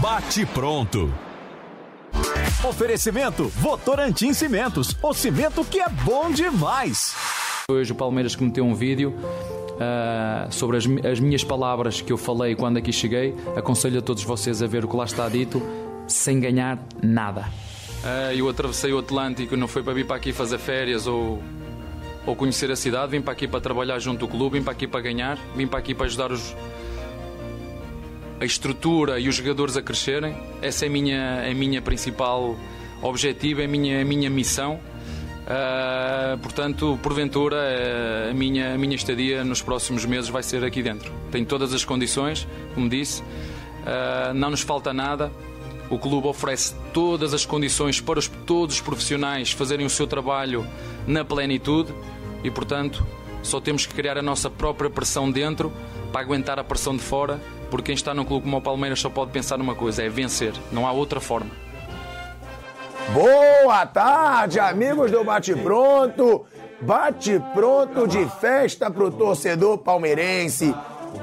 Bate pronto. Oferecimento Votorantim Cimentos, o cimento que é bom demais. Hoje o Palmeiras cometeu um vídeo uh, sobre as, as, minhas palavras que eu falei quando aqui cheguei. Aconselho a todos vocês a ver o que lá está dito, sem ganhar nada. Uh, eu atravessei o Atlântico, não foi para vir para aqui fazer férias ou, ou conhecer a cidade, vim para aqui para trabalhar junto ao clube, vim para aqui para ganhar, vim para aqui para ajudar os, a estrutura e os jogadores a crescerem. Essa é a minha, a minha principal objetivo, é a minha, a minha missão. Uh, portanto, porventura, uh, a, minha, a minha estadia nos próximos meses vai ser aqui dentro. Tenho todas as condições, como disse, uh, não nos falta nada. O clube oferece todas as condições para os, todos os profissionais fazerem o seu trabalho na plenitude e, portanto, só temos que criar a nossa própria pressão dentro para aguentar a pressão de fora, porque quem está num clube como o Palmeiras só pode pensar numa coisa: é vencer. Não há outra forma. Boa tarde, amigos do Bate Pronto. Bate Pronto de festa pro torcedor palmeirense.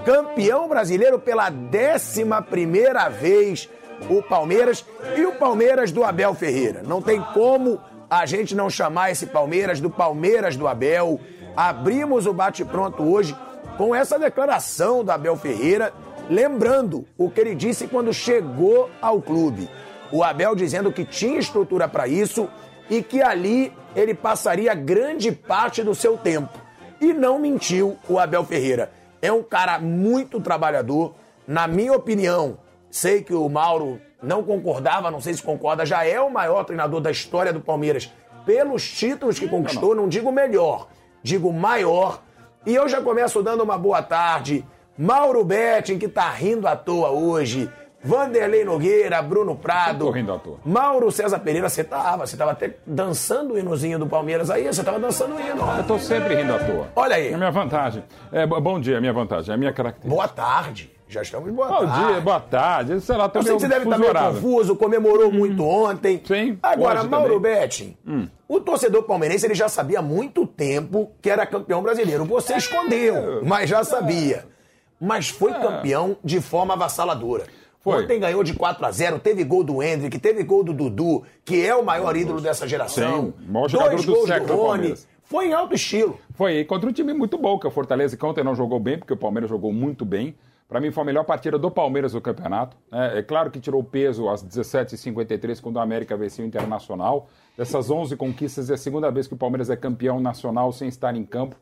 Campeão brasileiro pela décima primeira vez, o Palmeiras e o Palmeiras do Abel Ferreira. Não tem como a gente não chamar esse Palmeiras do Palmeiras do Abel. Abrimos o Bate Pronto hoje com essa declaração do Abel Ferreira, lembrando o que ele disse quando chegou ao clube. O Abel dizendo que tinha estrutura para isso e que ali ele passaria grande parte do seu tempo. E não mentiu o Abel Ferreira. É um cara muito trabalhador. Na minha opinião, sei que o Mauro não concordava, não sei se concorda, já é o maior treinador da história do Palmeiras pelos títulos que conquistou, não digo melhor, digo maior. E eu já começo dando uma boa tarde. Mauro Betting, que tá rindo à toa hoje. Vanderlei Nogueira, Bruno Prado. Tô rindo à toa. Mauro César Pereira, você tava, você tava até dançando o hinozinho do Palmeiras aí, você tava dançando o hino. Eu tô sempre rindo à toa. Olha aí. É minha vantagem. É, bo- bom dia, é minha vantagem, é a minha característica. Boa tarde. Já estamos boa Bom tarde. dia, boa tarde. Sei lá, Eu sei meio que você deve estar meio fusorado. confuso, comemorou muito ontem. Sim, Agora, Mauro também. Betting, o torcedor palmeirense ele já sabia há muito tempo que era campeão brasileiro. Você escondeu, mas já sabia. Mas foi campeão de forma avassaladora. Foi. Ontem ganhou de 4 a 0 teve gol do Hendrick, teve gol do Dudu, que é o maior ídolo dessa geração. Sim, maior jogador Dois do gols século do Rony. Foi em alto estilo. Foi e contra um time muito bom, que é o Fortaleza, que ontem não jogou bem, porque o Palmeiras jogou muito bem. Para mim, foi a melhor partida do Palmeiras no campeonato. É, é claro que tirou peso às 17h53, quando o América venceu o Internacional. Dessas 11 conquistas, é a segunda vez que o Palmeiras é campeão nacional sem estar em campo.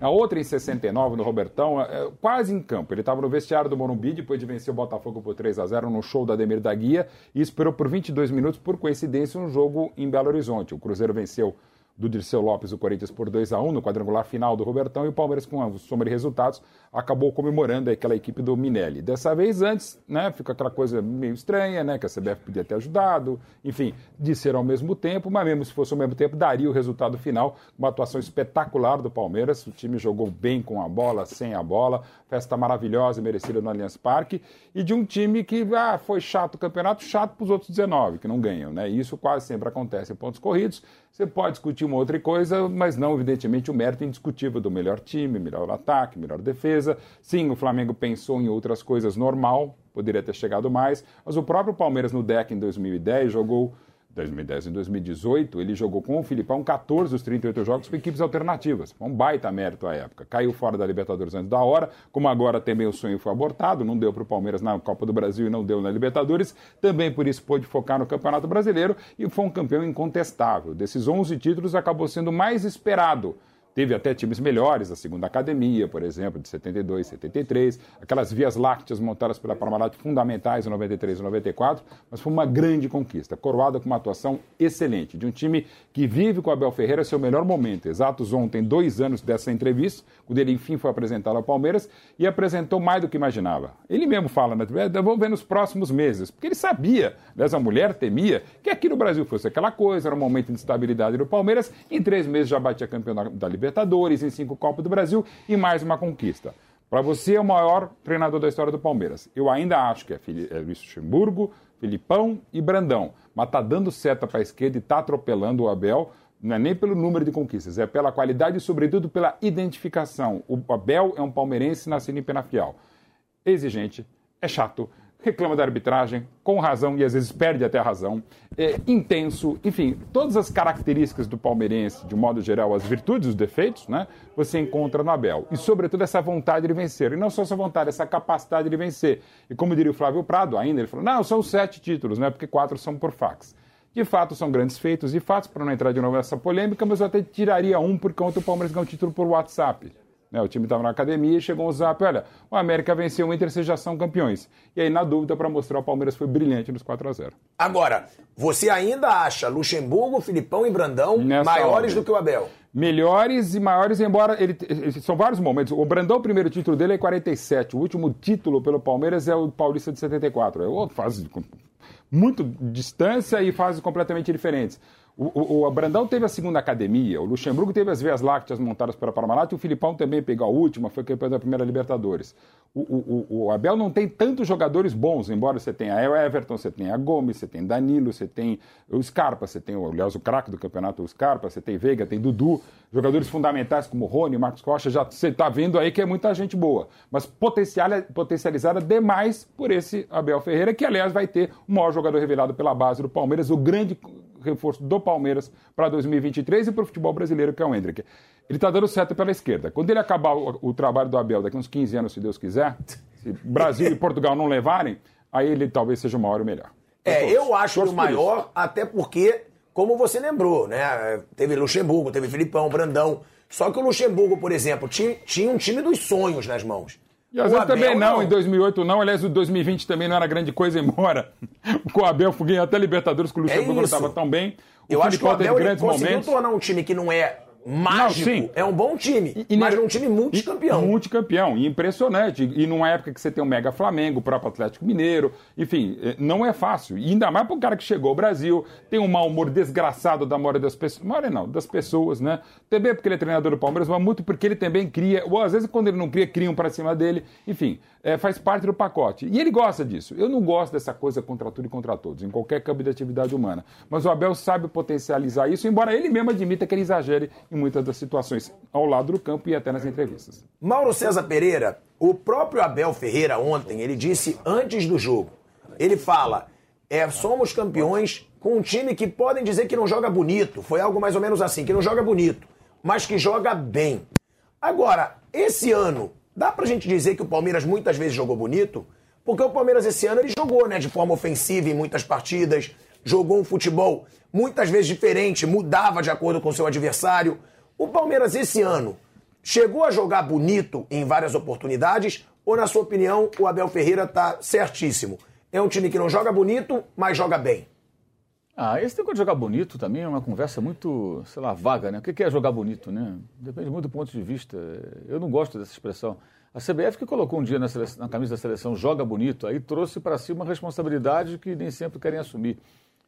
A outra em 69, no Robertão, é, quase em campo. Ele estava no vestiário do Morumbi, depois de vencer o Botafogo por 3 a 0 no show da Ademir da Guia, e esperou por 22 minutos, por coincidência, um jogo em Belo Horizonte. O Cruzeiro venceu do Dirceu Lopes, o Corinthians, por 2 a 1 no quadrangular final do Robertão, e o Palmeiras, com a soma de resultados, acabou comemorando aquela equipe do Minelli. Dessa vez, antes, né, fica aquela coisa meio estranha, né, que a CBF podia ter ajudado, enfim, de ser ao mesmo tempo, mas mesmo se fosse ao mesmo tempo, daria o resultado final, uma atuação espetacular do Palmeiras, o time jogou bem com a bola, sem a bola, festa maravilhosa e merecida no Allianz Parque, e de um time que ah, foi chato o campeonato, chato para os outros 19, que não ganham, né, isso quase sempre acontece em pontos corridos, você pode discutir uma outra coisa, mas não, evidentemente, o mérito indiscutível do melhor time, melhor ataque, melhor defesa. Sim, o Flamengo pensou em outras coisas normal, poderia ter chegado mais, mas o próprio Palmeiras no deck em 2010 jogou 2010 em 2018, ele jogou com o Filipão 14 dos 38 jogos com equipes alternativas. Um baita mérito à época. Caiu fora da Libertadores antes da hora, como agora também o sonho foi abortado, não deu para o Palmeiras na Copa do Brasil e não deu na Libertadores, também por isso pôde focar no Campeonato Brasileiro e foi um campeão incontestável. Desses 11 títulos, acabou sendo mais esperado Teve até times melhores, a segunda academia, por exemplo, de 72, 73, aquelas vias lácteas montadas pela Parmalat fundamentais em 93 e 94, mas foi uma grande conquista, coroada com uma atuação excelente, de um time que vive com Abel Ferreira seu melhor momento. Exatos ontem, dois anos dessa entrevista, quando ele enfim foi apresentado ao Palmeiras e apresentou mais do que imaginava. Ele mesmo fala, né, vamos ver nos próximos meses, porque ele sabia, aliás, a mulher temia, que aqui no Brasil fosse aquela coisa, era um momento de instabilidade do Palmeiras, em três meses já batia campeão da Libertadores Libertadores, em cinco Copas do Brasil e mais uma conquista. Para você é o maior treinador da história do Palmeiras. Eu ainda acho que é, é Luiz Luxemburgo, Filipão e Brandão. Mas está dando seta para a esquerda e está atropelando o Abel. Não é nem pelo número de conquistas, é pela qualidade e, sobretudo, pela identificação. O Abel é um palmeirense nascido em Penafiel. Exigente, é chato, reclama da arbitragem, com razão e às vezes perde até a razão, é intenso, enfim, todas as características do palmeirense, de modo geral, as virtudes, os defeitos, né, você encontra no Abel. E, sobretudo, essa vontade de vencer. E não só essa vontade, essa capacidade de vencer. E como diria o Flávio Prado, ainda, ele falou: não, são sete títulos, né, porque quatro são por fax. De fato, são grandes feitos e fatos, para não entrar de novo nessa polêmica, mas eu até tiraria um porque ontem o Palmeiras ganhou um título por WhatsApp. Né, o time estava na academia e chegou um zap, olha, o América venceu o Inter, vocês já são campeões. E aí, na dúvida, para mostrar, o Palmeiras foi brilhante nos 4 a 0 Agora, você ainda acha Luxemburgo, Filipão e Brandão Nessa maiores ordem. do que o Abel? Melhores e maiores, embora ele, são vários momentos. O Brandão, o primeiro título dele é 47. O último título pelo Palmeiras é o Paulista de 74. É outra fase muito distância e fases completamente diferentes. O, o, o, Brandão teve a segunda academia, o Luxemburgo teve as veias lácteas montadas pela Parmalat e o Filipão também pegou a última, foi campeão da primeira Libertadores. O, o, Abel não tem tantos jogadores bons, embora você tenha o Everton, você tenha a Gomes, você tem Danilo, você tem o Scarpa, você tem, aliás, o craque do campeonato, o Scarpa, você tem Veiga, tem Dudu, jogadores fundamentais como Rony, Marcos Costa, já você está vendo aí que é muita gente boa, mas potencializada demais por esse Abel Ferreira, que aliás vai ter o maior jogador revelado pela base do Palmeiras, o grande reforço do Palmeiras para 2023 e para o futebol brasileiro, que é o Hendrick. Ele está dando certo pela esquerda. Quando ele acabar o, o, trabalho do Abel daqui uns 15 anos, se Deus quiser, se Brasil e Portugal não levarem, aí ele talvez seja o maior e o melhor. É, todos. eu acho o maior, isso. até porque, como você lembrou, né? Teve Luxemburgo, teve Filipão, Brandão. Só que o Luxemburgo, por exemplo, tinha, tinha um time dos sonhos nas mãos. E às vezes também não, não, em 2008 não. Aliás, o 2020 também não era grande coisa, embora com o Abel ganhou até Libertadores, que o Luxemburgo é não estava tão bem. O Eu acho que o Abel conseguiu momentos. tornar um time que não é mágico. Não, é um bom time, e, mas é um time multicampeão. Multicampeão, impressionante. E numa época que você tem o Mega Flamengo, o próprio Atlético Mineiro, enfim, é, não é fácil. E ainda mais para o cara que chegou ao Brasil, tem um mau humor desgraçado da maioria das pessoas. Maioria não, das pessoas, né? Também porque ele é treinador do Palmeiras, mas muito porque ele também cria, ou às vezes quando ele não cria, criam para cima dele. Enfim, é, faz parte do pacote. E ele gosta disso. Eu não gosto dessa coisa contra tudo e contra todos, em qualquer campo de atividade humana. Mas o Abel sabe potencializar isso, embora ele mesmo admita que ele exagere em muitas das situações ao lado do campo e até nas entrevistas. Mauro César Pereira, o próprio Abel Ferreira ontem, ele disse antes do jogo, ele fala, é, somos campeões com um time que podem dizer que não joga bonito, foi algo mais ou menos assim, que não joga bonito, mas que joga bem. Agora, esse ano, Dá pra gente dizer que o Palmeiras muitas vezes jogou bonito? Porque o Palmeiras esse ano ele jogou, né, de forma ofensiva em muitas partidas, jogou um futebol muitas vezes diferente, mudava de acordo com seu adversário. O Palmeiras esse ano chegou a jogar bonito em várias oportunidades ou na sua opinião o Abel Ferreira tá certíssimo? É um time que não joga bonito, mas joga bem. Ah, esse negócio de jogar bonito também é uma conversa muito, sei lá, vaga, né? O que é jogar bonito, né? Depende muito do ponto de vista. Eu não gosto dessa expressão. A CBF que colocou um dia na, seleção, na camisa da seleção joga bonito, aí trouxe para si uma responsabilidade que nem sempre querem assumir.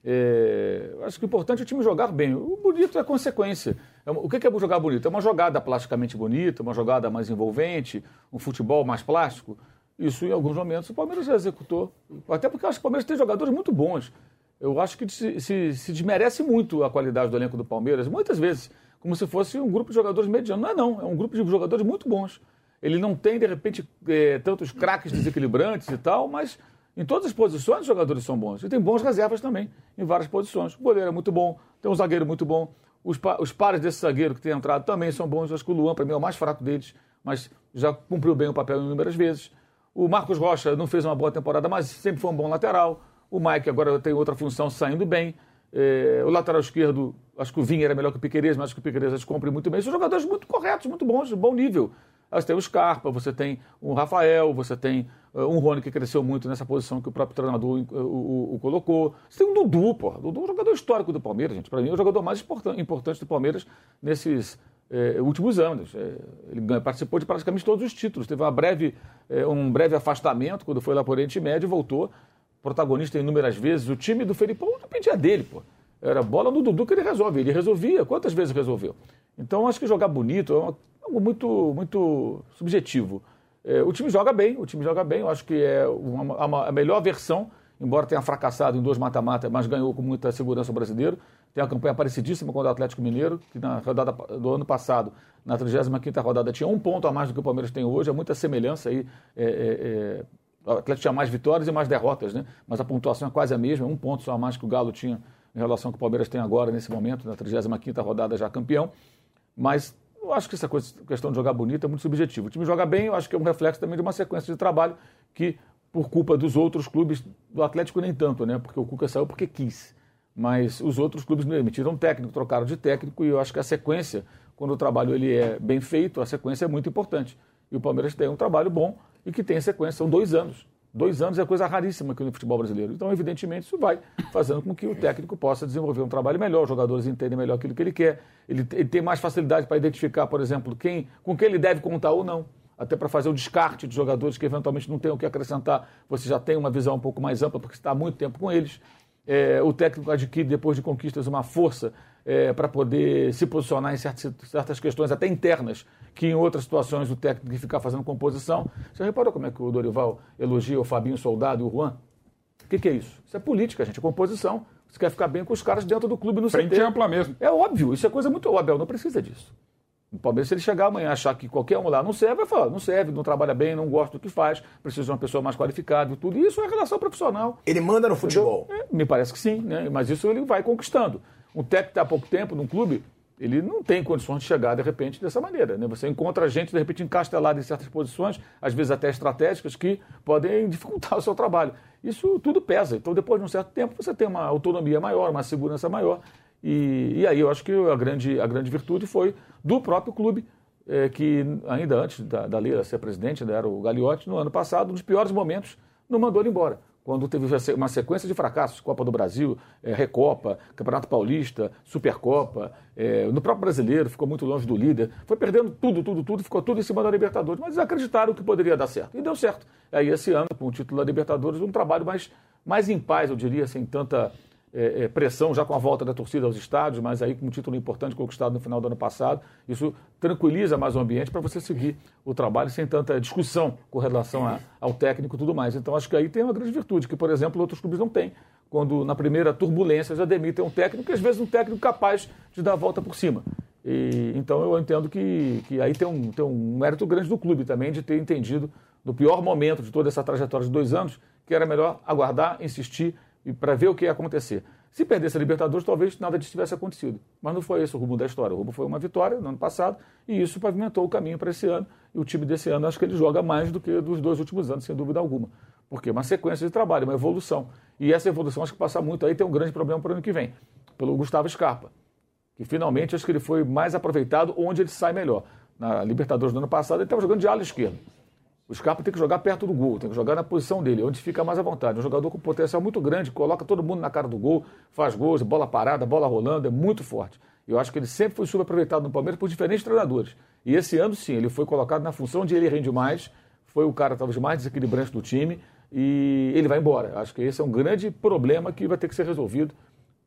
É, acho que o importante é o time jogar bem. O bonito é consequência. É, o que é jogar bonito? É uma jogada plasticamente bonita, uma jogada mais envolvente, um futebol mais plástico. Isso, em alguns momentos, o Palmeiras já executou. Até porque eu acho que o Palmeiras tem jogadores muito bons eu acho que se, se, se, desmerece muito a qualidade do elenco do Palmeiras, muitas vezes, como se fosse um grupo de jogadores medianos. Não é não, é um grupo de jogadores muito bons. Ele não tem, de repente, é, tantos craques desequilibrantes e tal, mas em todas as posições os jogadores são bons. E tem bons reservas também, em várias posições. O goleiro é muito bom, tem um zagueiro muito bom. Os, pa os pares desse zagueiro que tem entrado também são bons. Eu acho que o Luan, para mim, é o mais fraco deles, mas já cumpriu bem o papel inúmeras vezes. O Marcos Rocha não fez uma boa temporada, mas sempre foi um bom lateral. O Mike agora tem outra função saindo bem. É, o lateral esquerdo, acho que o Vinha era melhor que o Piqueires, mas acho que o Piqueires cumpre muito bem. São jogadores muito corretos, muito bons, de bom nível. Você tem o Scarpa, você tem o Rafael, você tem um Rony que cresceu muito nessa posição que o próprio treinador uh, o, o, colocou. Você tem o Dudu, pô. O Dudu é um jogador histórico do Palmeiras, gente. Para mim é o jogador mais importante, do Palmeiras nesses eh, últimos anos. Eh, ele participou de praticamente todos os títulos. Teve uma breve, eh, um breve afastamento quando foi lá para o Oriente Médio e voltou. Protagonista inúmeras vezes. O time do Felipão dependia dele, pô. Era bola no Dudu que ele resolve. Ele resolvia. Quantas vezes resolveu? Então acho que jogar bonito é algo muito, muito subjetivo. É, o time joga bem, o time joga bem, eu acho que é uma, uma, a melhor versão, embora tenha fracassado em dois mata-mata, mas ganhou com muita segurança o brasileiro. Tem uma campanha parecidíssima com o Atlético Mineiro, que na rodada do ano passado, na 35ª rodada, tinha um ponto a mais do que o Palmeiras tem hoje, há muita semelhança aí. É, é, é, o Atlético tinha mais vitórias e mais derrotas, né? mas a pontuação é quase a mesma, um ponto só a mais que o Galo tinha em relação ao que o Palmeiras tem agora, nesse momento, na 35ª rodada já campeão. Mas eu acho que essa coisa, questão de jogar bonito é muito subjetivo. O time joga bem, eu acho que é um reflexo também de uma sequência de trabalho que, por culpa dos outros clubes, do Atlético nem tanto, né? Porque o Cuca saiu porque quis. Mas os outros clubes não emitiram técnico, trocaram de técnico, e eu acho que a sequência, quando o trabalho ele é bem feito, a sequência é muito importante. E o Palmeiras tem um trabalho bom e que tem sequência, são dois anos. Dois anos é coisa raríssima aqui no futebol brasileiro. Então, evidentemente, isso vai fazendo com que o técnico possa desenvolver um trabalho melhor, os jogadores entendem melhor aquilo que ele quer, ele, ele tem mais facilidade para identificar, por exemplo, quem, com quem ele deve contar ou não. Até para fazer o descarte de jogadores que eventualmente não tenham o que acrescentar, você já tem uma visão um pouco mais ampla, porque está há muito tempo com eles. É, o técnico adquire, depois de conquistas, uma força é, para poder se posicionar em certas, certas questões, até internas, que em outras situações o técnico ficar fazendo composição. Você reparou como é que o Dorival elogia o Fabinho Soldado e o Juan? O que, que, é isso? Isso é política, gente, é composição. Você quer ficar bem com os caras dentro do clube no Frente CT. ampla mesmo. É óbvio, isso é coisa muito. O Abel não precisa disso. O Palmeiras, se ele chegar amanhã achar que qualquer um lá não serve, vai falar, não serve, não trabalha bem, não gosta do que faz, precisa de uma pessoa mais qualificada e tudo. E isso é relação profissional. Ele manda no futebol? É, me parece que sim, né? mas isso ele vai conquistando. Um técnico que está há pouco tempo num clube, ele não tem condições de chegar de repente dessa maneira. Né? Você encontra gente de repente encastelada em certas posições, às vezes até estratégicas, que podem dificultar o seu trabalho. Isso tudo pesa. Então, depois de um certo tempo, você tem uma autonomia maior, uma segurança maior. E, e aí eu acho que a grande, a grande virtude foi do próprio clube, é, que ainda antes da, da Leila ser presidente, né, era o Gagliotti, no ano passado, nos piores momentos, não mandou ele embora quando teve uma sequência de fracassos, Copa do Brasil, é, Recopa, Campeonato Paulista, Supercopa, é, no próprio brasileiro, ficou muito longe do líder, foi perdendo tudo, tudo, tudo, ficou tudo em cima da Libertadores, mas acreditaram que poderia dar certo, e deu certo. Aí esse ano, com o título da Libertadores, um trabalho mais, mais em paz, eu diria, sem tanta é, é, pressão já com a volta da torcida aos estádios, mas aí com um título importante conquistado no final do ano passado. Isso tranquiliza mais o ambiente para você seguir o trabalho sem tanta discussão com relação a, ao técnico e tudo mais. Então acho que aí tem uma grande virtude, que, por exemplo, outros clubes não têm. Quando na primeira turbulência já demitem um técnico, e às vezes um técnico capaz de dar a volta por cima. E, então eu entendo que, que aí tem um, tem um mérito grande do clube também de ter entendido no pior momento de toda essa trajetória de dois anos que era melhor aguardar, insistir e para ver o que ia acontecer. Se perdesse a Libertadores, talvez nada disso tivesse acontecido. Mas não foi esse o rumo da história. O rumo foi uma vitória no ano passado e isso pavimentou o caminho para esse ano. E o time desse ano, acho que ele joga mais do que dos dois últimos anos, sem dúvida alguma. Porque é uma sequência de trabalho, uma evolução. E essa evolução, acho que passa muito aí, tem um grande problema para o ano que vem, pelo Gustavo Scarpa. Que finalmente, acho que ele foi mais aproveitado onde ele sai melhor. Na Libertadores do ano passado, ele estava jogando de ala esquerdo. O Scarpa tem que jogar perto do gol, tem que jogar na posição dele, onde fica mais à vontade. Um jogador com potencial muito grande, coloca todo mundo na cara do gol, faz gols, bola parada, bola rolando, é muito forte. Eu acho que ele sempre foi subaproveitado no Palmeiras por diferentes treinadores. E esse ano, sim, ele foi colocado na função de ele rende mais, foi o cara talvez mais desequilibrante do time e ele vai embora. Acho que esse é um grande problema que vai ter que ser resolvido,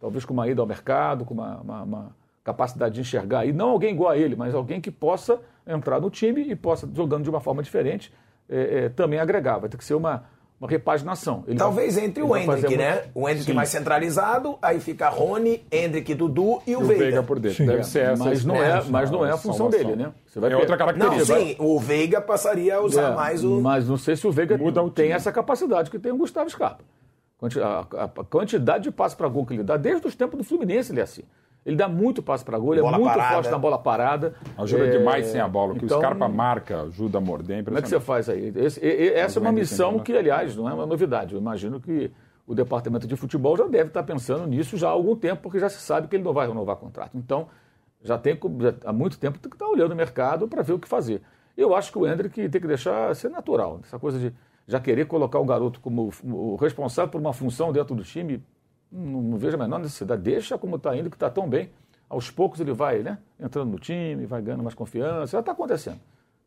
talvez com uma ida ao mercado, com uma, uma, uma capacidade de enxergar. E não alguém igual a ele, mas alguém que possa entrar no time e possa, jogando de uma forma diferente, é, é, também agregar. Vai ter que ser uma, uma repaginação. Ele Talvez vai, entre o Hendrick, né? O Hendrick Sim. mais centralizado, aí fica Rony, Hendrick, Dudu e o, e o Veiga. Veiga por dentro. Sim. Deve ser essa mas não é, mas não é a função salvação. dele, né? Você vai é outra característica. Não, sim, o Veiga passaria a usar é, mais o. Mas não sei se o Veiga Muda tem essa capacidade que tem o Gustavo Scarpa. A, quantidade de passos para gol que ele dá, desde os tempos do Fluminense ele é assim. Ele dá muito passo para gol, ele é muito parada. forte na bola parada. Ajuda é... demais sem a bola. O que então, o Scarpa marca ajuda a morder. Como é que você faz aí? Esse, essa é uma missão que, aliás, não é uma novidade. Eu imagino que o departamento de futebol já deve estar pensando nisso já há algum tempo, porque já se sabe que ele não vai renovar contrato. Então, já tem já, há muito tempo que está olhando o mercado para ver o que fazer. Eu acho que o Hendrick tem que deixar ser natural. Essa coisa de já querer colocar o garoto como o responsável por uma função dentro do time, não, não vejo a menor necessidade. Deixa como está indo, que está tão bem. Aos poucos ele vai né, entrando no time, vai ganhando mais confiança. Já está acontecendo.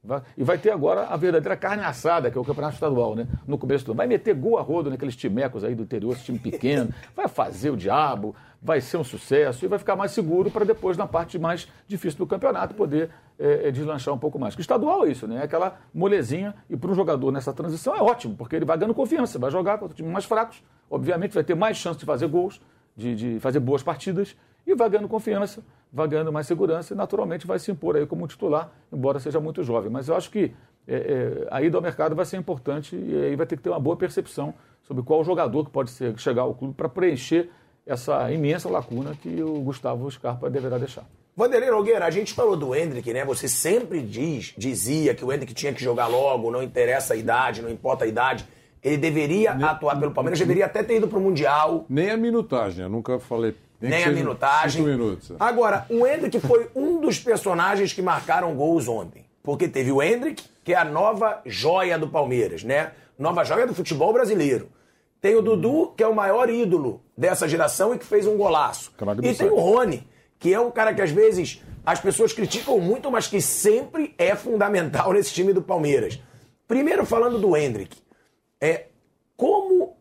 Vai, e vai ter agora a verdadeira carne assada, que é o campeonato estadual, né? No começo do ano. Vai meter gol a rodo naqueles timecos aí do interior, esse time pequeno. Vai fazer o diabo, vai ser um sucesso e vai ficar mais seguro para depois, na parte mais difícil do campeonato, poder é, deslanchar um pouco mais. O estadual é isso, né? É aquela molezinha. E para um jogador nessa transição é ótimo, porque ele vai ganhando confiança, vai jogar contra times mais fracos. Obviamente vai ter mais chance de fazer gols, de, de fazer boas partidas e vai ganhando confiança, vai ganhando mais segurança e naturalmente vai se impor aí como titular, embora seja muito jovem. Mas eu acho que é, é, a ida ao mercado vai ser importante e aí vai ter que ter uma boa percepção sobre qual jogador que pode ser, chegar ao clube para preencher essa imensa lacuna que o Gustavo Scarpa deverá deixar. Vanderlei Nogueira, a gente falou do Hendrick, né? Você sempre diz, dizia que o Hendrick tinha que jogar logo, não interessa a idade, não importa a idade. Ele deveria nem, atuar pelo Palmeiras, deveria até ter ido para o Mundial. Nem a minutagem, eu nunca falei nem, nem a minutagem. Minutos. Agora, o Hendrick foi um dos personagens que marcaram gols ontem. Porque teve o Hendrick, que é a nova joia do Palmeiras, né? Nova joia do futebol brasileiro. Tem o Dudu, que é o maior ídolo dessa geração e que fez um golaço. e tem o Rony, que é um cara que às vezes as pessoas criticam muito, mas que sempre é fundamental nesse time do Palmeiras. Primeiro, falando do Hendrick, é como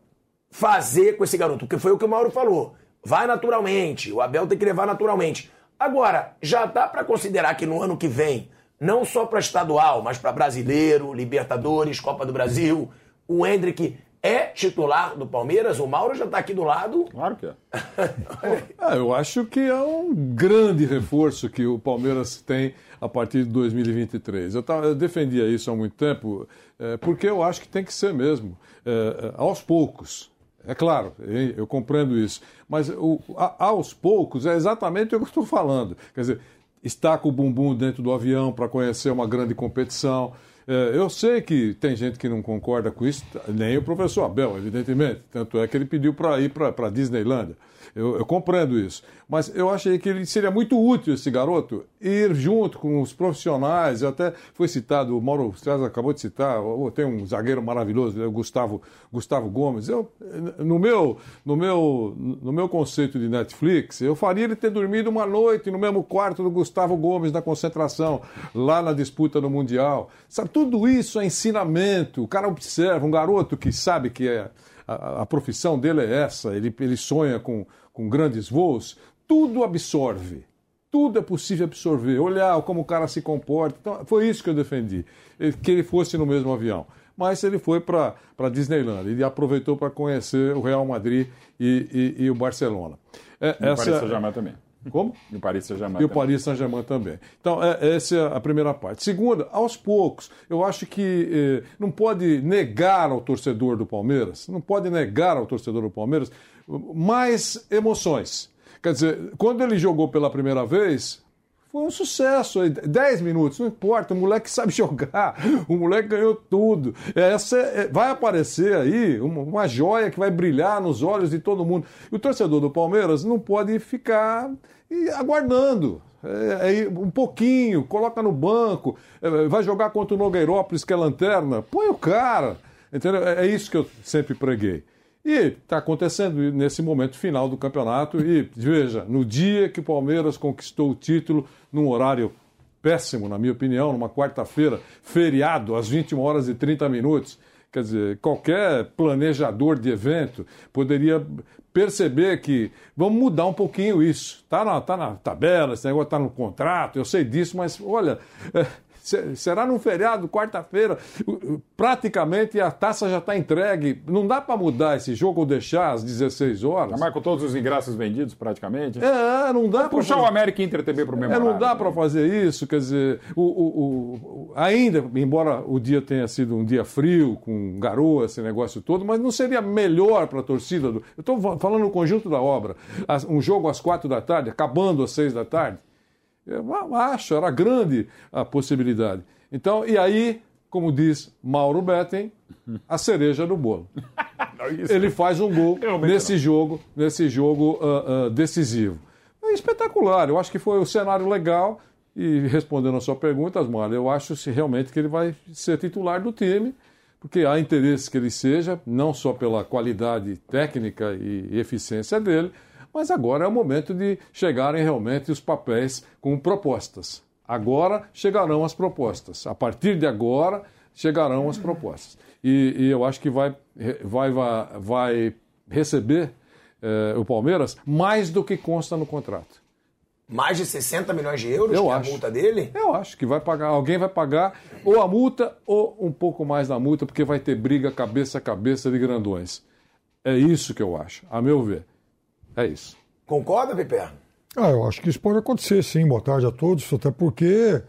fazer com esse garoto? Porque foi o que o Mauro falou. Vai naturalmente, o Abel tem que levar naturalmente. Agora, já dá para considerar que no ano que vem, não só para estadual, mas para brasileiro, Libertadores, Copa do Brasil, o Hendrick é titular do Palmeiras? O Mauro já está aqui do lado. Claro que é. ah, eu acho que é um grande reforço que o Palmeiras tem a partir de 2023. Eu, tava, eu defendia isso há muito tempo, é, porque eu acho que tem que ser mesmo, é, aos poucos. É claro, eu compreendo isso. Mas o, a, aos poucos é exatamente o que eu estou falando. Quer dizer, está com o bumbum dentro do avião para conhecer uma grande competição. É, eu sei que tem gente que não concorda com isso, nem o professor Abel, evidentemente. Tanto é que ele pediu para ir para a Disneylândia. Eu, eu, compreendo isso. Mas eu achei que ele seria muito útil, esse garoto, ir junto com os profissionais. Até foi citado, o Mauro César acabou de citar, tem um zagueiro maravilhoso, o Gustavo, Gustavo Gomes. Eu, no, meu, no, meu, no meu conceito de Netflix, eu faria ele ter dormido uma noite no mesmo quarto do Gustavo Gomes na concentração, lá na disputa no Mundial. Sabe, tudo isso é ensinamento. O cara observa, um garoto que sabe que é. A, a profissão dele é essa, ele, ele sonha com, com grandes voos, tudo absorve. Tudo é possível absorver. Olhar como o cara se comporta. Então, foi isso que eu defendi. Que ele fosse no mesmo avião. Mas ele foi para a Disneyland. Ele aproveitou para conhecer o Real Madrid e, e, e o Barcelona. É, essa... o Paris Saint-Germain também. Como? E o Paris Saint-Germain. E o Paris Saint-Germain também. Então, é, essa é a primeira parte. Segunda, aos poucos, eu acho que eh, não pode negar ao torcedor do Palmeiras, não pode negar ao torcedor do Palmeiras mais emoções. Quer dizer, quando ele jogou pela primeira vez, foi um sucesso. 10 minutos, não importa, o moleque sabe jogar, o moleque ganhou tudo. Essa é, vai aparecer aí uma, uma joia que vai brilhar nos olhos de todo mundo. E o torcedor do Palmeiras não pode ficar aguardando. É, é, um pouquinho, coloca no banco, é, vai jogar contra o Nogueirópolis, que é lanterna, põe o cara. Entendeu? É, é isso que eu sempre preguei. E está acontecendo nesse momento final do campeonato. E veja, no dia que o Palmeiras conquistou o título, num horário péssimo, na minha opinião, numa quarta-feira, feriado, às 21 horas e 30 minutos. Quer dizer, qualquer planejador de evento poderia perceber que vamos mudar um pouquinho isso. Está na, tá na tabela, esse negócio está no contrato, eu sei disso, mas olha, será num feriado, quarta-feira, praticamente a taça já está entregue. Não dá para mudar esse jogo ou deixar às 16 horas. Mas com todos os ingressos vendidos, praticamente. É, não dá para. Puxar fazer... o América Inter TV para o mesmo É, não dá para fazer isso, quer dizer, o, o, o, ainda, embora o dia tenha sido um dia frio, com garoa, esse negócio todo, mas não seria melhor para a torcida? Do... Eu estou falando no conjunto da obra. Um jogo às quatro da tarde, acabando às seis da tarde. Eu acho, era grande a possibilidade. Então, e aí, como diz Mauro Betten, a cereja do bolo. ele faz um gol Realmente nesse jogo, nesse jogo ah, ah, decisivo. É espetacular, eu acho que foi um cenário legal. E respondendo a sua pergunta, Asmar, eu acho se realmente que ele vai ser titular do time, porque há interesse que ele seja, não só pela qualidade técnica e eficiência dele, mas agora é o momento de chegarem realmente os papéis com propostas. Agora chegarão as propostas. A partir de agora chegarão as propostas. E, e eu acho que vai, vai, vai, receber eh, o Palmeiras mais do que consta no contrato. Mais de 60 milhões de euros Eu que é acho. a multa dele? Eu acho que vai pagar, alguém vai pagar ou a multa ou um pouco mais da multa, porque vai ter briga cabeça a cabeça de grandões. É isso que eu acho, a meu ver. É isso. Concorda, Piper? Ah, eu acho que isso pode acontecer, sim. Boa tarde a todos, até porque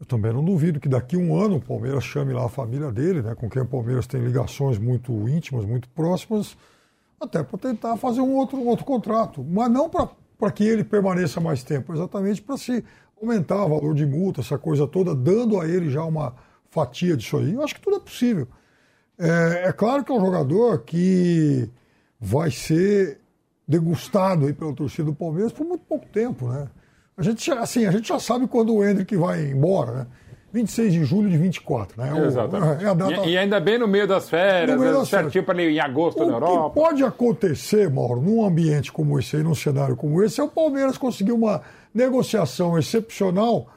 eu também não duvido que daqui a um ano o Palmeiras chame lá a família dele, né, com quem o Palmeiras tem ligações muito íntimas, muito próximas, até para tentar fazer um outro, um outro contrato. Mas não para que ele permaneça mais tempo, exatamente para se aumentar o valor de multa, essa coisa toda, dando a ele já uma fatia disso aí. Eu acho que tudo é possível. É, é claro que é um jogador que vai ser degustado aí pela torcida do Palmeiras por muito pouco tempo, né? A gente, já- assim, a gente já sabe quando o Hendrick vai embora, né? 26 de julho de 24, né? O- Exatamente. É data... E, e ainda bem no meio das férias, No meio né, das certinho para em agosto O na que Europa. pode acontecer, Mauro, num ambiente como esse aí, num cenário como esse, é o Palmeiras conseguir uma negociação excepcional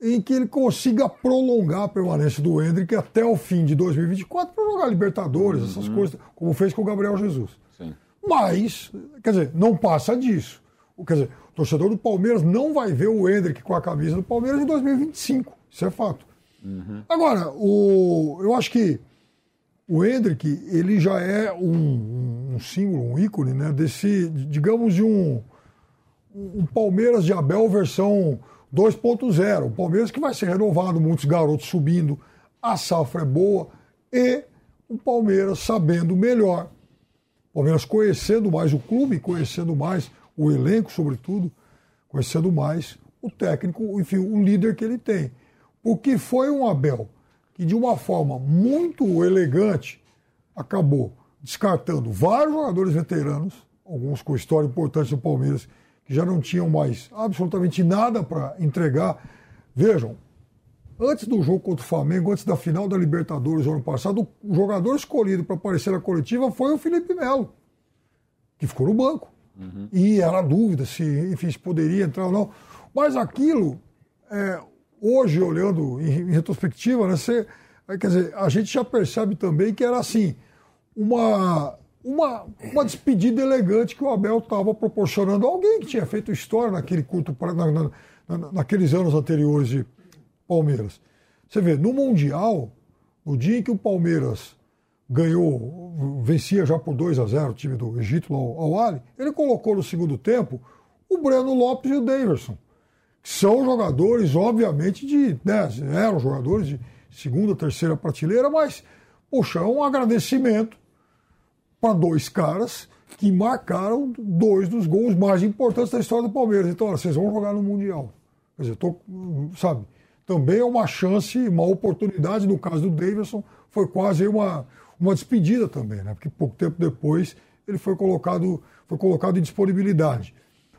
em que ele consiga prolongar a permanência do Hendrick até o fim de 2024 para jogar Libertadores, essas coisas, como fez com o Gabriel Jesus. Mas, quer dizer, não passa disso. O- Quer dizer, o torcedor do Palmeiras não vai ver o Hendrick com a camisa do Palmeiras em 2025. Isso é fato. Agora, o, eu acho que o Hendrick, ele já é um, um símbolo, um ícone, né, desse, digamos, de um, um Palmeiras de Abel versão 2.0. Um Palmeiras que vai ser renovado, muitos garotos subindo, a safra é boa e o Palmeiras sabendo melhor. Palmeiras conhecendo mais o clube, conhecendo mais o elenco, sobretudo, conhecendo mais o técnico, enfim, o líder que ele tem. Porque foi um Abel que, de uma forma muito elegante, acabou descartando vários jogadores veteranos, alguns com história importante no Palmeiras, que já não tinham mais absolutamente nada para entregar. Vejam, antes do jogo contra o Flamengo, antes da final da Libertadores do ano passado, o jogador escolhido para aparecer na coletiva foi o Felipe Melo, que ficou no banco. E era dúvida se, enfim, se poderia entrar ou não. Mas aquilo, é, hoje, olhando em, em retrospectiva, né, você, é, quer dizer, a gente já percebe também que era assim, uma, uma, uma despedida elegante que o Abel estava proporcionando a alguém que tinha feito história naquele curto, na- na- naqueles anos anteriores de Palmeiras. Você vê, no Mundial, no dia em que o Palmeiras ganhou, vencia já por 2 a 0 o time do Egito lá, o Al Ali, ele colocou no segundo tempo o Breno Lopes e o Daverson, que são jogadores, obviamente, de. Né, eram jogadores de segunda, terceira prateleira, mas, poxa, é um agradecimento para dois caras que marcaram dois dos gols mais importantes da história do Palmeiras. Então, olha, vocês vão jogar no Mundial. Quer dizer, tô, sabe, também é uma chance, uma oportunidade. No caso do Davidson, foi quase uma, uma despedida também, né? Porque pouco tempo depois ele foi colocado, foi colocado em disponibilidade.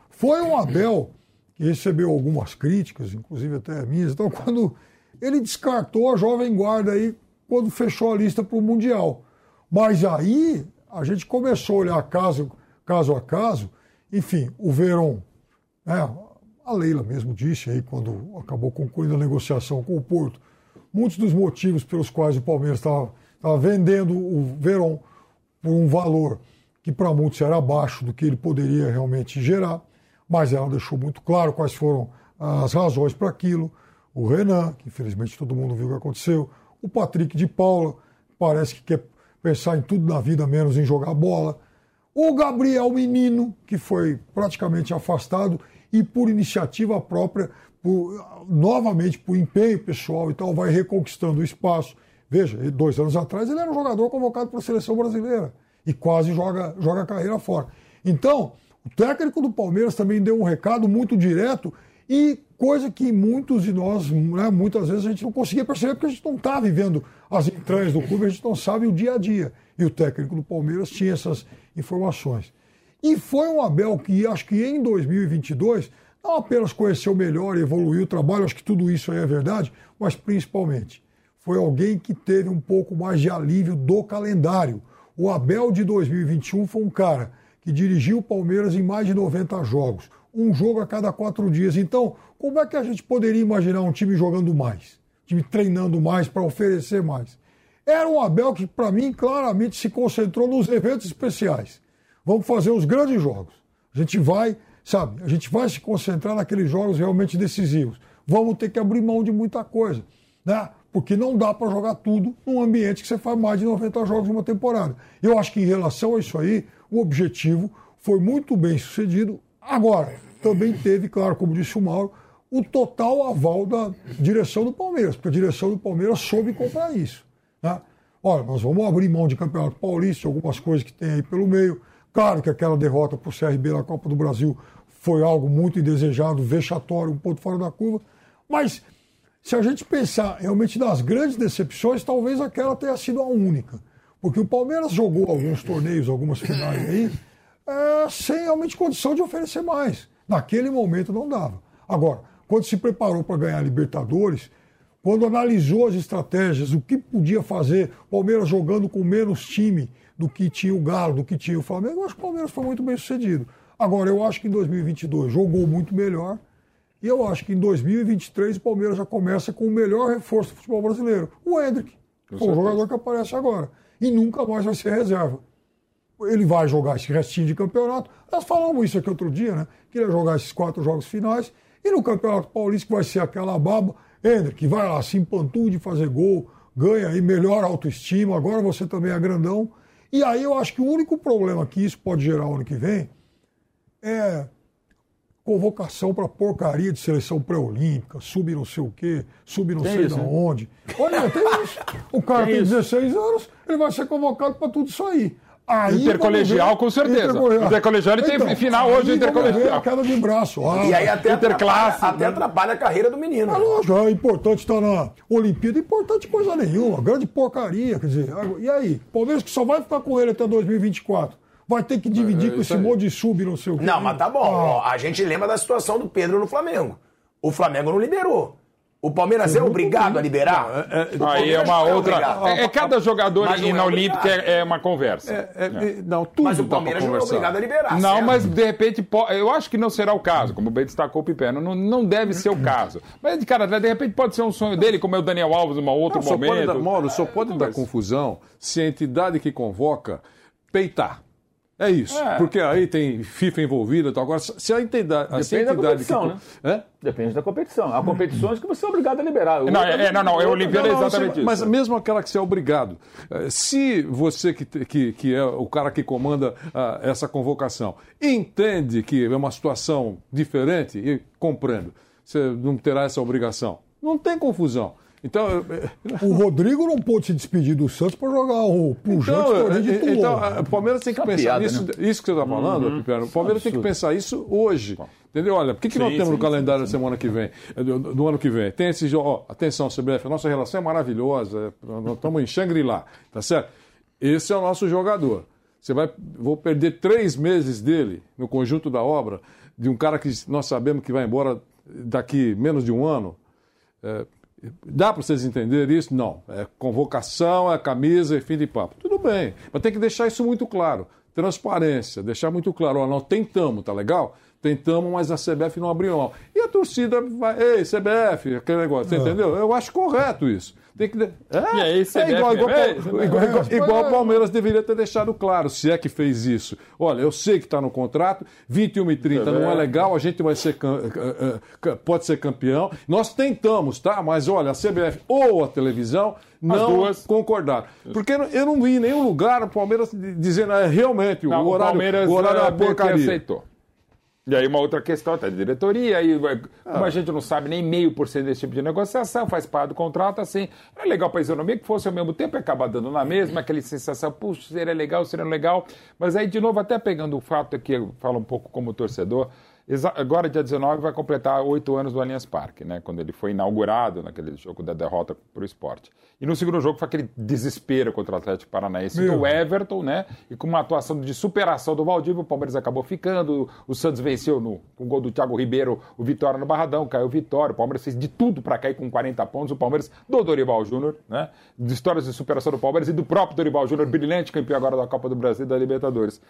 Foi um Abel que recebeu algumas críticas, inclusive até minhas, então, quando ele descartou a jovem guarda aí quando fechou a lista para o Mundial. Mas aí a gente começou a olhar caso, caso a caso, enfim, o Verón, né, a Leila mesmo disse aí quando acabou concluindo a negociação com o Porto, muitos dos motivos pelos quais o Palmeiras estava vendendo o Verón por um valor que para muitos era abaixo do que ele poderia realmente gerar, mas ela deixou muito claro quais foram as razões para aquilo. O Renan, que infelizmente todo mundo viu o que aconteceu, o Patrick de Paula, parece que quer pensar em tudo na vida menos em jogar bola. O Gabriel Menino, que foi praticamente afastado e por iniciativa própria, por- novamente por empenho pessoal e tal, vai reconquistando o espaço. Veja, dois anos atrás ele era um jogador convocado para a seleção brasileira e quase joga, joga a carreira fora. Então, o técnico do Palmeiras também deu um recado muito direto E coisa que muitos de nós, né, muitas vezes, a gente não conseguia perceber porque a gente não está vivendo as entranhas do clube, a gente não sabe o dia a dia. E o técnico do Palmeiras tinha essas informações. E foi um Abel que, acho que em 2022, não apenas conheceu melhor evoluiu o trabalho, acho que tudo isso aí é verdade, mas principalmente foi alguém que teve um pouco mais de alívio do calendário. O Abel de 2021 foi um cara que dirigiu o Palmeiras em mais de 90 jogos, um jogo a cada quatro dias. Então, como é que a gente poderia imaginar um time jogando mais, um time treinando mais para oferecer mais? Era um Abel que, para mim, claramente se concentrou nos eventos especiais. Vamos fazer os grandes jogos. A gente vai, sabe, a gente vai se concentrar naqueles jogos realmente decisivos. Vamos ter que abrir mão de muita coisa, né? Porque não dá para jogar tudo num ambiente que você faz mais de 90 jogos numa temporada. Eu acho que em relação a isso aí, o objetivo foi muito bem sucedido. Agora, também teve, claro, como disse o Mauro, o total aval da direção do Palmeiras, porque a direção do Palmeiras soube comprar isso. Né? Olha, nós vamos abrir mão de Campeonato Paulista, algumas coisas que tem aí pelo meio. Claro que aquela derrota para o CRB na Copa do Brasil foi algo muito indesejado, vexatório, um ponto fora da curva. Mas se a gente pensar realmente nas grandes decepções, talvez aquela tenha sido a única. Porque o Palmeiras jogou alguns torneios, algumas finais aí, é, sem realmente condição de oferecer mais. Naquele momento não dava. Agora, quando se preparou para ganhar a Libertadores, quando analisou as estratégias, o que podia fazer, Palmeiras jogando com menos time do que tinha o Galo, do que tinha o Flamengo, eu acho que o Palmeiras foi muito bem sucedido. Agora, eu acho que em 2022 jogou muito melhor. E eu acho que em 2023 o Palmeiras já começa com o melhor reforço do futebol brasileiro, o Hendrick. o jogador que aparece agora. E nunca mais vai ser reserva. Ele vai jogar esse restinho de campeonato. Nós falamos isso aqui outro dia, né? Que ele ia jogar esses quatro jogos finais. E no Campeonato Paulista, que vai ser aquela baba, Hendrick vai lá, se empantua de fazer gol, ganha aí melhor autoestima. Agora você também é grandão. E aí eu acho que o único problema que isso pode gerar ano que vem é convocação para porcaria de seleção pré-olímpica, sub não sei o quê, sub não Tem sei isso, de né? onde. Olha, tem isso. O cara Tem tem, isso. 16 anos, ele vai ser convocado para tudo isso aí. Aí, Intercolegial, com certeza. Intercolegial. Intercolegial, ele tem final hoje, aí intercolegial. a queda de braço. Ah, E aí até Interclasse, atrapalha, até né? atrapalha a carreira do menino. é lógico, é importante estar na Olimpíada, importante coisa nenhuma, grande porcaria, quer dizer, e aí? Palmeiras que só vai ficar com ele até 2024, vai ter que dividir com esse monte de sub, não sei o quê. Não, mas tá bom. Ó, a gente lembra da situação do Pedro no Flamengo. O Flamengo não liberou. O Palmeiras é obrigado a liberar? O Aí é uma é outra. É, é cada jogador Mas na é Olímpica é, é uma conversa. É, é, Não, tudo Mas o pra Palmeiras não é obrigado a liberar. Não, certo? mas de repente, eu acho que não será o caso, como bem destacou o Piperno, não, não deve ser o caso. Mas, de cara, de repente pode ser um sonho dele, como é o Daniel Alves, em um outro Não, só pode momento. dar, Mauro, só pode dar Mas- confusão se a entidade que convoca peitar. É isso. É. Porque aí tem FIFA envolvida e tal. Agora, se a entidade. se a Depende da entidade que competição, co- né? É? Depende da competição. Há competições que você é obrigado a liberar. Não, é, é, não, não, é a Olimpíada Não, não, exatamente você- isso. Mas mesmo aquela que você é obrigado. eh, Se você que, que, que é o cara que comanda ah, essa convocação entende que é uma situação diferente e compreendo, você não terá essa obrigação. Não tem confusão. Então, O Rodrigo não pôde se despedir do Santos para jogar o pujante então, torneio de eh, Toulon. então, o Palmeiras tem que Isso é pensar piada, nisso, né? isso que você está falando, Piperno, o Palmeiras tem que pensar isso hoje. Entendeu? Olha, o que, que nós Sim, temos no sim, calendário da semana que vem, do, do ano que vem? Tem esse jogo, ó, atenção, CBF, a nossa relação é maravilhosa, nós estamos em Shangri-La, tá certo? Esse é o nosso jogador. Você vai, vou perder três meses dele no conjunto da obra, de um cara que nós sabemos que vai embora daqui menos de um ano. É, dá para vocês entenderem isso? Não. É convocação, é camisa e fim de papo. Tudo bem, mas tem que deixar isso muito claro. Transparência, deixar muito claro. Ó, nós tentamos, tá legal? Tentamos, mas a CBF não abriu mão. E a torcida vai, ei, CBF, aquele negócio, você entendeu? Eu acho correto isso. Tem que. É, E aí, é igual, igual, ei, igual, igual, igual, igual o Palmeiras deveria ter deixado claro, se é que fez isso. Olha, eu sei que está no contrato, 21 e 30 não é legal, a gente vai ser pode ser campeão. Nós tentamos, tá? Mas olha, a CBF ou a televisão não concordaram. Porque eu não vi em nenhum lugar o Palmeiras dizendo é, realmente Não, o horário, Palmeiras o horário é uma porcaria. aceitou. E aí uma outra questão, tá de diretoria, aí, vai- como a gente não sabe nem meio por cento desse tipo de negociação, faz parte do contrato, assim, é legal para a isonomia que fosse ao mesmo tempo e acaba dando na mesma, aquela sensação, puxa, seria legal, seria legal, mas aí de novo, até pegando o fato que eu falo um pouco como torcedor, Agora, dia 19, vai completar oito anos do Allianz Parque, né? Quando ele foi inaugurado naquele jogo da derrota para o esporte. E no segundo jogo foi aquele desespero contra o Atlético Paranaense Meu. do Everton, né? E com uma atuação de superação do Valdívia, o Palmeiras acabou ficando. O Santos venceu no, com o gol do Thiago Ribeiro, o Vitória no Barradão, caiu o Vitória. O Palmeiras fez de tudo para cair com 40 pontos. O Palmeiras do Dorival Júnior, né? De histórias de superação do Palmeiras e do próprio Dorival Júnior, brilhante campeão agora da Copa do Brasil e da Libertadores.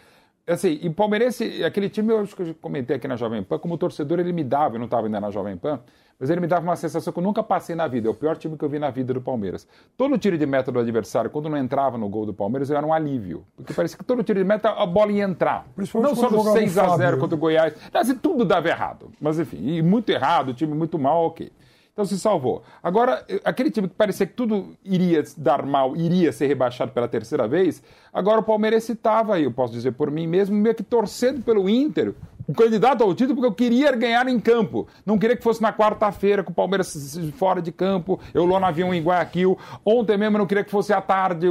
Assim, e o Palmeirense, aquele time, eu acho que eu comentei aqui na Jovem Pan, como torcedor ele me dava, eu não estava ainda na Jovem Pan, mas ele me dava uma sensação que eu nunca passei na vida. É o pior time que eu vi na vida do Palmeiras. Todo tiro de meta do adversário, quando não entrava no gol do Palmeiras, era um alívio. Porque parecia que todo tiro de meta a bola ia entrar. Não só no jogava o 6 a 0 Fábio. contra o Goiás. Não, assim, tudo dava errado. Mas enfim, e muito errado, o time muito mal, ok. Então se salvou. Agora, eh, aquele time que parecia que tudo iria dar mal, iria ser rebaixado pela terceira vez, agora o Palmeiras estava eu posso dizer por mim mesmo, meio que torcendo pelo Inter, candidato ao título, porque eu queria ganhar em campo. Não queria que fosse na quarta-feira, com o Palmeiras fora de campo, eu lá no avião em Guayaquil. Ontem mesmo eu não queria que fosse à tarde,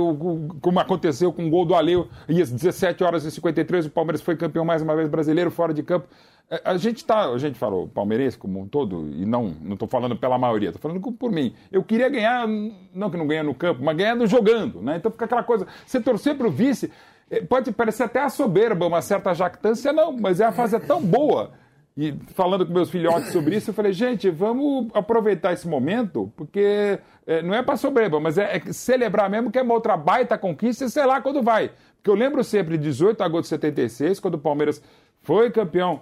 como aconteceu com o gol do Aleu, e às 17 horas e 53 o Palmeiras foi campeão mais uma vez brasileiro, fora de campo. É, A gente tá, a gente falou palmeirense como um todo, e não não estou falando pela maioria, estou falando por mim. Eu queria ganhar, não que não ganha no campo, mas ganhando jogando, né? Então fica aquela coisa, você torcer para o vice, pode parecer até a soberba, uma certa jactância, não, mas é a fase é tão boa. E falando com meus filhotes sobre isso, eu falei, gente, vamos aproveitar esse momento, porque eh, não é para soberba, mas é, é celebrar mesmo que é uma outra baita conquista, sei lá quando vai. Porque eu lembro sempre de 18 de agosto de 76, quando o Palmeiras foi campeão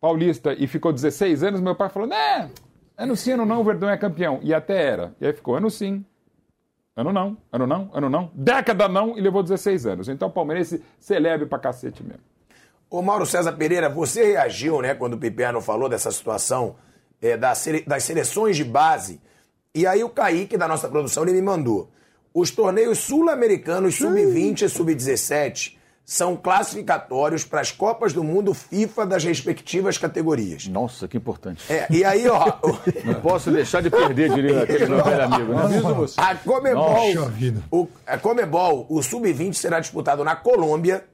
paulista e ficou 16 anos, meu pai falou: né, ano sim, ano não, o Verdão é campeão. E até era. E aí ficou ano sim, ano não, ano não, ano não, década não, e levou 16 anos. Então o palmeirense celebre pra cacete mesmo. Ô Mauro César Pereira, você reagiu, né, quando o Piperno falou dessa situação é, da sele- das seleções de base. E aí o Kaique, da nossa produção, ele me mandou. Os torneios sul-americanos sub-20 e sub-17 são classificatórios para as Copas do Mundo FIFA das respectivas categorias. Nossa, que importante. É, e aí, ó, Não posso deixar de perder, diria aquele meu velho amigo. Né? A Comebol, Nossa o, a Comebol, o sub-20 será disputado na Colômbia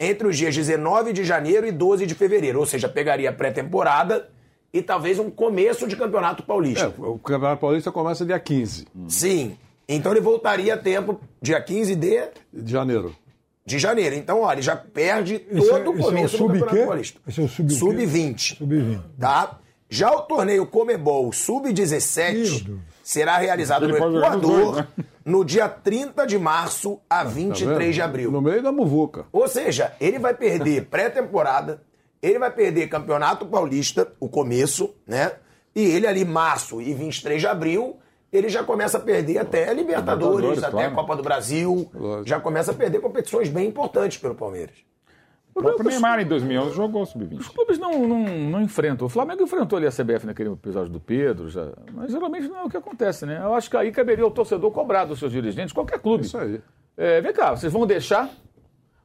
entre os dias 19 de janeiro e 12 de fevereiro, ou seja, pegaria a pré-temporada e talvez um começo de campeonato É, paulista. o Campeonato Paulista começa dia 15 Sim. Então ele voltaria a tempo dia 15 de, de janeiro. De janeiro. Então, olha, ele já perde Esse todo é- o esse é o começo do sub Campeonato quê? Paulista. Esse é o sub o quê? Sub-20. Sub-20. Tá? Já o torneio Comebol Meu Sub-17 Deus. será realizado Ele no Equador dois, né? no dia 30 de março a 23 Tá de abril. No meio da muvuca. Ou seja, ele vai perder pré-temporada, ele vai perder Campeonato Paulista, o começo, né? E ele ali, março e 23 de abril, ele já começa a perder até Libertadores, Libertadores, até claro. Copa do Brasil. Lógico. Já começa a perder competições bem importantes pelo Palmeiras. O próprio Neymar em 2011 jogou sub-20. Os clubes não, não, não enfrentam. O Flamengo enfrentou ali a CBF naquele episódio do Pedro, já, mas geralmente não é o que acontece, né? Eu acho que aí caberia ao torcedor cobrar dos seus dirigentes, qualquer clube. Isso aí. É, vem cá, vocês vão deixar?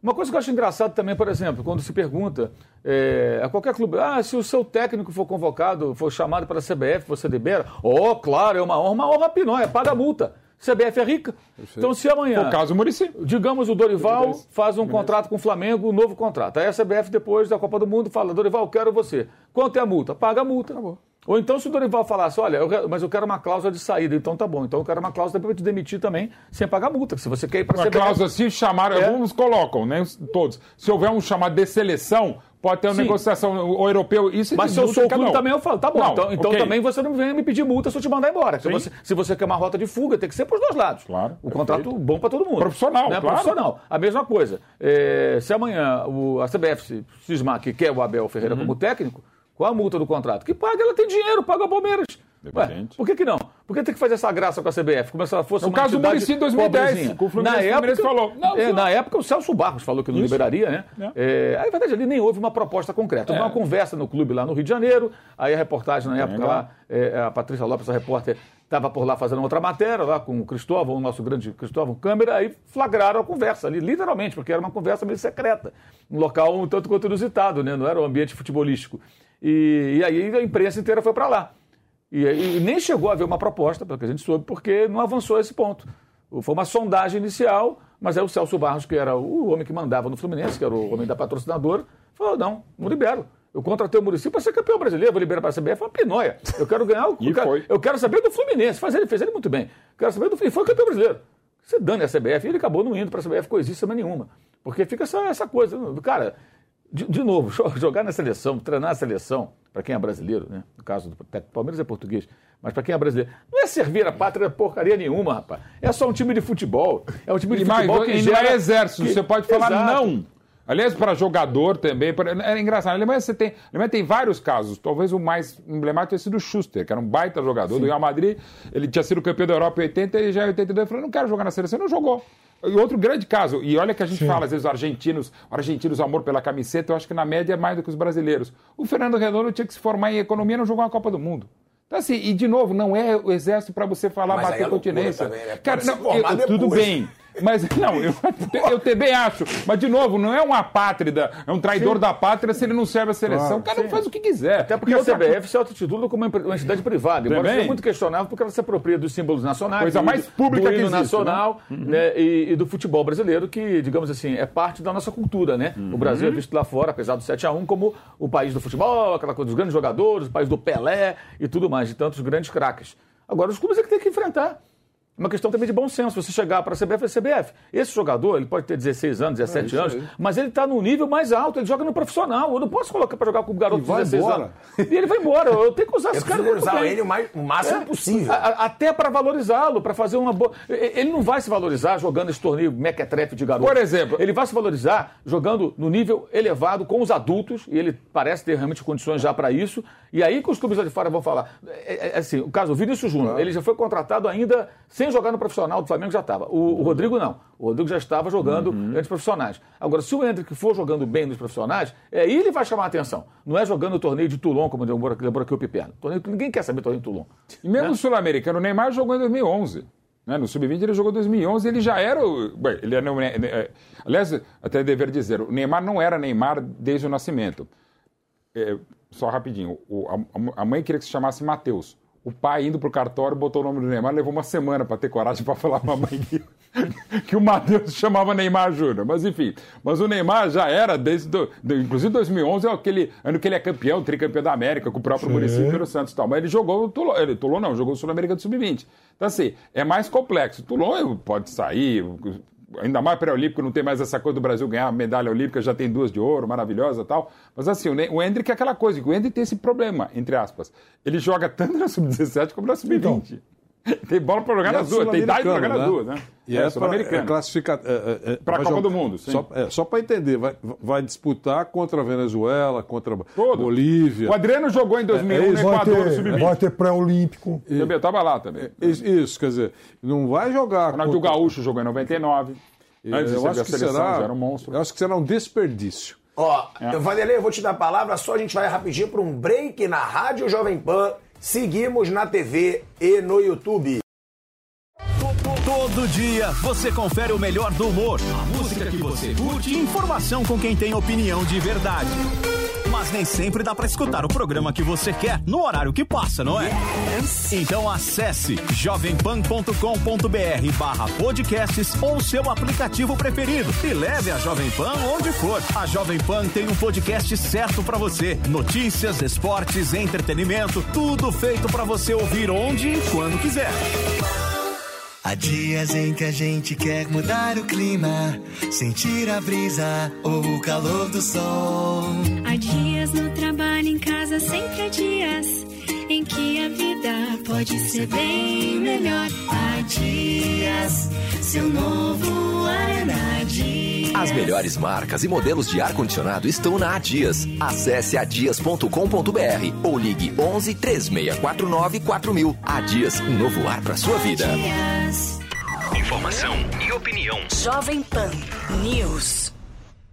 Uma coisa que eu acho engraçado também, por exemplo, quando se pergunta é, a qualquer clube, ah, se o seu técnico for convocado, for chamado para a CBF, você libera? Oh, claro, é uma honra, uma honra pinóia, paga a multa. CBF é rica. Então, se amanhã. Foi o caso do Muricy. Digamos o Dorival faz um contrato com o Flamengo, um novo contrato. Aí a CBF, depois da Copa do Mundo, fala: Dorival, quero você. Quanto é a multa? Paga a multa. Ou então, se o Dorival falasse: olha, eu re- mas eu quero uma cláusula de saída, então tá bom. Então eu quero uma cláusula para te demitir também, sem pagar multa. Se você quer ir para a Uma cláusula, se chamaram, É. alguns colocam, né? Todos. Se houver um chamado de seleção, pode ter uma Sim. negociação, o europeu. Isso Mas se eu sou o clube também, eu falo, tá bom. Não, então então ok. também você não vem me pedir multa se eu te mandar embora. Se você, se você quer uma rota de fuga, tem que ser para os dois lados. Claro, O perfeito. contrato bom para todo mundo. Profissional, né? claro. Profissional. A mesma coisa. É, se amanhã o, a CBF se cismar que quer o Abel Ferreira Uhum. como técnico, qual a multa do contrato? Que paga, ela tem dinheiro, paga o Palmeiras. Ué, por que, que não? Por que tem que fazer essa graça com a CBF? Como se ela fosse É o uma caso do Muricy em 2010, pobrezinha. com o Fluminense, na época, falou, não, é, na época o Celso Barros falou que não Isso. liberaria, né? É, aí, na verdade, ali nem houve uma proposta concreta. Houve É. uma conversa no clube lá no Rio de Janeiro, aí a reportagem na época lá, é, a Patrícia Lopes, a repórter, estava por lá fazendo outra matéria, lá com o Cristóvão, o nosso grande Cristóvão Câmara, aí flagraram a conversa ali, literalmente, porque era uma conversa meio secreta, um local um tanto quanto inusitado, né? não era um ambiente futebolístico. E, e aí a imprensa inteira foi para lá. E, e nem chegou a haver uma proposta, pelo que a gente soube, porque não avançou esse ponto. Foi uma sondagem inicial, mas aí o Celso Barros, que era o homem que mandava no Fluminense, que era o homem da patrocinadora, falou: não, não libero. Eu contratei o Murici para ser campeão brasileiro, vou liberar para a CBF, é uma pinóia. Eu quero ganhar o. Eu, quero, foi. eu quero saber do Fluminense. Faz ele, fez ele muito bem. Quero saber do. E foi campeão brasileiro. Você dane a CBF, e ele acabou não indo para a CBF coisíssima nenhuma. Porque fica essa, essa coisa. Cara, de, de novo, jogar na seleção, treinar a seleção, para quem é brasileiro, né? No caso do Palmeiras é português, mas para quem é brasileiro, não é servir a pátria porcaria nenhuma, rapaz. É só um time de futebol. É um time de E mais, futebol que e não gera... é exército, que- você pode falar Exato. não. Aliás, para jogador também, para- é engraçado. Na Alemanha você tem, na Alemanha tem vários casos. Talvez o mais emblemático tenha sido o Schuster, que era um baita jogador do Real Madrid. Ele tinha sido campeão da Europa em 80 e já em 82 falou: não quero jogar na seleção, não jogou. E outro grande caso, e olha que a gente fala, às vezes, os argentinos, argentinos, amor pela camiseta, eu acho que na média é mais do que os brasileiros. O Fernando Redondo tinha que se formar em economia e não jogou uma Copa do Mundo. Então, assim, e de novo, não é o exército para você falar Mas bater é continência. também, né? Cara, não, eu- tudo bem. Mas, não, eu, eu também acho. Mas, de novo, não é um apátrida, é um traidor da pátria se ele não serve a seleção. o cara não faz o que quiser. Até porque E a outra CBF se autotitula como uma entidade privada, embora Também. seja muito questionável porque ela se apropria dos símbolos nacionais, Coisa do- mais pública do que existe, nacional né, e, e do futebol brasileiro, que, digamos assim, é parte da nossa cultura, né? O Brasil é visto lá fora, apesar do 7 a 1 como o país do futebol, aquela coisa dos grandes jogadores, o país do Pelé e tudo mais, de tantos grandes craques. Agora, os clubes é que tem que enfrentar. É Uma questão também de bom senso. Você chegar para a CBF, é CBF. Esse jogador, ele pode ter 16 anos, 17 anos, mas ele está num nível mais alto, ele joga no profissional. Eu não posso colocar para jogar com o garoto E de vai 16 embora. anos. E ele vai embora. Eu tenho que usar Eu esse cara muito usar ele o, mais, o máximo É. possível. A- a- Até para valorizá-lo, para fazer uma boa. E- Ele não vai se valorizar jogando esse torneio mequetrefe de garoto. Por exemplo- Ele vai se valorizar jogando no nível elevado com os adultos, e ele parece ter realmente condições já para isso. E aí que os clubes lá de fora vão falar. É, é, assim, o caso do Vinícius Júnior, ele já foi contratado ainda sem jogar no profissional, do Flamengo já estava. O, o Rodrigo não. O Rodrigo já estava jogando os profissionais. Agora, se o Hendrick for jogando bem nos profissionais, é aí ele vai chamar a atenção. Não é jogando o torneio de Toulon, como lembrou aqui o Piperno. Torneio que ninguém quer saber torneio de Toulon. E mesmo o Sul-Americano, o Neymar jogou em 2011. Né? No Sub-20 ele jogou em 2011 ele já era. O... Bem, ele era é, aliás, até dever dizer, o Neymar não era Neymar desde o nascimento. É, só rapidinho, o- a, a mãe queria que se chamasse Matheus. O pai, indo pro cartório, botou o nome do Neymar, levou uma semana para ter coragem para falar pra mãe que, que o Matheus chamava Neymar Júnior. Mas enfim, mas o Neymar já era desde. Do, do- inclusive 2011 é aquele ano que ele é campeão, tricampeão da América, com o próprio município pelo Santos e tal. Mas ele jogou Toulon, ele, Toulon não, jogou o Sul-Americano Sub-20. Então assim, é mais complexo. Toulon pode sair. Ainda mais pré-olímpico, não tem mais essa coisa do Brasil ganhar medalha olímpica, já tem duas de ouro, maravilhosa tal. Mas assim, o Hendrick é aquela coisa, o Hendrick tem esse problema, entre aspas. Ele joga tanto na Sub-17 como na Sub-20. Tem bola para jogar é nas duas, tem idade para jogar nas sul-americano, duas, né? E é, para sul-americano. classificar. É, é, Pra vai Copa jogar- do Mundo, sim. Só, é, só para entender, vai, vai disputar contra a Venezuela, contra a Todo. Bolívia. O Adriano jogou em 2001 É, no é, Vai Equador, no ter, Sub-20. vai ter pré-olímpico. Eu tava lá também. Isso, isso, quer dizer, não vai jogar. Ronaldinho contra- Gaúcho jogou em 99. Antes eu acho da que seleção, será, era um monstro. Eu acho que será um desperdício. Ó, Vanderlei, eu vou te dar a palavra, só a gente vai rapidinho para um break na Rádio Jovem Pan. Seguimos na TV e no YouTube. Todo dia você confere o melhor do humor, a música que você curte e informação com quem tem opinião de verdade. Mas nem sempre dá pra escutar o programa que você quer no horário que passa, não é? Então acesse jovempan.com.br barra podcasts ou seu aplicativo preferido e leve a Jovem Pan onde for. A Jovem Pan tem um podcast certo pra você. Notícias, esportes, entretenimento, tudo feito pra você ouvir onde e quando quiser. Há dias em que a gente quer mudar o clima, sentir a brisa ou o calor do sol. Há dias no trabalho, em casa, sempre há dias em que a vida pode ser bem melhor. Há dias, seu novo Arena Dias. As melhores marcas e modelos de ar-condicionado estão na Adias. Acesse adias.com.br ou ligue 11 3649 4000. Adias, um novo ar para sua vida. Informação e opinião. Jovem Pan News.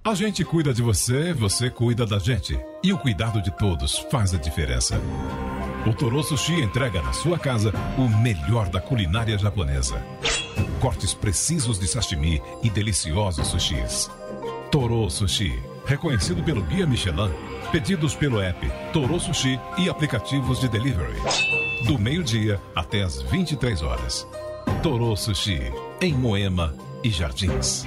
A gente cuida de você, você cuida da gente. E o cuidado de todos faz a diferença. O Toro Sushi entrega na sua casa o melhor da culinária japonesa. Cortes precisos de sashimi e deliciosos sushis. Toro Sushi, reconhecido pelo Guia Michelin, pedidos pelo app Toro Sushi e aplicativos de delivery. Do meio-dia até as 23 horas. Toro Sushi, em Moema e Jardins.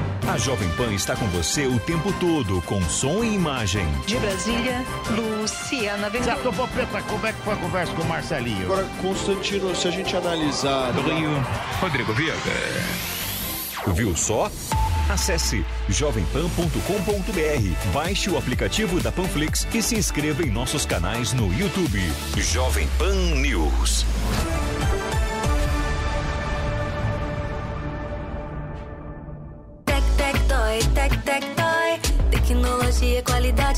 A Jovem Pan está com você o tempo todo, com som e imagem. De Brasília, Luciana Ventura. Certo, Popeta, como é que foi a conversa com o Marcelinho? Agora, Constantino, se a gente analisar. Do Rio, Rodrigo Viega. Viu só? Acesse jovempan.com.br, baixe o aplicativo da Panflix e se inscreva em nossos canais no YouTube. Jovem Pan News.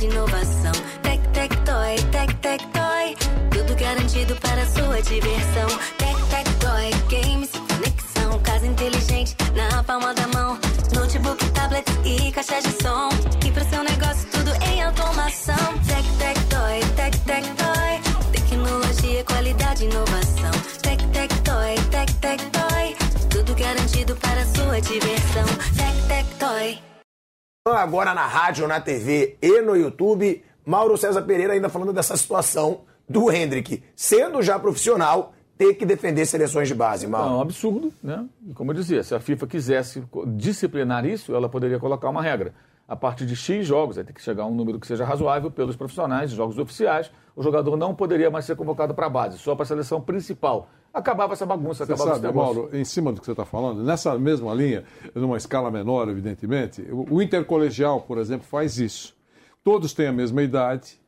Qualidade, inovação. Tec, tec, toy, tec, tec, toy. Tudo garantido para sua diversão. Tec, tec, toy, games, conexão. Casa inteligente na palma da mão. Notebook, tablet e caixa de som. E pro seu negócio, tudo em automação. Tec, tec, toy, tec, tec, toy. Tecnologia, qualidade, inovação. Tec, tec, toy, tec, tec, toy. Tudo garantido para sua diversão. Tec, tec, toy. Agora na rádio, na TV e no YouTube, Mauro César Pereira ainda falando dessa situação do Hendrick, sendo já profissional, ter que defender seleções de base, Mauro. É um absurdo, né? Como eu dizia, se a FIFA quisesse disciplinar isso, ela poderia colocar uma regra. A partir de X jogos, aí tem que chegar a um número que seja razoável pelos profissionais, jogos oficiais, o jogador não poderia mais ser convocado para a base, só para a seleção principal. Acabava essa bagunça, Você acabava esse sabe, negócio. Mauro, em cima do que você está falando, nessa mesma linha, numa escala menor, evidentemente, o o intercolegial, por exemplo, faz isso. Todos têm a mesma idade,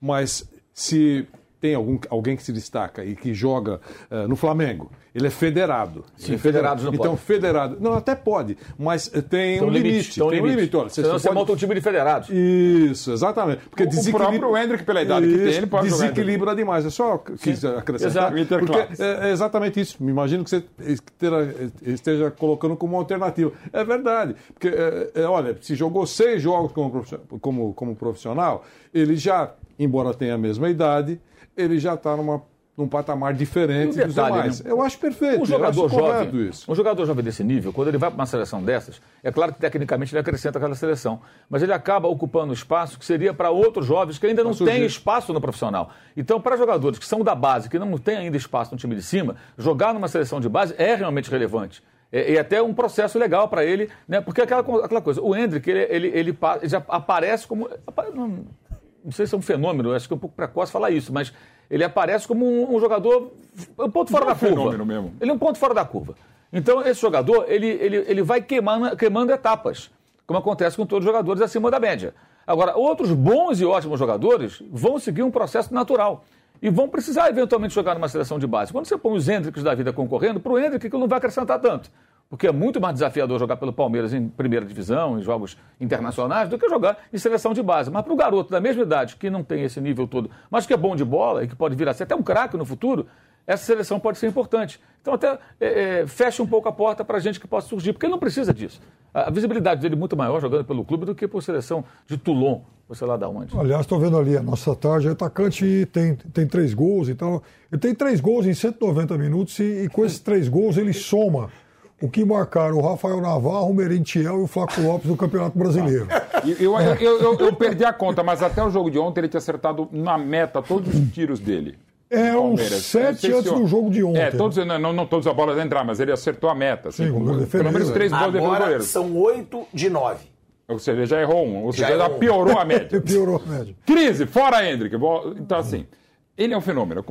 mas se tem algum, alguém que se destaca e que joga eh, no Flamengo, ele é federado. Sim, é federados não Então, podem. federado. Não, até pode, mas tem, Tem um limite. limite, tem um limite. limite. Olha, Senão você monta um time de federados. Isso, exatamente. Porque O- o desequilibra- próprio Hendrick, pela idade que tem, Isso, ele pode jogar Desequilibra demais. É só quis Sim. acrescentar. Exato. Porque é, é exatamente isso. Me imagino que você esteja, esteja colocando como alternativa. É verdade. Porque, é, é, olha, se jogou seis jogos como profissional, como, como profissional, ele já, embora tenha a mesma idade, ele já está numa num patamar diferente um dos detalhe, demais. né? Eu acho perfeito. Um jogador jovem, isso. um jogador jovem desse nível, quando ele vai para uma seleção dessas, é claro que tecnicamente ele acrescenta aquela seleção, mas ele acaba ocupando espaço que seria para outros jovens que ainda não têm espaço no profissional. Então, para jogadores que são da base, que não têm ainda espaço no time de cima, jogar numa seleção de base é realmente relevante. É, e até um processo legal para ele, né? Porque aquela, aquela coisa, o Hendrick, ele, ele, ele ele já aparece como. Não, não sei se é um fenômeno, acho que é um pouco precoce falar isso, mas ele aparece como um, um jogador, um ponto fora Não é da um curva. fenômeno mesmo. Ele é um ponto fora da curva. Então, esse jogador, ele, ele, ele vai queimando, queimando etapas, como acontece com todos os jogadores acima da média. Agora, outros bons e ótimos jogadores vão seguir um processo natural. E vão precisar, eventualmente, jogar numa seleção de base. Quando você põe os Hendricks da vida concorrendo, para o Hendrick aquilo não vai acrescentar tanto. Porque é muito mais desafiador jogar pelo Palmeiras em primeira divisão, em jogos internacionais, do que jogar em seleção de base. Mas para o garoto da mesma idade, que não tem esse nível todo, mas que é bom de bola e que pode vir a ser até um craque no futuro, essa seleção pode ser importante. Então, até é, é, fecha um pouco a porta para a gente que possa surgir, porque ele não precisa disso. A visibilidade dele é muito maior jogando pelo clube do que por seleção de Toulon, ou sei lá da onde. Aliás, estou vendo ali, a nossa tarde, atacante tem, tem três gols e tal. Ele tem três gols em 190 minutos e, e com esses três gols ele soma o que marcaram o Rafael Navarro, o Merentiel e o Flaco Lopes no Campeonato Brasileiro. Eu, eu, eu, eu- eu perdi a conta, mas até o jogo de ontem ele tinha acertado na meta todos os tiros dele. É, uns sete antes do jogo de ontem. É, todos, não, não, não todas as bolas entraram, mas ele acertou a meta. Assim, Sim, com- defendeu, pelo menos é. três o Agora goleiro. são oito de nove. Ou seja, ele já errou um, ou Já seja, já um. piorou a média. Piorou a média. Crise, fora Hendrick. Então, assim, ele é um fenômeno.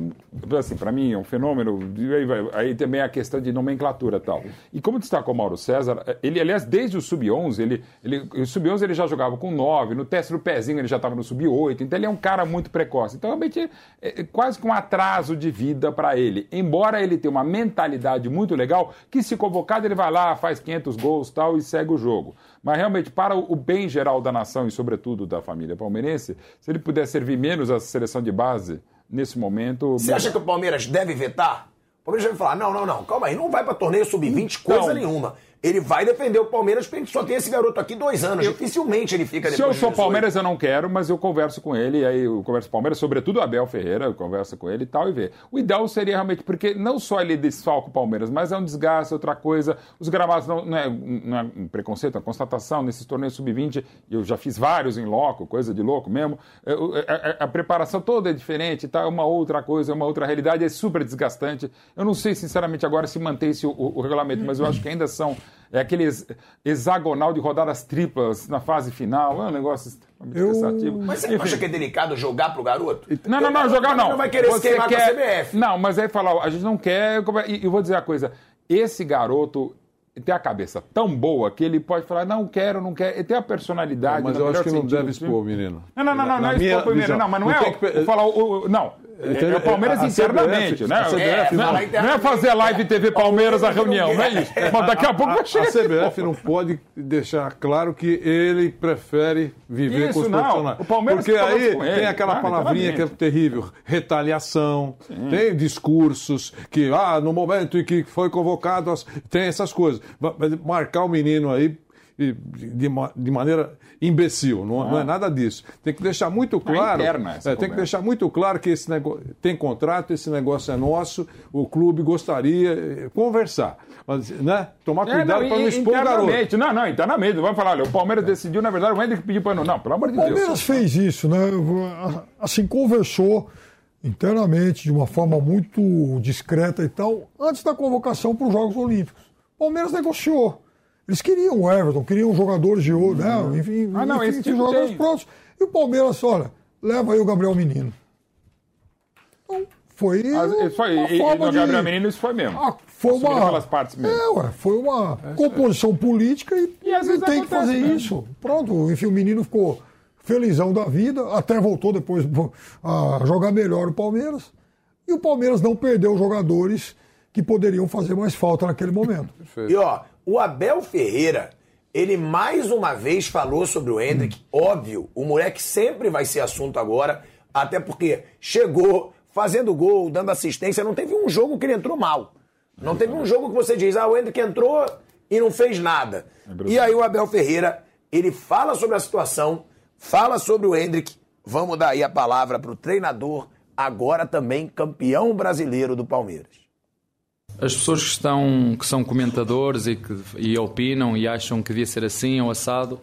Assim, para mim, é um fenômeno. Aí, vai- aí também a questão de nomenclatura e tal. E como destacou o Mauro César, ele, aliás, desde o Sub-11, ele, ele, o Sub-11 ele já jogava com 9, no teste do pezinho ele já estava no Sub-8, então ele é um cara muito precoce. Então, realmente, é, é quase que um atraso de vida para ele. Embora ele tenha uma mentalidade muito legal, que se convocado ele vai lá, faz 500 gols tal e segue o jogo. Mas realmente, para o bem geral da nação e, sobretudo, da família palmeirense, se ele puder servir menos a seleção de base nesse momento. Você acha que o Palmeiras deve vetar? O Palmeiras vai falar: não, não, não, calma aí, não vai pra torneio sub-20 coisa Então- nenhuma. Ele vai defender o Palmeiras porque a gente só tem esse garoto aqui dois anos. Dificilmente ele fica Se depois eu de sou 18. Palmeiras, eu não quero, mas eu converso com ele, e aí eu converso com o Palmeiras, sobretudo o Abel Ferreira, eu converso com ele e tal, e ver. O ideal seria realmente, porque não só ele desfalca o Palmeiras, mas é um desgaste, outra coisa. Os gramados não, não, é, não é um preconceito, é uma constatação. Nesses torneios sub-20, eu já fiz vários em loco, coisa de louco mesmo. É, o- é, é, A, preparação toda é diferente, tá? é uma outra coisa, é uma outra realidade, é super desgastante. Eu não sei, sinceramente, agora se mantém-se o, o- o regulamento, mas eu acho que ainda são. É aquele ex- hexagonal de rodadas triplas na fase final, é um negócio cansativo. Mas você Enfim. acha que é delicado jogar pro garoto? Não, não, não, jogar não. não vai querer se Você queimar quer... com a CBF. Não, mas aí falar, a gente não quer. E eu vou dizer uma coisa: esse garoto tem a cabeça tão boa que ele pode falar, não quero, não quero. Ele tem a personalidade. Mas eu acho que não deve expor o menino. Não, não, não, não, não é expor primeiro, visão. não, mas não, é que o, falar o, o- Não. É o Palmeiras A- a internamente, né? a CBF não, é fazer live TV Palmeiras a reunião, não é isso. Mas daqui a pouco vai A chegar. CBF não pode deixar claro que ele prefere viver Isso, com os profissionais. O Palmeiras Porque aí tem aquela claro, palavrinha que é terrível, retaliação, tem discursos que, ah, no momento em que foi convocado, tem essas coisas. Marcar o menino aí de, de maneira imbecil, não, não é nada disso. Tem que deixar muito é claro. é, tem que deixar muito claro que esse negócio tem contrato, esse negócio é nosso, o clube gostaria eh, conversar, mas, né? Tomar É, cuidado para não expor o garoto. internamente. Não, não, internamente. Vamos falar, olha, o Palmeiras decidiu, na verdade, o Hendrick pediu para não. Não, pelo amor de O Palmeiras Deus. fez isso, né? Assim, conversou internamente, de uma forma muito discreta e tal, antes da convocação para os Jogos Olímpicos. O Palmeiras negociou. Eles queriam o Everton, queriam jogadores de ouro, né? Enfim, Ah, não, enfim, esse tipo jogadores tem. prontos. E o Palmeiras, olha, leva aí o Gabriel Menino. Então, foi. Mas isso foi, uma e, e forma no de- Gabriel Menino isso foi mesmo. Ah, foi uma. pelas partes mesmo. É, ué, foi uma composição política e, E às vezes tem que fazer mesmo. isso. Pronto, enfim, o menino ficou felizão da vida, até voltou depois a jogar melhor o Palmeiras. E o Palmeiras não perdeu jogadores que poderiam fazer mais falta naquele momento. E ó, o Abel Ferreira, ele mais uma vez falou sobre o Hendrick. Óbvio, o moleque sempre vai ser assunto agora, até porque chegou fazendo gol, dando assistência. Não teve um jogo que ele entrou mal. Não teve um jogo que você diz, ah, o Hendrick entrou e não fez nada. E aí o Abel Ferreira, ele fala sobre a situação, fala sobre o Hendrick. Vamos dar aí a palavra pro treinador, agora também campeão brasileiro do Palmeiras. As pessoas que, estão, que são comentadores e que e opinam e acham que devia ser assim ou assado,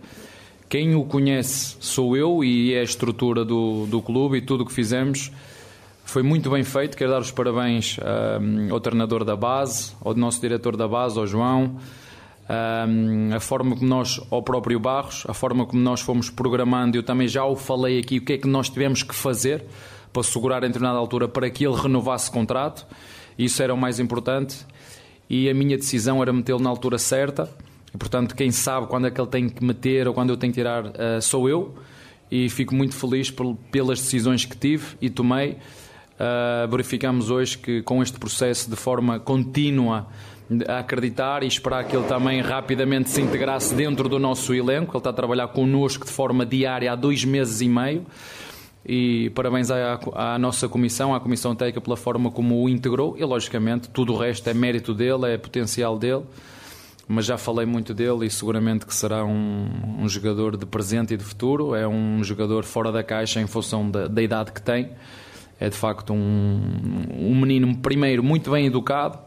quem o conhece sou eu e é a estrutura do, do clube e tudo o que fizemos foi muito bem feito. Quero dar os parabéns ahm, ao treinador da base, ao nosso diretor da base, ao João. Ahm, a forma como nós, ao próprio Barros, a forma como nós fomos programando, eu também já o falei aqui, o que é que nós tivemos que fazer para segurar em determinada altura para que ele renovasse contrato. Isso era o mais importante. E a minha decisão era metê-lo na altura certa. E, portanto, quem sabe quando é que ele tem que meter ou quando eu tenho que tirar eh, sou eu. E fico muito feliz pel- pelas decisões que tive e tomei. Uh, verificamos hoje que com este processo de forma contínua a acreditar e esperar que ele também rapidamente se integrasse dentro do nosso elenco. Ele está a trabalhar connosco de forma diária há dois meses e meio. E parabéns à, à nossa comissão, à comissão técnica, pela forma como o integrou. E logicamente tudo o resto é mérito dele, é potencial dele. Mas já falei muito dele e seguramente que será um, um jogador de presente e de futuro. É um jogador fora da caixa em função da, da idade que tem é de facto um, um menino, primeiro, muito bem educado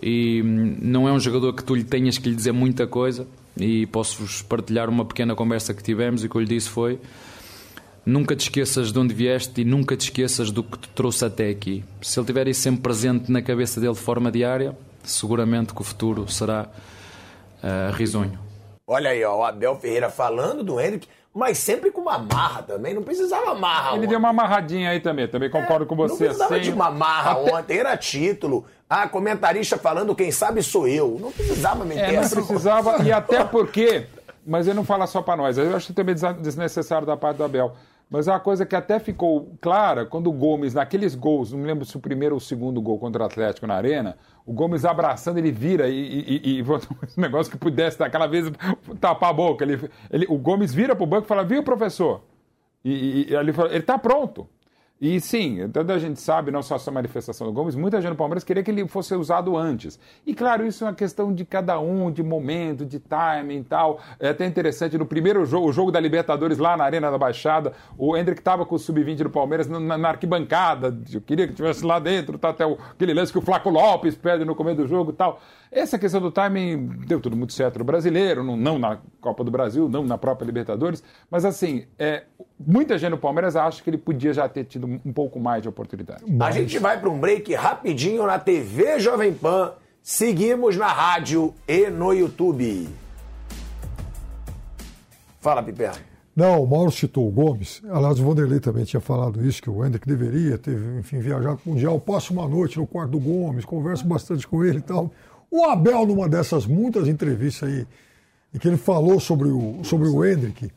e não é um jogador que tu lhe tenhas que lhe dizer muita coisa. E posso-vos partilhar uma pequena conversa que tivemos e que eu lhe disse foi: nunca te esqueças de onde vieste e nunca te esqueças do que te trouxe até aqui. Se ele tiver isso sempre presente na cabeça dele de forma diária, seguramente que o futuro será uh, risonho. Olha aí, ó, o Abel Ferreira falando do Hendrick, mas sempre com uma marra também. Não precisava marra Ele ontem. deu uma amarradinha aí também, também concordo com Não você. precisava assim. de uma marra Até- ontem, era título. Ah, comentarista falando quem sabe sou eu. Não precisava meter É, não essa. precisava, e até porque. Mas ele não fala só para nós. Eu acho também desa- desnecessário da parte do Abel. Mas é uma coisa que até ficou clara quando o Gomes, naqueles gols, não me lembro se o primeiro ou o segundo gol contra o Atlético na Arena, o Gomes abraçando, ele vira e, e, e, e um negócio que pudesse daquela vez tapar a boca. Ele, ele, o Gomes vira pro banco e fala: Viu, professor? E, e- e ele fala: Ele tá pronto. E sim, toda a gente sabe, não só essa manifestação do Gomes, muita gente no Palmeiras queria que ele fosse usado antes. E claro, isso é uma questão de cada um, de momento, de timing e tal. É até interessante, no primeiro jogo, o jogo da Libertadores lá na Arena da Baixada, o Hendrick estava com o sub-20 do Palmeiras na, na, arquibancada. Eu queria que estivesse lá dentro, tá até o, aquele lance que o Flaco Lopes pede no começo do jogo e tal. Essa questão do timing deu tudo muito certo no brasileiro, não, não, na Copa do Brasil, não na própria Libertadores, mas assim, é, muita gente no Palmeiras acha que ele podia já ter tido um pouco mais de oportunidade. A gente vai para um break rapidinho na TV Jovem Pan, seguimos na rádio e no YouTube. Fala, Piper. Não, o Mauro citou o Gomes. Aliás, o Vanderlei também tinha falado isso, que o Hendrick deveria ter, enfim, viajado para o Mundial. Passo uma noite no quarto do Gomes, converso bastante com ele e tal. O Abel, numa dessas muitas entrevistas aí, em que ele falou sobre o, sobre o Hendrick,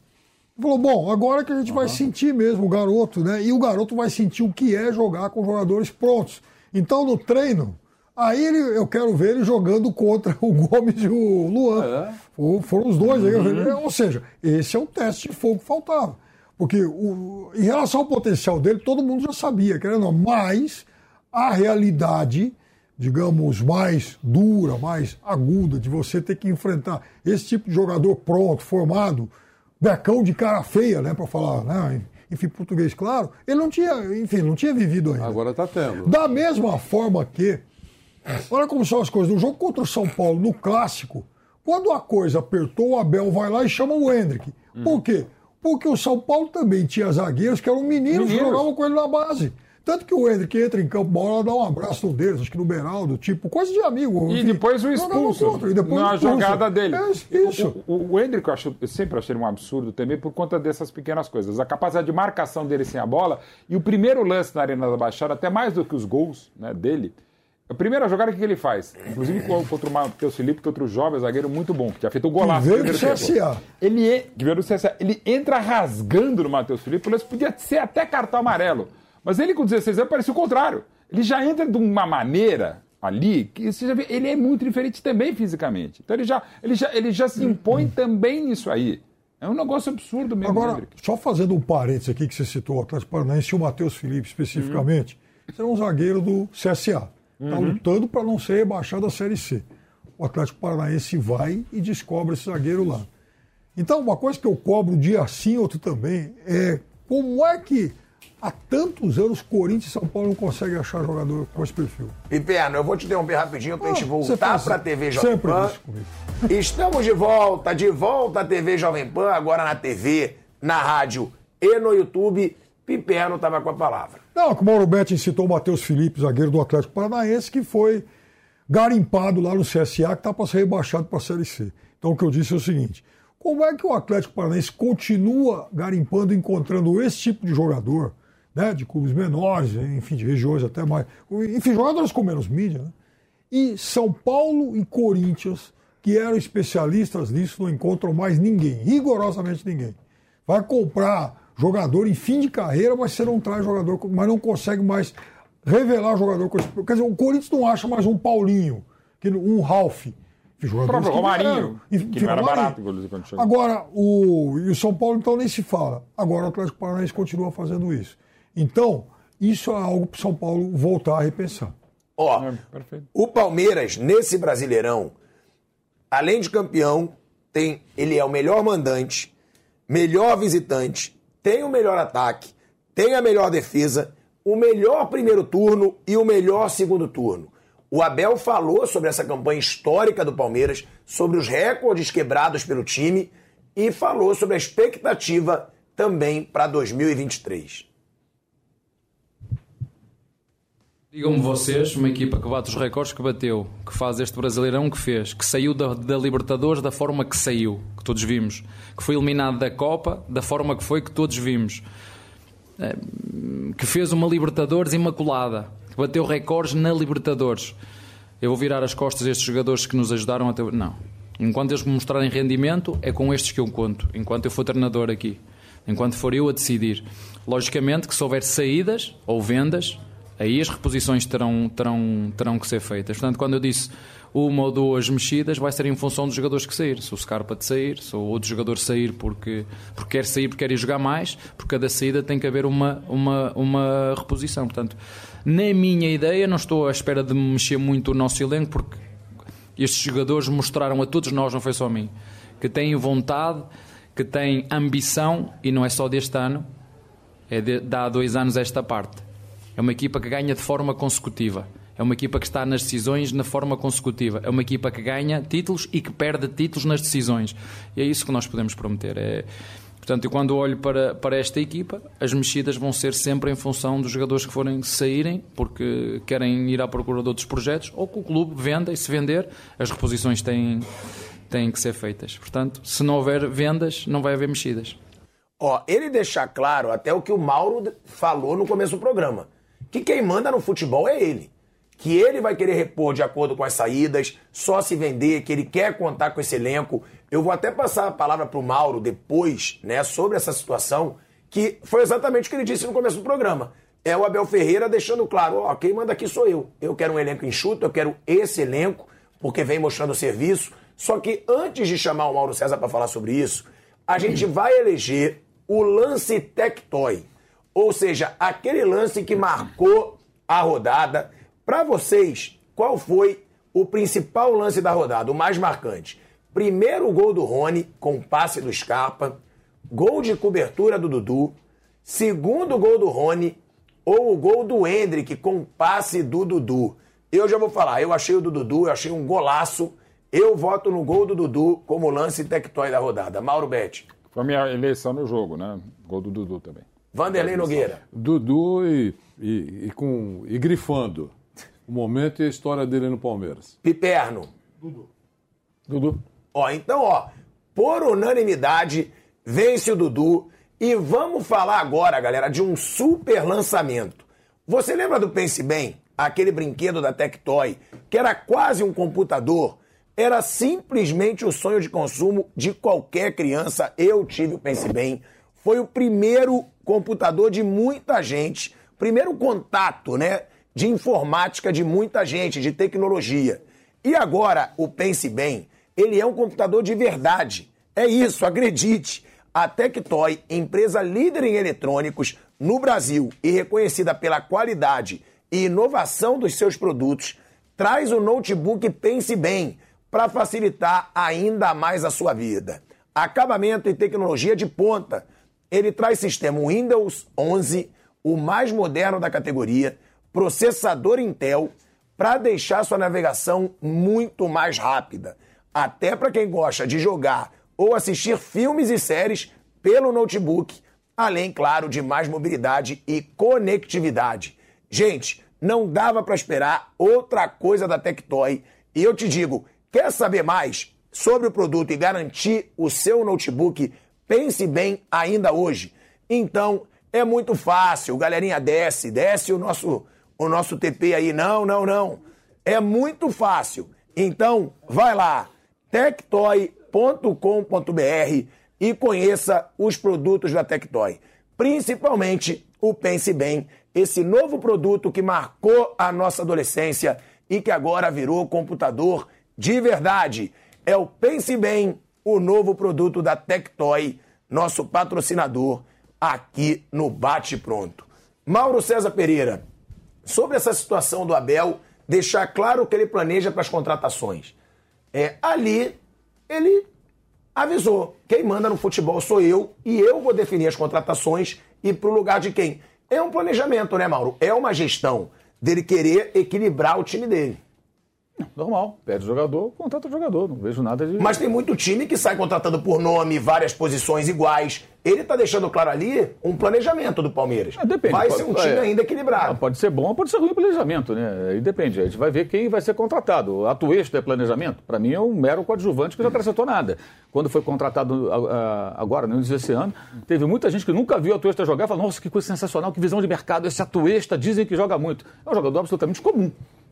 falou: bom, agora que a gente vai sentir mesmo o garoto, né? E o garoto vai sentir o que é jogar com jogadores prontos. Então, no treino, aí ele, eu quero ver ele jogando contra o Gomes e o Luan. É. Foram os dois. Uhum. Ou seja, esse é o teste de fogo que faltava. Porque o, em relação ao potencial dele, todo mundo já sabia, querendo ou não, mas a realidade digamos, mais dura, mais aguda, de você ter que enfrentar esse tipo de jogador pronto, formado, becão de cara feia, né, para falar, né, enfim, português claro, ele não tinha, enfim, não tinha vivido ainda. Agora está tendo. Da mesma forma que, olha como são as coisas, no jogo contra o São Paulo, no clássico, quando a coisa apertou, o Abel vai lá e chama o Hendrick. Por quê? Porque o São Paulo também tinha zagueiros que eram meninos, meninos. que jogavam com ele na base. Tanto que o Hendrick entra em campo, bola, dá um abraço no deles, acho que no Beraldo, tipo, coisa de amigo. E depois o expulso contra, e depois na expulso. jogada dele. É, isso. O, o, o Hendrick, eu, acho, eu sempre achei um absurdo também por conta dessas pequenas coisas. A capacidade de marcação dele sem a bola e o primeiro lance na Arena da Baixada, até mais do que os gols né, dele, a primeira jogada, o que ele faz? Inclusive contra o Matheus Felipe, que é outro jovem zagueiro muito bom, que tinha feito o um golaço. Que veio do CSA. Ele, que veio do CSA. Ele entra rasgando no Matheus Felipe, isso podia ser até cartão amarelo. Mas ele com 16 anos parecia o contrário. Ele já entra de uma maneira ali que você já vê, ele é muito diferente também fisicamente. Então ele já, ele já, ele já se impõe também nisso aí. É um negócio absurdo mesmo. Agora, Hendrick. só fazendo um parênteses aqui que você citou o Atlético Paranaense e o Matheus Felipe especificamente, uhum. é um zagueiro do CSA. Está uhum. lutando para não ser rebaixado da Série C. O Atlético Paranaense vai e descobre esse zagueiro lá. Então, uma coisa que eu cobro dia sim, outro também, é como é que Há tantos anos, Corinthians e São Paulo não conseguem achar jogador com esse perfil. Piperno, eu vou te interromper rapidinho para a gente Ah, voltar para a TV Jovem sempre Pan. Estamos de volta, de volta à TV Jovem Pan, agora na TV, na rádio e no YouTube. Piperno estava com a palavra. Não, como o Mauro Betti citou o Matheus Felipe, zagueiro do Atlético Paranaense, que foi garimpado lá no CSA, que está para ser rebaixado para a Série C. Então o que eu disse é o seguinte: como é que o Atlético Paranaense continua garimpando, encontrando esse tipo de jogador, né, de clubes menores, enfim, de regiões até mais. Enfim, jogadores com menos mídia, né? E São Paulo e Corinthians, que eram especialistas nisso, não encontram mais ninguém, rigorosamente ninguém. Vai comprar jogador em fim de carreira, mas você não traz jogador, mas não consegue mais revelar jogador. Quer dizer, o Corinthians não acha mais um Paulinho, um Ralph. O próprio Romarinho, que não era barato, inclusive, quando chegou. Agora, o, e o São Paulo, então, nem se fala. Agora, o Atlético Paranaense continua fazendo isso. Então, isso é algo para o São Paulo voltar a repensar. Ó, É, o Palmeiras, nesse Brasileirão, além de campeão, tem, ele é o melhor mandante, melhor visitante, tem o melhor ataque, tem a melhor defesa, o melhor primeiro turno e o melhor segundo turno. O Abel falou sobre essa campanha histórica do Palmeiras, sobre os recordes quebrados pelo time e falou sobre a expectativa também para 2023. Digam-me vocês, uma equipa que bate os recordes que bateu, que faz este Brasileirão que fez, que saiu da, da Libertadores da forma que saiu, que todos vimos, que foi eliminado da Copa da forma que foi, que todos vimos, Eh, que fez uma Libertadores imaculada, bateu recordes na Libertadores. Eu vou virar as costas a estes jogadores que nos ajudaram até. Não. Enquanto eles me mostrarem rendimento, é com estes que eu conto. Enquanto eu for treinador aqui. Enquanto for eu a decidir. Logicamente que se houver saídas ou vendas, aí as reposições terão, terão, terão que ser feitas. Portanto, quando eu disse uma ou duas mexidas vai ser em função dos jogadores que sair. Se o Scarpa de sair, se o outro jogador sair porque, porque quer sair, porque quer ir jogar mais, porque cada saída tem que haver uma, uma, uma reposição. Portanto, na minha ideia, não estou à espera de mexer muito o nosso elenco, porque estes jogadores mostraram a todos nós, não foi só a mim, que têm vontade, que têm ambição, e não é só deste ano, é de, há dois anos esta parte. É uma equipa que ganha de forma consecutiva. É uma equipa que está nas decisões na forma consecutiva. É uma equipa que ganha títulos e que perde títulos nas decisões. E é isso que nós podemos prometer. É, portanto, eu quando olho para, para esta equipa, as mexidas vão ser sempre em função dos jogadores que forem saírem, porque querem ir à procura de outros projetos, ou que o clube venda e se vender, as reposições têm, têm que ser feitas. Portanto, se não houver vendas, não vai haver mexidas. Ó, ele deixar claro até o que o Mauro falou no começo do programa. Que quem manda no futebol é ele. Que ele vai querer repor de acordo com as saídas, só se vender, que ele quer contar com esse elenco. Eu vou até passar a palavra pro Mauro depois, né, sobre essa situação, que foi exatamente o que ele disse no começo do programa. É o Abel Ferreira deixando claro, ó, quem manda aqui sou eu. Eu quero um elenco enxuto, eu quero esse elenco, porque vem mostrando serviço. Só que antes de chamar o Mauro César para falar sobre isso, a gente vai eleger o lance Tectoy. Ou seja, aquele lance que marcou a rodada. Para vocês, qual foi o principal lance da rodada, o mais marcante? Primeiro gol do Rony, com passe do Scarpa. Gol de cobertura do Dudu. Segundo gol do Rony, ou o gol do Hendrick, com passe do Dudu. Eu já vou falar, eu achei o do Dudu, eu achei um golaço. Eu voto no gol do Dudu como lance Tectoy da rodada. Mauro Betti. Foi a minha eleição no jogo, né? Gol do Dudu também. Vanderlei Nogueira. Dudu e, e, e com, e grifando o momento e a história dele no Palmeiras. Piperno. Dudu. Dudu. Ó, então, ó, por unanimidade, vence o Dudu. E vamos falar agora, galera, de um super lançamento. Você lembra do Pense Bem? Aquele brinquedo da Tectoy, que era quase um computador? Era simplesmente o sonho de consumo de qualquer criança. Eu tive o Pense Bem. Foi o primeiro computador de muita gente, primeiro contato, né, de informática de muita gente, de tecnologia. E agora, o Pense Bem, ele é um computador de verdade. É isso, acredite. A Tectoy, empresa líder em eletrônicos no Brasil e reconhecida pela qualidade e inovação dos seus produtos, traz o notebook Pense Bem para facilitar ainda mais a sua vida. Acabamento e tecnologia de ponta. Ele traz sistema Windows 11, o mais moderno da categoria, processador Intel, para deixar sua navegação muito mais rápida. Até para quem gosta de jogar ou assistir filmes e séries pelo notebook, além, claro, de mais mobilidade e conectividade. Gente, não dava para esperar outra coisa da Tectoy. E eu te digo, quer saber mais sobre o produto e garantir o seu notebook? Pense bem ainda hoje. Então, é muito fácil, galerinha, desce, desce o nosso o nosso TP aí. Não, não, não. É muito fácil. Então, vai lá, tectoy.com.br e conheça os produtos da Tectoy. Principalmente o Pense Bem, esse novo produto que marcou a nossa adolescência e que agora virou computador de verdade. É o Pense Bem, o novo produto da Tectoy, nosso patrocinador aqui no Bate Pronto. Mauro César Pereira, sobre essa situação do Abel, deixar claro o que ele planeja para as contratações. É, ali, ele avisou: quem manda no futebol sou eu e eu vou definir as contratações e para o lugar de quem. É um planejamento, né, Mauro? É uma gestão dele querer equilibrar o time dele. Normal. Pede o jogador, contrata o jogador. Não vejo nada de. Mas tem muito time que sai contratando por nome, várias posições iguais. Ele tá deixando claro ali um planejamento do Palmeiras. É, depende. Vai Pode- ser um time é. ainda equilibrado. Ah, Pode ser bom, pode ser ruim o planejamento, né? Aí depende. A gente vai ver quem vai ser contratado. A Tuesta é planejamento? Para mim é um mero coadjuvante que não acrescentou nada. Quando foi contratado agora, no início desse ano, teve muita gente que nunca viu a Tuesta jogar e falou: nossa, que coisa sensacional, que visão de mercado. Esse Atuesta dizem que joga muito. É um jogador absolutamente comum.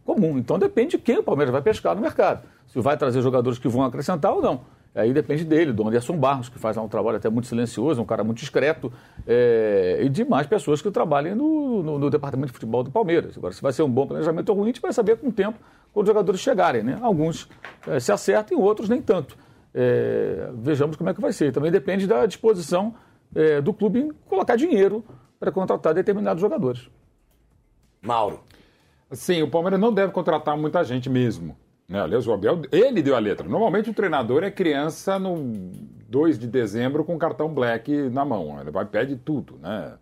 Comum. Então depende de quem o Palmeiras vai pescar no mercado. Se vai trazer jogadores que vão acrescentar ou não. Aí depende dele, do Anderson Barros, que faz um trabalho até muito silencioso, um cara muito discreto, é, e de mais pessoas que trabalhem no, no, no, departamento de futebol do Palmeiras. Agora, se vai ser um bom planejamento ou ruim, a gente vai saber com o tempo, quando os jogadores chegarem. Né? Alguns é, se acertam, outros nem tanto. É, vejamos como é que vai ser. Também depende da disposição é, do clube em colocar dinheiro para contratar determinados jogadores. Mauro. Sim, o Palmeiras não deve contratar muita gente mesmo. Né? Aliás, o Abel, ele deu a letra. Normalmente o treinador é criança no 2 de dezembro com cartão black na mão. Ele vai pede tudo, né?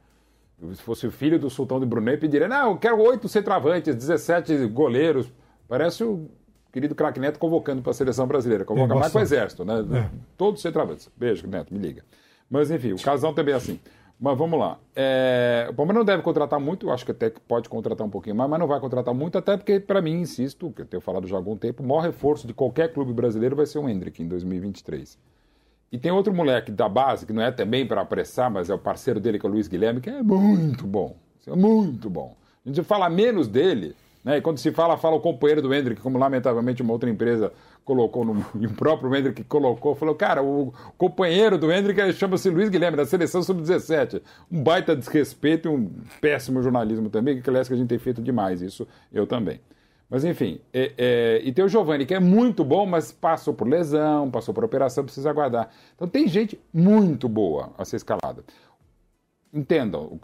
Se fosse o filho do Sultão de Brunei, pediria, não, eu quero oito centroavantes, 17 goleiros. Parece o querido craque Neto convocando para a seleção brasileira. Convoca mais para o Exército, né? É. Todos centroavantes. Beijo, Neto, me liga. Mas enfim, o casal também é assim. Mas vamos lá. É, o Palmeiras não deve contratar muito, acho que até pode contratar um pouquinho mais, mas não vai contratar muito, até porque, para mim, insisto, que eu tenho falado já há algum tempo, o maior reforço de qualquer clube brasileiro vai ser o Hendrick em 2023. E tem outro moleque da base, que não é também para apressar, mas é o parceiro dele, que é o Luiz Guilherme, que é muito bom. É muito bom. A gente fala menos dele, né? E quando se fala, fala o companheiro do Hendrick, como lamentavelmente uma outra empresa colocou, no, e o próprio Hendrick colocou, falou, cara, o companheiro do Hendrick chama-se Luiz Guilherme, da seleção sub-17. Um baita desrespeito e um péssimo jornalismo também, que aliás que a gente tem feito demais isso, eu também. Mas enfim, é, é, e tem o Giovanni, que é muito bom, mas passou por lesão, passou por operação, precisa aguardar. Então tem gente muito boa a ser escalada entendam,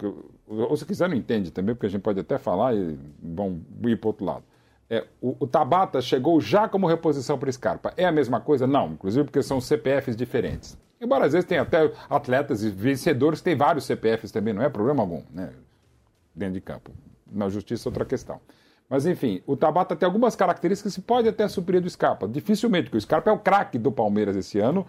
ou se quiser não entende também, porque a gente pode até falar e vão ir para outro lado. É, o, o, Tabata chegou já como reposição para Scarpa. É a mesma coisa? Não, inclusive porque são CPFs diferentes. Embora às vezes tenha até atletas e vencedores que têm vários CPFs também, não é problema algum, né? Dentro de campo. Na justiça, outra questão. Mas enfim, o Tabata tem algumas características que pode até suprir do Scarpa. Dificilmente, porque o Scarpa é o craque do Palmeiras esse ano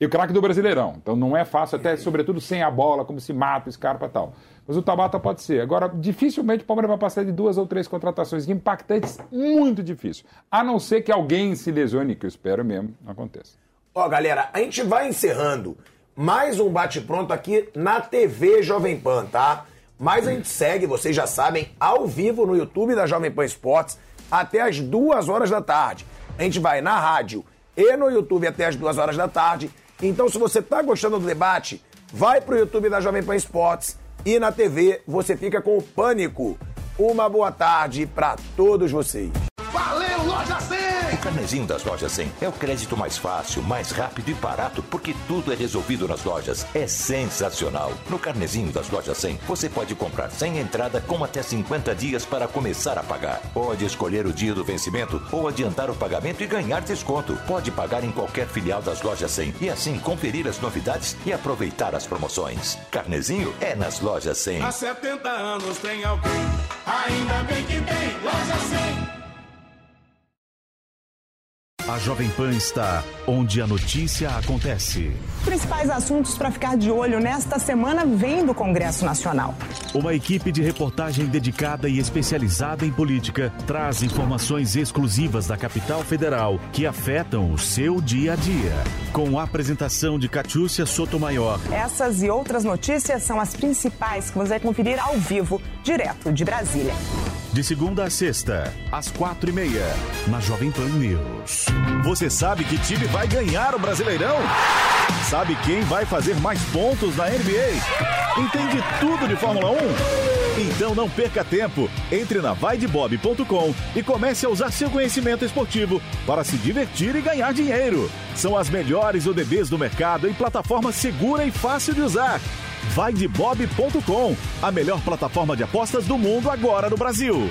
e o craque do Brasileirão. Então não é fácil, até sobretudo sem a bola, como se mata o Scarpa e tal. Mas o Tabata pode ser. Agora, dificilmente o Palmeiras vai passar de duas ou três contratações impactantes, muito difícil. A não ser que alguém se lesione, que eu espero mesmo aconteça. Ó, galera, a gente vai encerrando mais um bate-pronto aqui na TV Jovem Pan, tá? Mas a gente segue, vocês já sabem, ao vivo no YouTube da Jovem Pan Esportes até as duas horas da tarde. A gente vai na rádio e no YouTube até as duas horas da tarde então, se você está gostando do debate, vai para o YouTube da Jovem Pan Esportes e na TV você fica com o Pânico. Uma boa tarde para todos vocês. Valeu, Loja 100! Carnezinho das lojas 100 é o crédito mais fácil, mais rápido e barato, porque tudo é resolvido nas lojas. É sensacional. No carnezinho das lojas 100, você pode comprar sem entrada com até 50 dias para começar a pagar. Pode escolher o dia do vencimento ou adiantar o pagamento e ganhar desconto. Pode pagar em qualquer filial das lojas 100 e assim conferir as novidades e aproveitar as promoções. Carnezinho é nas lojas 100. Há 70 anos tem alguém, ainda bem que tem loja 100. A Jovem Pan está onde a notícia acontece. Principais assuntos para ficar de olho nesta semana vêm do Congresso Nacional. Uma equipe de reportagem dedicada e especializada em política traz informações exclusivas da capital federal que afetam o seu dia a dia. Com a apresentação de Catiúcia Sotomayor. Essas e outras notícias são as principais que você vai conferir ao vivo, direto de Brasília. De segunda a sexta, às quatro e meia, na Jovem Pan News. Você sabe que time vai ganhar o Brasileirão? Sabe quem vai fazer mais pontos na NBA? Entende tudo de Fórmula 1? Então não perca tempo. Entre na vaidebob.com e comece a usar seu conhecimento esportivo para se divertir e ganhar dinheiro. São as melhores ODBs do mercado em plataforma segura e fácil de usar vaidebob.com, a melhor plataforma de apostas do mundo agora no Brasil.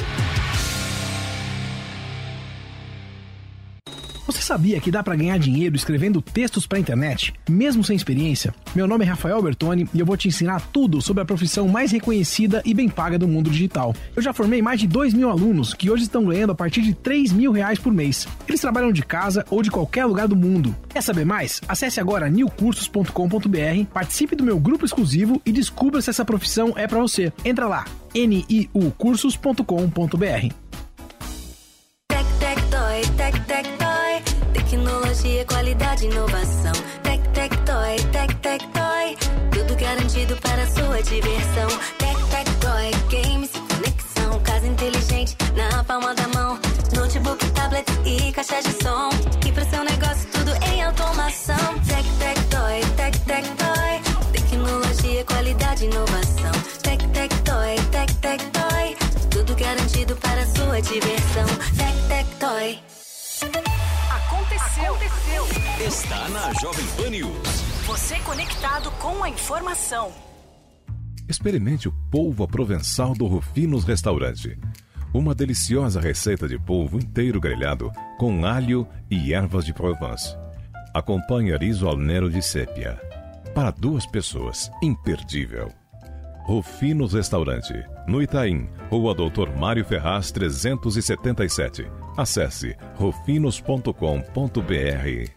Você sabia que dá para ganhar dinheiro escrevendo textos para internet, mesmo sem experiência? Meu nome é Rafael Bertoni e eu vou te ensinar tudo sobre a profissão mais reconhecida e bem paga do mundo digital. Eu já formei mais de 2 mil alunos que hoje estão ganhando a partir de 3 mil reais por mês. Eles trabalham de casa ou de qualquer lugar do mundo. Quer saber mais? Acesse agora newcursos.com.br, participe do meu grupo exclusivo e descubra se essa profissão é para você. Entra lá, niucursos.com.br. Tecnologia, qualidade, inovação. Tec, tec, toy, tec, tec, toy. Tudo garantido para sua diversão. Tec, tec, toy, games, conexão. Casa inteligente na palma da mão. Notebook, tablet e caixa de som. E para seu negócio Jovem Pan News. Você conectado com a informação. Experimente o polvo provençal do Rufinos Restaurante. Uma deliciosa receita de polvo inteiro grelhado com alho e ervas de Provence. Acompanhe riso al nero de sépia. Para duas pessoas, imperdível. Rufinos Restaurante, no Itaim, Rua Doutor Mário Ferraz 377. Acesse rufinos.com.br.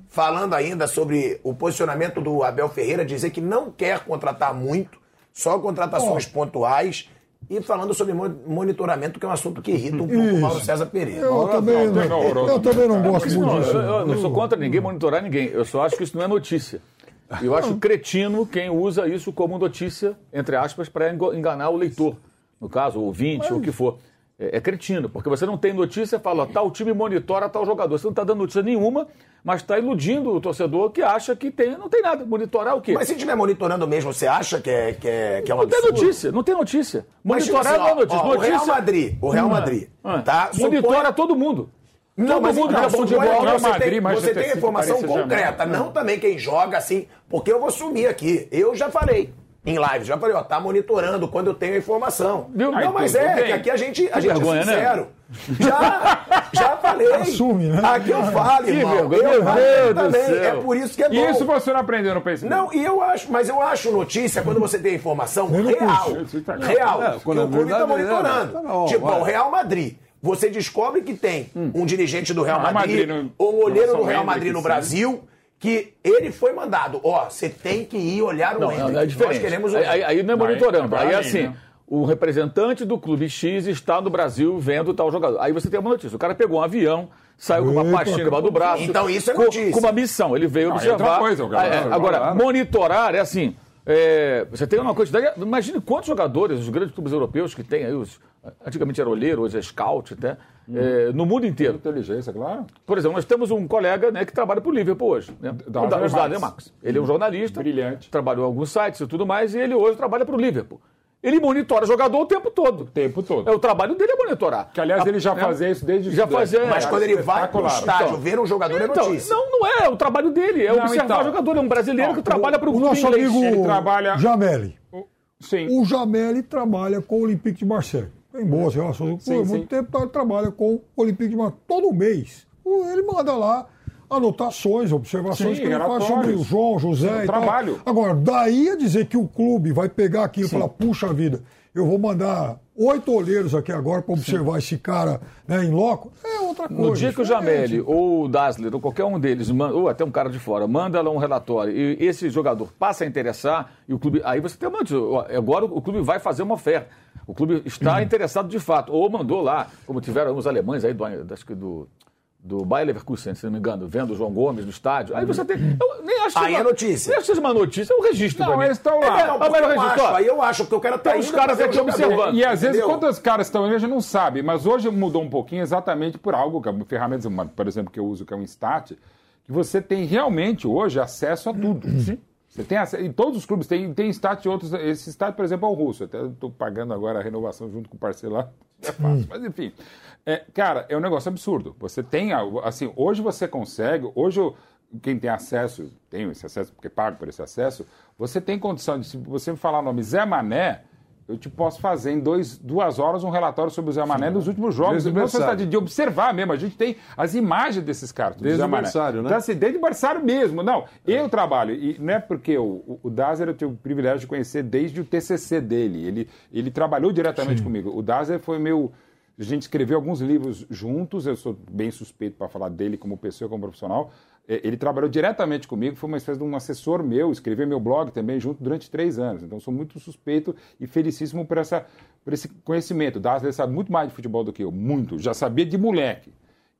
falando ainda sobre o posicionamento do Abel Ferreira, dizer que não quer contratar muito, só contratações pontuais. E falando sobre mo- monitoramento, que é um assunto que irrita um pouco o Isso. Mauro César Pereira. Eu também não- eu também não gosto muito não, disso. Eu, eu não sou contra ninguém monitorar ninguém. Eu só acho que isso não é notícia. Eu acho cretino quem usa isso como notícia, entre aspas, para enganar o leitor. No caso, o ouvinte, ou o que for. É, é cretino, porque você não tem notícia, fala, tal time monitora tal jogador. Você não está dando notícia nenhuma, mas está iludindo o torcedor que acha que tem. Não tem nada. Monitorar o quê? Mas se estiver monitorando mesmo, você acha que é, que é, que é um Não tem absurdo? notícia, não tem notícia. Mas, tipo Monitorar assim, não é ó, notícia. ó, o notícia... Real Madrid, o Real Hum. Madrid, Ah. tá? Monitora Supõe- todo mundo. Não, todo mas mundo então, que é bom de bola. você Madrid, tem, você tem informação concreta, não também quem joga assim, porque eu vou sumir aqui. Eu já falei em live, já falei, ó, tá monitorando quando eu tenho a informação. Viu? Não, mas é, que aqui a gente, a Que gente vergonha, é né? sincero. Já, já falei. Assume, né? Aqui eu falo, Que irmão. vergonha, eu meu falo também. céu. É por isso que é bom. E isso você não aprendeu no Facebook? Não, e eu acho, mas eu acho notícia quando você tem informação Eu não real. puxo. Real. É, que quando é o clube está verdade, monitorando. é, tá bom, tipo, o Real Madrid. Você descobre que tem um dirigente do Real Real Madrid, Madrid no- ou um olheiro do Real Madrid no sim. Brasil, que ele foi mandado. Ó, você tem que ir olhar o Não, Hendrick. não, é diferente. Nós queremos o aí, aí- aí não é monitorando. aí é assim. né? O representante do clube X está no Brasil vendo tal jogador. Aí você tem uma notícia. O cara pegou um avião, saiu com uma pastinha debaixo do braço. Então isso é com- notícia. Com uma missão. Ele veio Não, é observar. outra coisa, o cara Ah, é, vai agora, lá. monitorar é assim. É, você tem uma quantidade. Imagine quantos jogadores, os grandes clubes europeus que tem aí, os, antigamente era olheiro, hoje é scout, até, é, no mundo inteiro. Inteligência, claro. Por exemplo, nós temos um colega né, que trabalha para o Liverpool hoje. Né? Da o Daniel Max. Max. Ele é um jornalista. Brilhante. Trabalhou em alguns sites e tudo mais, e ele hoje trabalha para o Liverpool. Ele monitora jogador o tempo todo. O tempo todo. É, o trabalho dele é monitorar. Que, aliás, ele já É. fazia isso desde Já fazia. Mas quando ele vai pro Espetacular. estádio Então, ver um jogador é Então, notícia. não, não é. O trabalho dele é Não, observar então. o jogador. É um brasileiro que trabalha para o O clube nosso inglês. amigo Ele trabalha- Jameli. Sim. O Jameli trabalha com o Olympique de Marseille. Tem boas relações. Sim, Por sim. muito tempo ele trabalha com o Olympique de Marseille. Todo mês. O- Ele manda lá anotações, observações Sim, que ele faz sobre o João, José e Trabalho. tal. Agora, daí a dizer que o clube vai pegar aquilo e falar, puxa vida, eu vou mandar oito olheiros aqui agora para observar esse cara né, em loco, é outra coisa. No dia que o. Jameli ou o Dassler ou qualquer um deles, ou até um cara de fora, manda lá um relatório e esse jogador passa a interessar e o clube. Aí você tem uma Agora o clube vai fazer uma oferta. O clube está interessado de fato. Ou mandou lá, como tiveram os alemães aí do, acho que do, do Bayer Leverkusen, se não me engano, vendo o João Gomes no estádio. Aí você tem. Eu nem acho que Aí é uma- notícia. Nem acho que seja uma notícia, é um registro. Não, eles estão lá. É, Não, porque mas é um eu registro, acho, aí eu acho que o cara tá Tem uns indo caras aqui observando. E às vezes, entendeu? quando os caras estão aí, a gente não sabe. Mas hoje mudou um pouquinho exatamente por algo, que é ferramentas, por exemplo, que eu uso, que é um Stat, que você tem realmente hoje acesso a tudo. Você tem acesso, e todos os clubes têm, tem Stat e outros. Esse Stat, por exemplo, é o russo. Até estou pagando agora a renovação junto com o parceiro lá. É fácil, mas enfim. É, cara, é um negócio absurdo. Você tem, assim, hoje você consegue, hoje quem tem acesso, tem esse acesso porque paga por esse acesso, você tem condição de, se você me falar o nome Zé Mané, eu te posso fazer em dois, duas horas um relatório sobre o Zé Mané nos últimos jogos. Desde o Não berçário. de, de observar mesmo. A gente tem as imagens desses caras. Desde Zé o Mané. berçário, né? Então, assim, desde o berçário mesmo. Não, eu trabalho. E não é porque o, o, o Dazer eu tenho o privilégio de conhecer desde o TCC dele. Ele, ele trabalhou diretamente comigo. O Dazer foi meu. A gente escreveu alguns livros juntos. Eu sou bem suspeito para falar dele como pessoa, como profissional. É, Ele trabalhou diretamente comigo, foi uma espécie de um assessor meu, escreveu meu blog também junto durante três anos. Então sou muito suspeito e felicíssimo por, essa, por esse conhecimento. O Dazer sabe muito mais de futebol do que eu, muito. Já sabia de moleque.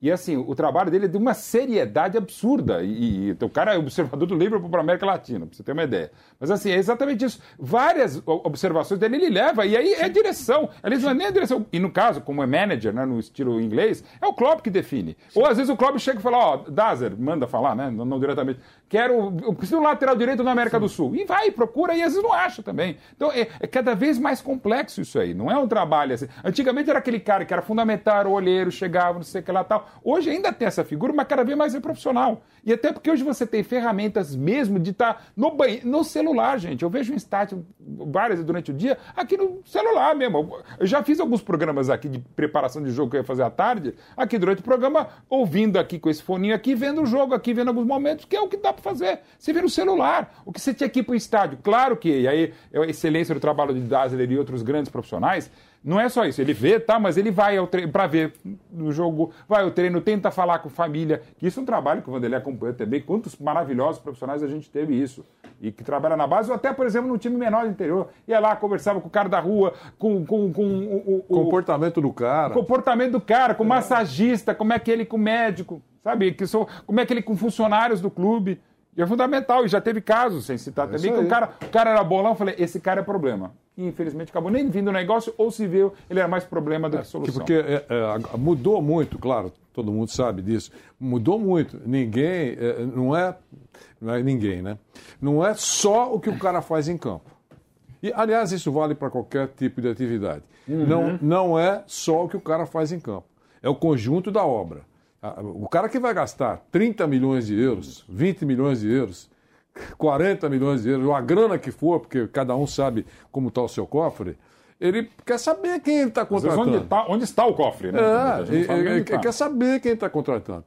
E assim, o trabalho dele é de uma seriedade absurda. E, e o cara é observador do Liverpool para a América Latina, para você ter uma ideia. Mas assim, é exatamente isso. Várias observações dele ele leva, e aí é direção. Aliás, não é nem a direção. E no caso, como é manager, né, no estilo inglês, é o Klopp que define. Ou às vezes o Klopp chega e fala, ó, Dazer, manda falar, né? Não, não diretamente. Quero. Eu preciso de um lateral direito na América do Sul. E vai, procura, e às vezes não acha também. Então é, é cada vez mais complexo isso aí. Não é um trabalho assim. Antigamente era aquele cara que era fundamental, o olheiro, chegava, não sei o que lá tal. Hoje ainda tem essa figura, mas cada vez mais é profissional. E até porque hoje você tem ferramentas mesmo de estar no banheiro, no celular, gente. Eu vejo um estádio várias durante o dia aqui no celular mesmo. Eu já fiz alguns programas aqui de preparação de jogo que eu ia fazer à tarde, aqui durante o programa, ouvindo aqui com esse foninho aqui, vendo o jogo aqui, vendo alguns momentos, que é o que dá fazer. Você vê no celular. O que você tinha aqui para o estádio. Claro que, e aí, é a excelência do trabalho de Dazzler e outros grandes profissionais, não é só isso, ele vê, tá, mas ele vai para ver no jogo, vai ao treino, tenta falar com família, que isso é um trabalho que o Vanderlei acompanha também, quantos maravilhosos profissionais a gente teve isso, e que trabalha na base, ou até, por exemplo, no time menor do interior, ia lá, conversava com o cara da rua, com, com, com o, o- Comportamento do cara. comportamento do cara, com o massagista, como é que ele com o médico, sabe, que são, como é que ele com funcionários do clube, e é fundamental, e já teve casos, sem citar também, isso que o cara, o cara era bolão, eu falei, esse cara é problema. E infelizmente acabou nem vindo o negócio, ou se viu, ele era mais problema do que solução. Porque é, é, mudou muito, claro, todo mundo sabe disso. Mudou muito. Ninguém, é, não, é, não é ninguém, né? Não é só o que o cara faz em campo. E, aliás, isso vale para qualquer tipo de atividade. Uhum. Não, não é só o que o cara faz em campo. É o conjunto da obra. O cara que vai gastar 30 milhões de euros, 20 milhões de euros, 40 milhões de euros, ou a grana que for, porque cada um sabe como está o seu cofre, ele quer saber quem ele está contratando. onde, tá, onde está o cofre, né? É, gente não sabe e- e- onde tá. quer saber quem está contratando.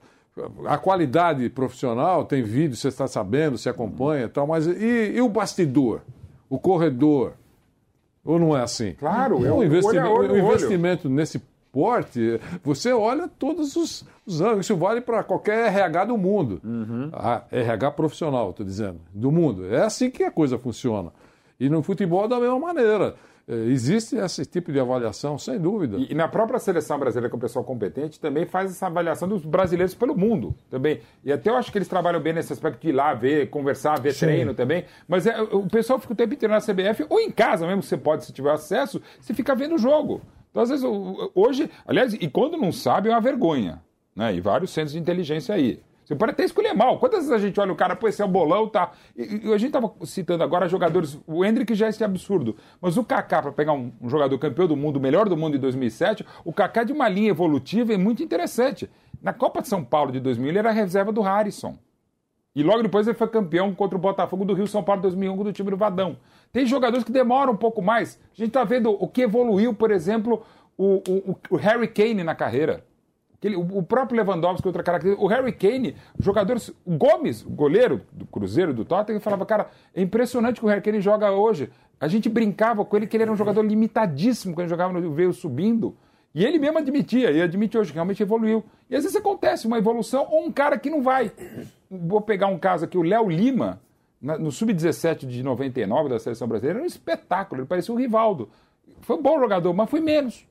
A qualidade profissional, tem vídeo, você está sabendo, você acompanha e tal, mas e, e o bastidor? O corredor? Ou não é assim? Claro, é um o investimento, olho olho, olho. investimento nesse porte, você olha todos os, os ângulos. Isso vale para qualquer RH do mundo. Uhum. Ah, RH profissional, estou dizendo, do mundo. É assim que a coisa funciona. E no futebol, da mesma maneira. Eh, Existe esse tipo de avaliação, sem dúvida. E, e na própria seleção brasileira, que é o pessoal competente, também faz essa avaliação dos brasileiros pelo mundo também. E até eu acho que eles trabalham bem nesse aspecto de ir lá ver, conversar, ver Sim. treino também. Mas é, o pessoal fica o tempo inteiro na CBF, ou em casa mesmo, você pode, se tiver acesso, você fica vendo o jogo. Então, às vezes, hoje, aliás, e quando não sabe, é uma vergonha. Né? E vários centros de inteligência aí. Você pode até escolher mal. Quantas vezes a gente olha o cara, pô, esse é o bolão, tá? E, e a gente tava citando agora jogadores. O Hendrick já é esse absurdo. Mas o Kaká, para pegar um, um jogador campeão do mundo, melhor do mundo em 2007, o Kaká é de uma linha evolutiva e muito interessante. Na Copa de São Paulo de 2000, ele era reserva do Harrison. E logo depois ele foi campeão contra o Botafogo do Rio São Paulo 2001 do time do Vadão. Tem jogadores que demoram um pouco mais. A gente está vendo o que evoluiu, por exemplo, o, o- o Harry Kane na carreira. O, próprio Lewandowski, outra característica. O Harry Kane, jogadores. O Gomes, goleiro do Cruzeiro, do Tottenham, falava, cara, é impressionante que o Harry Kane joga hoje. A gente brincava com ele que ele era um jogador limitadíssimo quando jogava no veio subindo. E ele mesmo admitia, e admite hoje que realmente evoluiu. E às vezes acontece uma evolução ou um cara que não vai. Vou pegar um caso aqui, o Léo Lima, no Sub-17 de 99 da seleção brasileira, era um espetáculo, ele parecia o Rivaldo. Foi um bom jogador, mas foi menos.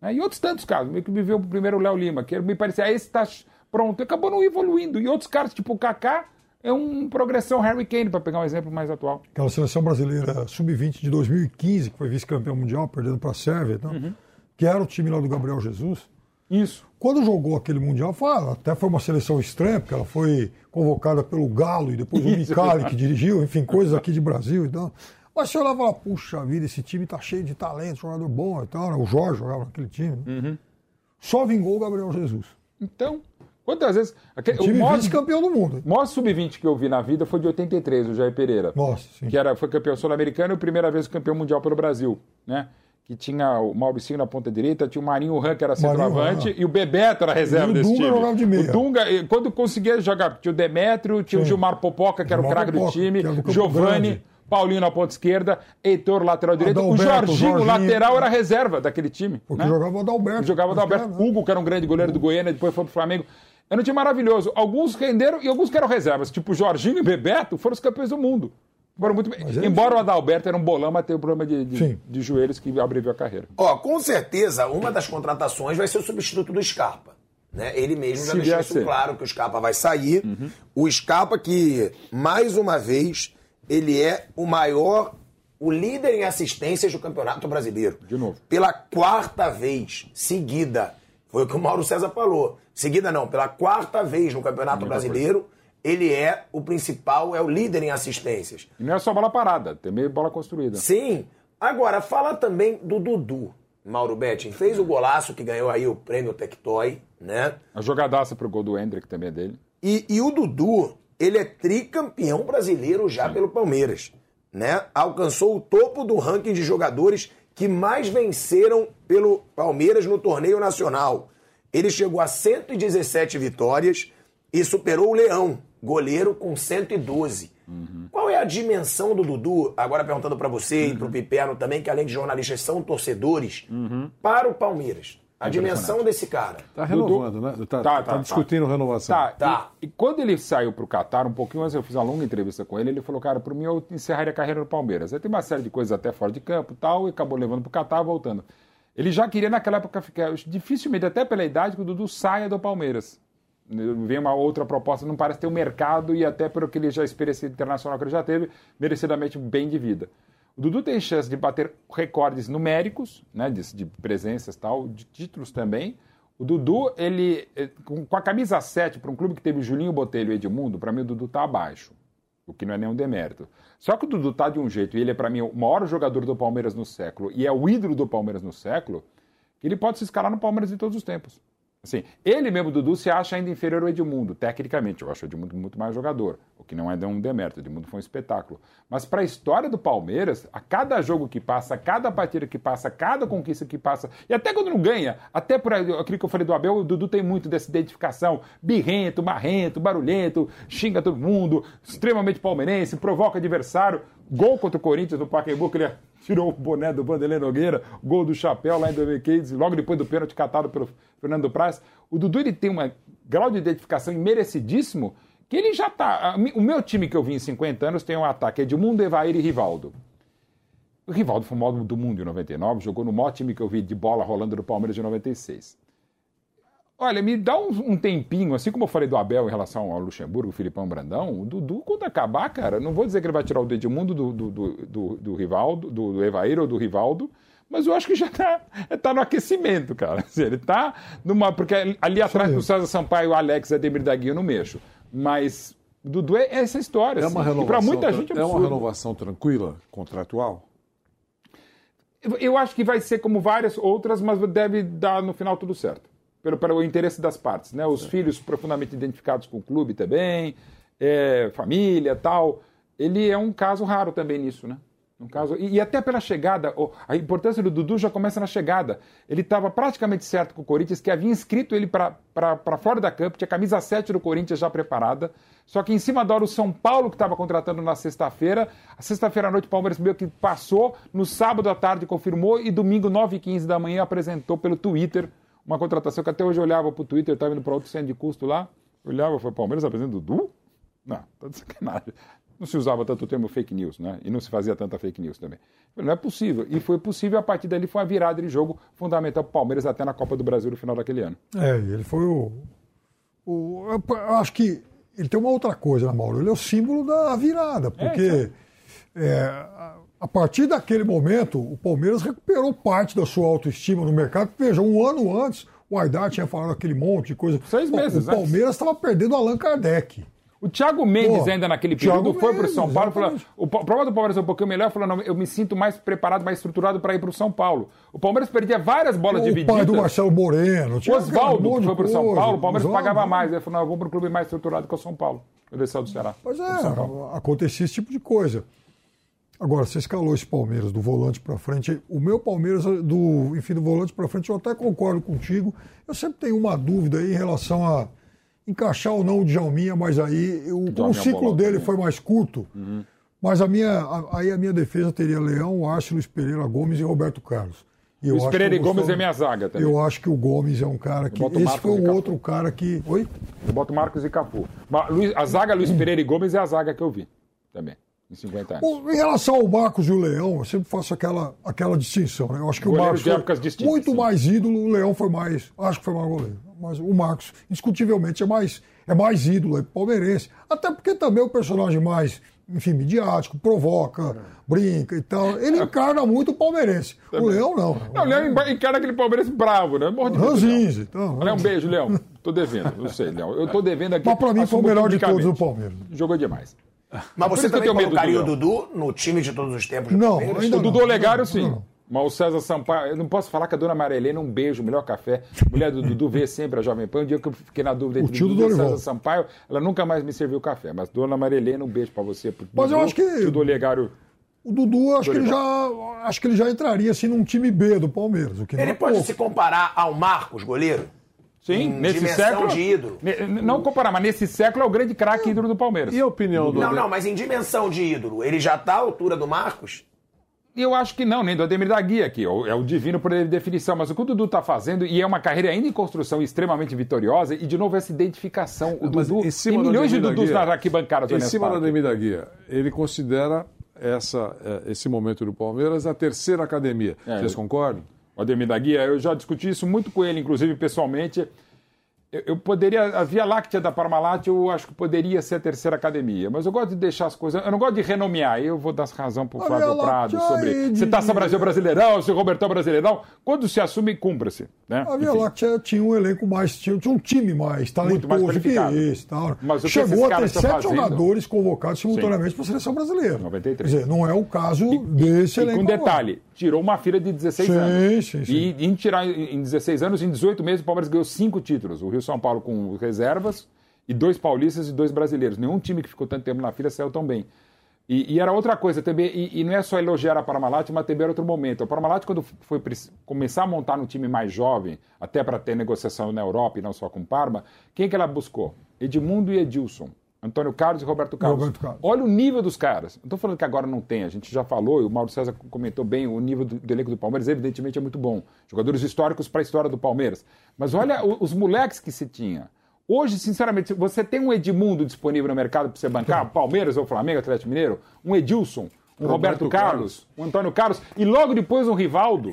né? E outros tantos casos, meio que me veio primeiro o Léo Lima, que me parecia, ah, esse tá pronto, acabou não evoluindo. E outros caras, tipo o Kaká, é um progressão Harry Kane, para pegar um exemplo mais atual. Aquela seleção brasileira sub-20 de 2015, que foi vice-campeão mundial, perdendo para a Sérvia, então, que era o time lá do Gabriel Jesus. Isso. Quando jogou aquele mundial, foi- até foi uma seleção estranha, porque ela foi convocada pelo Galo e depois o Micali que dirigiu, enfim, coisas aqui de Brasil e tal. Mas você olhava e falava, puxa vida, esse time tá cheio de talento, jogador bom e tal. né? O Jorge jogava naquele time. né? Só vingou o Gabriel Jesus. Então, quantas vezes. Aquele, time maior- vice-campeão do mundo. O maior sub-20 que eu vi na vida foi de 83, o Jair Pereira. Nossa, sim. Que era, foi campeão sul-americano e primeira vez campeão mundial pelo Brasil, né? Que tinha o Mauricinho na ponta direita, tinha o Marinho Han, que era centroavante, e o Bebeto era reserva E o desse Dunga time. jogava de meia. O Dunga, quando conseguia jogar, tinha o Demétrio, tinha o Sim. Gilmar Popoca, que era o Gilmar craque do time, Giovani. Paulinho na ponta esquerda, Heitor, lateral direito, o Jorginho, Jorginho. lateral, era reserva daquele time. Porque né? jogava o Adalberto. Jogava o Adalberto né? Hugo, que era um grande goleiro do Goiânia, depois foi pro Flamengo. Era um time maravilhoso. Alguns renderam e alguns que eram reservas. Tipo Jorginho e Bebeto foram os campeões do mundo. Foram muito bem. Mas é Embora o Adalberto era um bolão, mas teve um problema de, de, de joelhos que abreviou a carreira. Ó, com certeza, uma das contratações vai ser o substituto do Scarpa. Né? Ele mesmo já Se deixou vier isso ser. claro que o Scarpa vai sair. O Scarpa que, mais uma vez, ele é o maior, o líder em assistências do Campeonato Brasileiro. De novo. Pela quarta vez seguida. Foi o que o Mauro César falou. Seguida não, pela quarta vez no Campeonato Brasileiro, ele é o principal, é o líder em assistências. E não é só bola parada, tem meio bola construída. Sim. Agora, fala também do Dudu. Mauro Betting fez o golaço que ganhou aí o prêmio Tectoy, né? A jogadaça pro gol do Hendrick também é dele. E, e o Dudu, ele é tricampeão brasileiro já pelo Palmeiras, né? Alcançou o topo do ranking de jogadores que mais venceram pelo Palmeiras no torneio nacional. Ele chegou a 117 vitórias e superou o Leão, goleiro com 112. Qual é a dimensão do Dudu? Agora perguntando pra você e pro Piperno também, que além de jornalistas são torcedores, para o Palmeiras. A dimensão desse cara. Tá renovando, né? Tá, Tá, tá tá, discutindo renovação. Tá, Tá. E, e quando ele saiu pro Catar, um pouquinho antes, eu fiz uma longa entrevista com ele, ele falou, cara, por mim eu encerraria a carreira no Palmeiras. Aí tem uma série de coisas até fora de campo e tal, e acabou levando pro Catar voltando. Ele já queria naquela época ficar, dificilmente, até pela idade, que o Dudu saia do Palmeiras. Vem uma outra proposta, não parece ter um mercado e até pelo que ele já experiência internacional que ele já teve, merecidamente bem de vida. O Dudu tem chance de bater recordes numéricos, né, de, de presenças tal, de títulos também. O Dudu, ele, eh, com, a camisa 7, para um clube que teve Julinho Botelho e Edmundo, para mim o Dudu tá abaixo. O que não é nenhum demérito. Só que o Dudu tá de um jeito, e ele é para mim o maior jogador do Palmeiras no século, e é o ídolo do Palmeiras no século, que ele pode se escalar no Palmeiras em todos os tempos. Assim, ele mesmo, Dudu, se acha ainda inferior ao Edmundo, tecnicamente. Eu acho o Edmundo muito mais jogador, o que não é um demérito. O Edmundo foi um espetáculo. Mas para a história do Palmeiras, a cada jogo que passa, a cada partida que passa, a cada conquista que passa, e até quando não ganha, até por aquilo que eu falei do Abel, o Dudu tem muito dessa identificação. Birrento, marrento, barulhento, xinga todo mundo, extremamente palmeirense, provoca adversário. Gol contra o Corinthians no Pacaembu, que ele tirou o boné do Vanderlei Nogueira, gol do chapéu lá em 2015, logo depois do pênalti catado pelo Fernando Praz. O Dudu ele tem um grau de identificação merecidíssimo que ele já tá. O meu time que eu vi em 50 anos tem um ataque Edmundo, Evair e Rivaldo. O Rivaldo foi o maior do mundo em 99, jogou no maior time que eu vi de bola rolando do Palmeiras de 96. Olha, me dá um, um tempinho, assim como eu falei do Abel em relação ao Luxemburgo, o Filipão Brandão, o Dudu, quando acabar, cara, não vou dizer que ele vai tirar o Edmundo do, do, do, do, do Rivaldo, do, do Evair ou do Rivaldo, mas eu acho que já tá, tá no aquecimento, cara. Assim, Ele tá numa. Porque ali atrás do César Sampaio, o Alex, Ademir da Guia, não mexo. Mas Dudu é essa história. É uma assim. renovação, E pra muita gente é é uma renovação tranquila, contratual? Eu acho que vai ser como várias outras, mas deve dar no final tudo certo. Pelo, pelo interesse das partes, né? Os filhos profundamente identificados com o clube também, é, família tal. Ele é um caso raro também nisso, né? Um caso, e, e até pela chegada, a importância do Dudu já começa na chegada. Ele estava praticamente certo com o Corinthians, que havia inscrito ele para fora da campo, tinha a camisa 7 do Corinthians já preparada. Só que em cima da hora o São Paulo, que estava contratando na sexta-feira, a sexta-feira à noite o Palmeiras meio que passou, no sábado à tarde confirmou e domingo 9h15 da manhã apresentou pelo Twitter uma contratação que até hoje eu olhava para o Twitter, estava indo para outro centro de custo lá, olhava e falei, Palmeiras apresenta Dudu? Não, tá de sacanagem. Não se usava tanto o termo fake news, né? E não se fazia tanta fake news também. Falei, Não é possível. E foi possível, a partir dali foi uma virada de jogo fundamental para o Palmeiras até na Copa do Brasil no final daquele ano. É, ele foi o. o eu acho que ele tem uma outra coisa, né, Mauro? Ele é o símbolo da virada, porque é, a- a partir daquele momento, o Palmeiras recuperou parte da sua autoestima no mercado. Veja, um ano antes, o Aidar tinha falado aquele monte de coisa. Seis meses O Palmeiras estava perdendo o Allan Kardec. O Thiago Mendes Pô, ainda naquele Thiago período foi para o São Paulo falou: o prova do Palmeiras é um pouquinho melhor, falou: não, eu me sinto mais preparado, mais estruturado para ir para o São Paulo. O Palmeiras perdia várias bolas o divididas. pai do Marcelo Moreno. um Oswaldo, que foi para o São Paulo, o Palmeiras Oswaldo. pagava mais. Ele falou: não, eu vou para um clube mais estruturado que o São Paulo. Eu desci do Ceará. Pois é, acontecia esse tipo de coisa. Agora, você escalou esse Palmeiras do volante para frente. O meu Palmeiras, do, enfim, do volante para frente, eu até concordo contigo. Eu sempre tenho uma dúvida aí em relação a encaixar ou não o Djalminha, mas aí o, Djalminha o ciclo dele também. foi mais curto. Uhum. Mas a minha, a- aí a minha defesa teria Leão, Arce, Luiz Pereira, Gomes e Roberto Carlos. E eu Luiz acho Pereira que e Gomes é minha zaga também. Eu acho que o Gomes é um cara que. Esse foi um outro cara que. Oi? Eu boto Marcos e Cafu. Luiz- A zaga Luiz Pereira e Gomes é a zaga que eu vi também, em 50 anos. Bom, em relação ao Marcos e o Leão, eu sempre faço aquela, aquela distinção. Né? Eu acho que o Marcos foi muito sim. mais ídolo, o Leão foi mais. Acho que foi mais goleiro. mas o Marcos, indiscutivelmente, é mais, é mais ídolo, é palmeirense. Até porque também é o personagem mais, enfim, midiático, provoca, brinca e tal. Ele encarna muito o palmeirense. O Leão não. Não, o Leão encarna aquele palmeirense bravo, né? Morre de medo, Ranzinze, Leão. então. Leão, um beijo, Leão. Tô devendo, não sei, Leão. Eu tô devendo aqui. Mas pra mim foi o melhor de todos o Palmeiras. Jogou demais. Mas você eu também colocaria o. Dudu no time de todos os tempos do Não, Palmeiras? ainda O Dudu. Olegário, sim. Não. Mas o César Sampaio, eu não posso falar que a dona Maria Helena, um beijo, melhor café. Mulher do Dudu vê sempre a Jovem Pan. Um dia que eu fiquei na dúvida entre do Dudu e Dorival. César Sampaio, ela nunca mais me serviu café. Mas dona Maria Helena, um beijo pra você. pro Mas eu Dudu, acho que- tio do Olegário. O Dudu, eu acho que, ele já, acho que ele já entraria assim num time B do Palmeiras. O que não Ele é pode pouco. se comparar ao Marcos, goleiro? Sim, Em nesse século. de ídolo. Não comparar, mas nesse século é o grande craque ídolo do Palmeiras. E a opinião do Não, não, mas em dimensão de ídolo, ele já tá à altura do Marcos? Eu acho que não, nem do Ademir da Guia aqui. É o- É divino por definição. Mas o que o Dudu está fazendo, e é uma carreira ainda em construção extremamente vitoriosa, e de novo essa identificação. O Mas Dudu tem milhões de Dudus nas arquibancadas do Em cima do. Ademir da Guia, ele considera essa, eh, esse momento do Palmeiras a terceira academia. É, Vocês eu- concordam? O Ademir da Guia, eu já discuti isso muito com ele, inclusive pessoalmente. Eu, eu poderia, a Via Láctea da Parmalat, eu acho que poderia ser a terceira academia, mas eu gosto de deixar as coisas. Eu não gosto de renomear, eu vou dar razão pro A Flávio Prado sobre é de- se Taça Brasil Brasileirão, se Robertão Brasileirão. Quando se assume, cumpra-se. Né? A Via Enfim. Láctea tinha um elenco mais, tinha, tinha um time mais Muito mais talentoso que qualificado. esse. Tal. Mas o que Chegou a ter sete fazendo- jogadores convocados simultaneamente para a seleção brasileira. 93. Quer dizer, não é o caso desse E elenco. com agora. detalhe, tirou uma fila de 16 Sim, anos. sim, sim. E em tirar em 16 anos, em 18 meses, o Palmeiras ganhou cinco títulos. O Rio São Paulo com reservas e dois paulistas e dois brasileiros. Nenhum time que ficou tanto tempo na fila saiu tão bem. E, e era outra coisa também, e, e não é só elogiar a Parmalat, mas também era outro momento. A Parmalat, quando foi começar a montar um time mais jovem, até para ter negociação na Europa e não só com Parma, quem que ela buscou? Edmundo e Edilson. Antônio Carlos e Roberto Carlos. Roberto Carlos. Olha o nível dos caras. Não estou falando que agora não tem, a gente já falou, e o Mauro César comentou bem, o nível do, do elenco do Palmeiras, evidentemente, é muito bom. Jogadores históricos para a história do Palmeiras. Mas olha o- os moleques que se tinha. Hoje, sinceramente, você tem um Edmundo disponível no mercado para você bancar, Palmeiras ou Flamengo, Atlético Mineiro, um Edilson, um Roberto, Roberto Carlos, um Antônio Carlos, e logo depois um Rivaldo.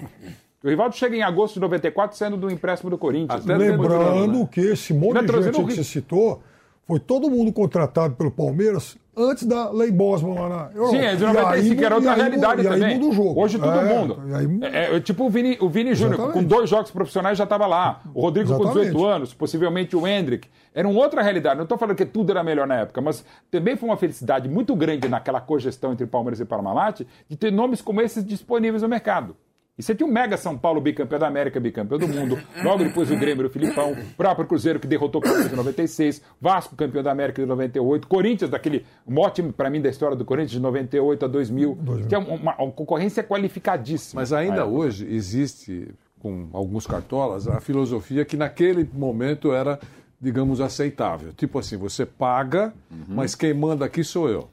O Rivaldo chega em agosto de 94 saindo do empréstimo do Corinthians. Até Lembrando que esse monte Vai de gente que você citou foi todo mundo contratado pelo Palmeiras antes da Lei Bosman lá na Europa. Sim, é de E 95, aí que era outra realidade e aí também. muda o jogo. Hoje todo É, mundo. aí É, é, tipo o Vini, o Vini Júnior, com dois jogos profissionais já estava lá. O Rodrigo com Exatamente. 18 anos, possivelmente o Hendrick. Era uma outra realidade. Não estou falando que tudo era melhor na época, mas também foi uma felicidade muito grande naquela cogestão entre Palmeiras e Parmalat de ter nomes como esses disponíveis no mercado. E você tinha o Mega São Paulo, bicampeão da América, bicampeão do mundo. Logo depois o Grêmio, o Filipão. O próprio Cruzeiro, que derrotou o Palmeiras em 96. Vasco, campeão da América de 98. Corinthians, daquele mote para mim da história do Corinthians, de 98 a 2000. Que é uma, uma concorrência qualificadíssima. Mas ainda época. hoje existe, com alguns cartolas, a filosofia que naquele momento era, digamos, aceitável. Tipo assim, você paga, mas quem manda aqui sou eu.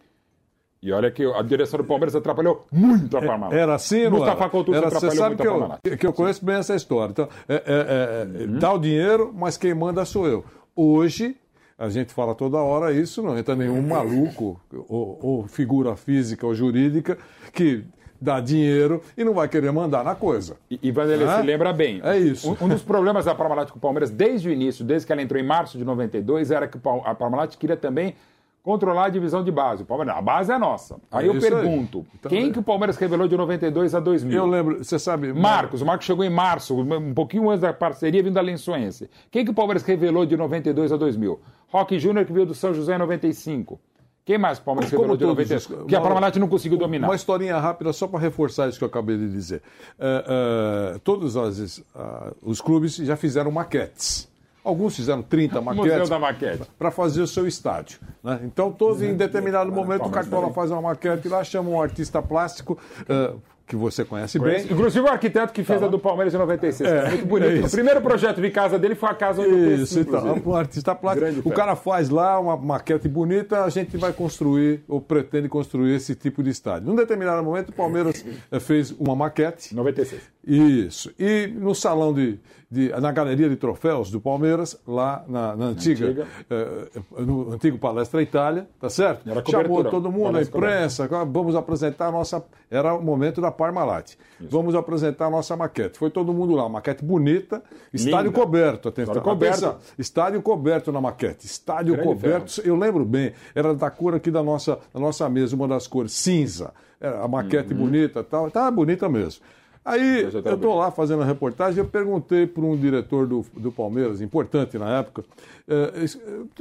E olha que a direção do Palmeiras atrapalhou muito a Parmalat. Era assim, não Mustafa era? Couto era, você atrapalhou sabe muito que a eu, Parmalat. que eu conheço bem essa história. Então, é, é, é, dá o dinheiro, mas quem manda sou eu. Hoje, a gente fala toda hora isso, não entra nenhum maluco, ou, ou figura física ou jurídica, que dá dinheiro e não vai querer mandar na coisa. E, e Vanderlei se lembra bem. É isso. Um, um dos problemas da Parmalat com o Palmeiras, desde o início, desde que ela entrou em março de 92, era que a Parmalat queria também controlar a divisão de base. O Palmeiras, a base é nossa. Aí É eu isso aí. pergunto, Então, quem é. que o Palmeiras revelou de 92 a 2000? Eu lembro, você sabe. Marcos, o Marcos chegou em março, um pouquinho antes da parceria vindo da Lençoense. Quem que o Palmeiras revelou de 92 a 2000? Roque Júnior, que veio do São José em 95. Quem mais o Palmeiras revelou de todos 92? os- Que a Parmalat não conseguiu dominar. Uma historinha rápida só para reforçar isso que eu acabei de dizer. É, é, todos as- ah, os clubes já fizeram maquetes. Alguns fizeram 30 Museu maquetes maquete. para fazer o seu estádio. né? Então, todos em determinado momento, o Cartola faz uma maquete lá, chama um artista plástico, eh, que você conhece bem. Inclusive o arquiteto que fez a do Palmeiras em 96. É, muito bonito. é isso. o primeiro projeto de casa dele foi a casa onde eu cresci, Isso, então, um artista plástico. Grande O fera. cara faz lá uma maquete bonita, a gente vai construir, ou pretende construir esse tipo de estádio. Num determinado momento, o Palmeiras eh, fez uma maquete. 96. Isso. E no salão de, de- na galeria de troféus do Palmeiras, lá na, na antiga, Antiga. eh, no antigo Palestra Itália, tá certo? Era Chamou cobertura, todo mundo, a imprensa, vamos apresentar a nossa. Era o momento da Parmalat. Vamos apresentar a nossa maquete. Foi todo mundo lá, maquete bonita, estádio Linda. coberto, atenção. Estádio coberto. Atenção, Estádio coberto na maquete. Estádio Grande coberto, eu lembro bem, era da cor aqui da nossa, da nossa mesa, uma das cores, cinza. Era a maquete Uhum. bonita e tal. Estava bonita mesmo. Aí Eu estou lá fazendo a reportagem eu perguntei para um diretor do, do Palmeiras, importante na época, eh,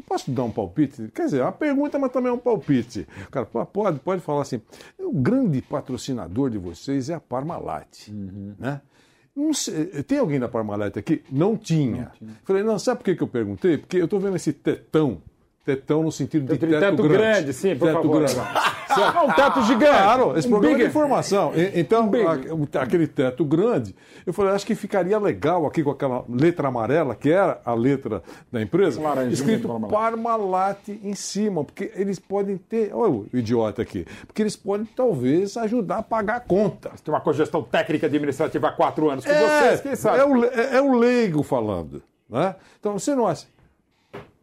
posso dar um palpite? Quer dizer, é uma pergunta, mas também é um palpite. O cara "Pô, pode, pode falar assim, o grande patrocinador de vocês é a Parmalat, né? Não sei, tem alguém da Parmalat aqui? Não tinha. Falei, não, sabe por que, que eu perguntei? Porque eu estou vendo esse tetão, tetão no sentido de Teto teto, grande, sim, por teto favor. grande. É um teto gigante. Claro, esse Um programa big- é de informação. Então, a- aquele teto grande, eu falei, acho que ficaria legal aqui com aquela letra amarela, que era a letra da empresa, escrito Parmalat. Em cima, porque eles podem ter, olha o idiota aqui, porque eles podem talvez ajudar a pagar a conta. Tem uma cogestão técnica administrativa há quatro anos com É, vocês, quem sabe? é o, é- é o leigo falando. Né? Então, você não acha?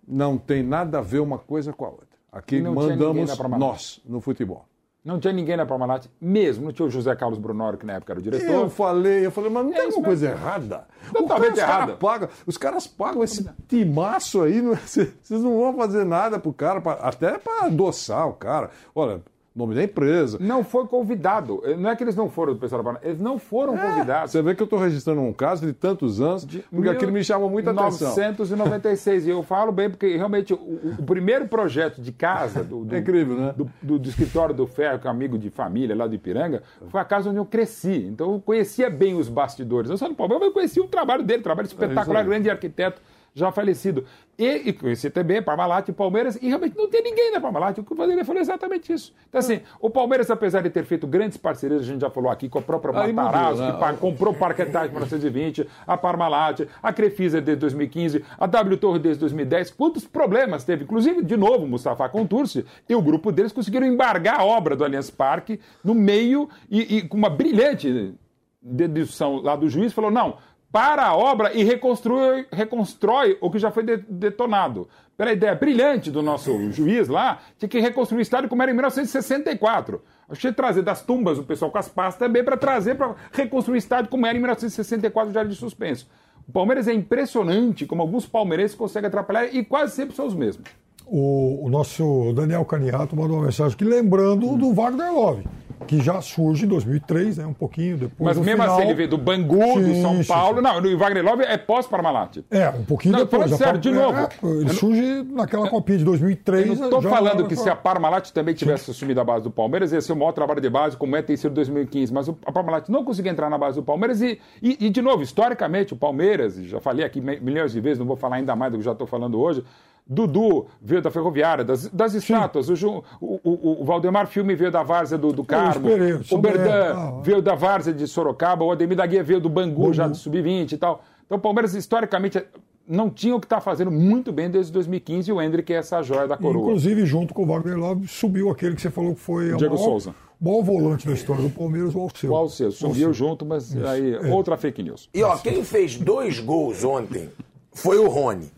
Não tem nada a ver uma coisa com a outra. Aqui Não mandamos nós no futebol. Não tinha ninguém na Parmalat, mesmo. Não tinha o José Carlos Brunoro, que na época era o diretor. Eu falei, eu falei, mas não tem É isso alguma coisa mesmo. errada? Totalmente O cara- errada. cara paga- os caras pagam esse timaço aí, não- vocês não vão fazer nada pro cara, pra- até para adoçar o cara. Olha, nome da empresa. Não foi convidado. Não é que eles não foram do pessoal da Parmalat, eles não foram convidados. Você vê que eu estou registrando um caso de tantos anos, porque aquilo me chama muita atenção. 1996. E eu falo bem, porque realmente o, o- primeiro projeto de casa do, do- É incrível, né? do, do- do escritório do Ferro, que é um amigo de família lá do Ipiranga, foi a casa onde eu cresci. Então eu conhecia bem os bastidores. Eu só no Palmeiras, mas eu conhecia o trabalho dele, trabalho espetacular, aí. grande arquiteto, já falecido. E, e conheci também Parmalat e Palmeiras, e realmente não tem ninguém na Parmalat. O que o Vanderlei falou é exatamente isso. Então, assim, o Palmeiras, apesar de ter feito grandes parcerias, a gente já falou aqui, com a própria Matarazzo, né? que pa- comprou o Parquetagem em 1920, a Parmalat, a Crefisa desde 2015, a W Torre desde 2010. Quantos problemas teve? Inclusive, de novo, Mustafa Contursi e o grupo deles conseguiram embargar a obra do Allianz Parque no meio e, e com uma brilhante dedução lá do juiz, falou, não, para a obra e reconstrui, reconstrói o que já foi de- detonado. Pela ideia brilhante do nosso juiz lá, tinha que reconstruir o estádio como era em 1964. Acho que tinha que trazer das tumbas o pessoal com as pastas também para trazer para reconstruir o estádio como era em 1964, já de suspenso. O Palmeiras é impressionante como alguns palmeirenses conseguem atrapalhar e quase sempre são os mesmos. O, o nosso Daniel Caniato mandou uma mensagem aqui lembrando do Wagner Love, que já surge em 2003, né, um pouquinho depois Mas do mesmo final. assim ele veio do Bangu, do Sim, São sim, Paulo. sim. Não, o Wagner Love é pós-Parmalat. É, um pouquinho Não, depois. falando sério, de é, novo. ele surge naquela copinha de 2003. Eu não estou já- falando que se a Parmalat também tivesse assumido a base do Palmeiras, ia ser o maior trabalho de base, como é ter sido 2015. Mas a Parmalat não conseguiu entrar na base do Palmeiras e, e, e, de novo, historicamente, o Palmeiras, já falei aqui mi- milhões de vezes, não vou falar ainda mais do que já estou falando hoje. Dudu veio da Ferroviária, das, das estátuas. O, Ju- o, o- o Valdemar Filme veio da Várzea do, do Carmo. O Berdan ah, veio da Várzea de Sorocaba. O Ademir da Guia veio do Bangu, já do Sub-20 e tal. Então o Palmeiras, historicamente, não tinha o que está fazendo muito bem desde 2015 e o Hendrick é essa joia da coroa. Inclusive, junto com o Wagner Love, subiu aquele que você falou que foi o Diego maior, Souza. maior volante da história do Palmeiras, o Alceu. O seu? Subiu junto, mas aí É. outra fake news. E ó, quem fez dois gols ontem foi o Rony.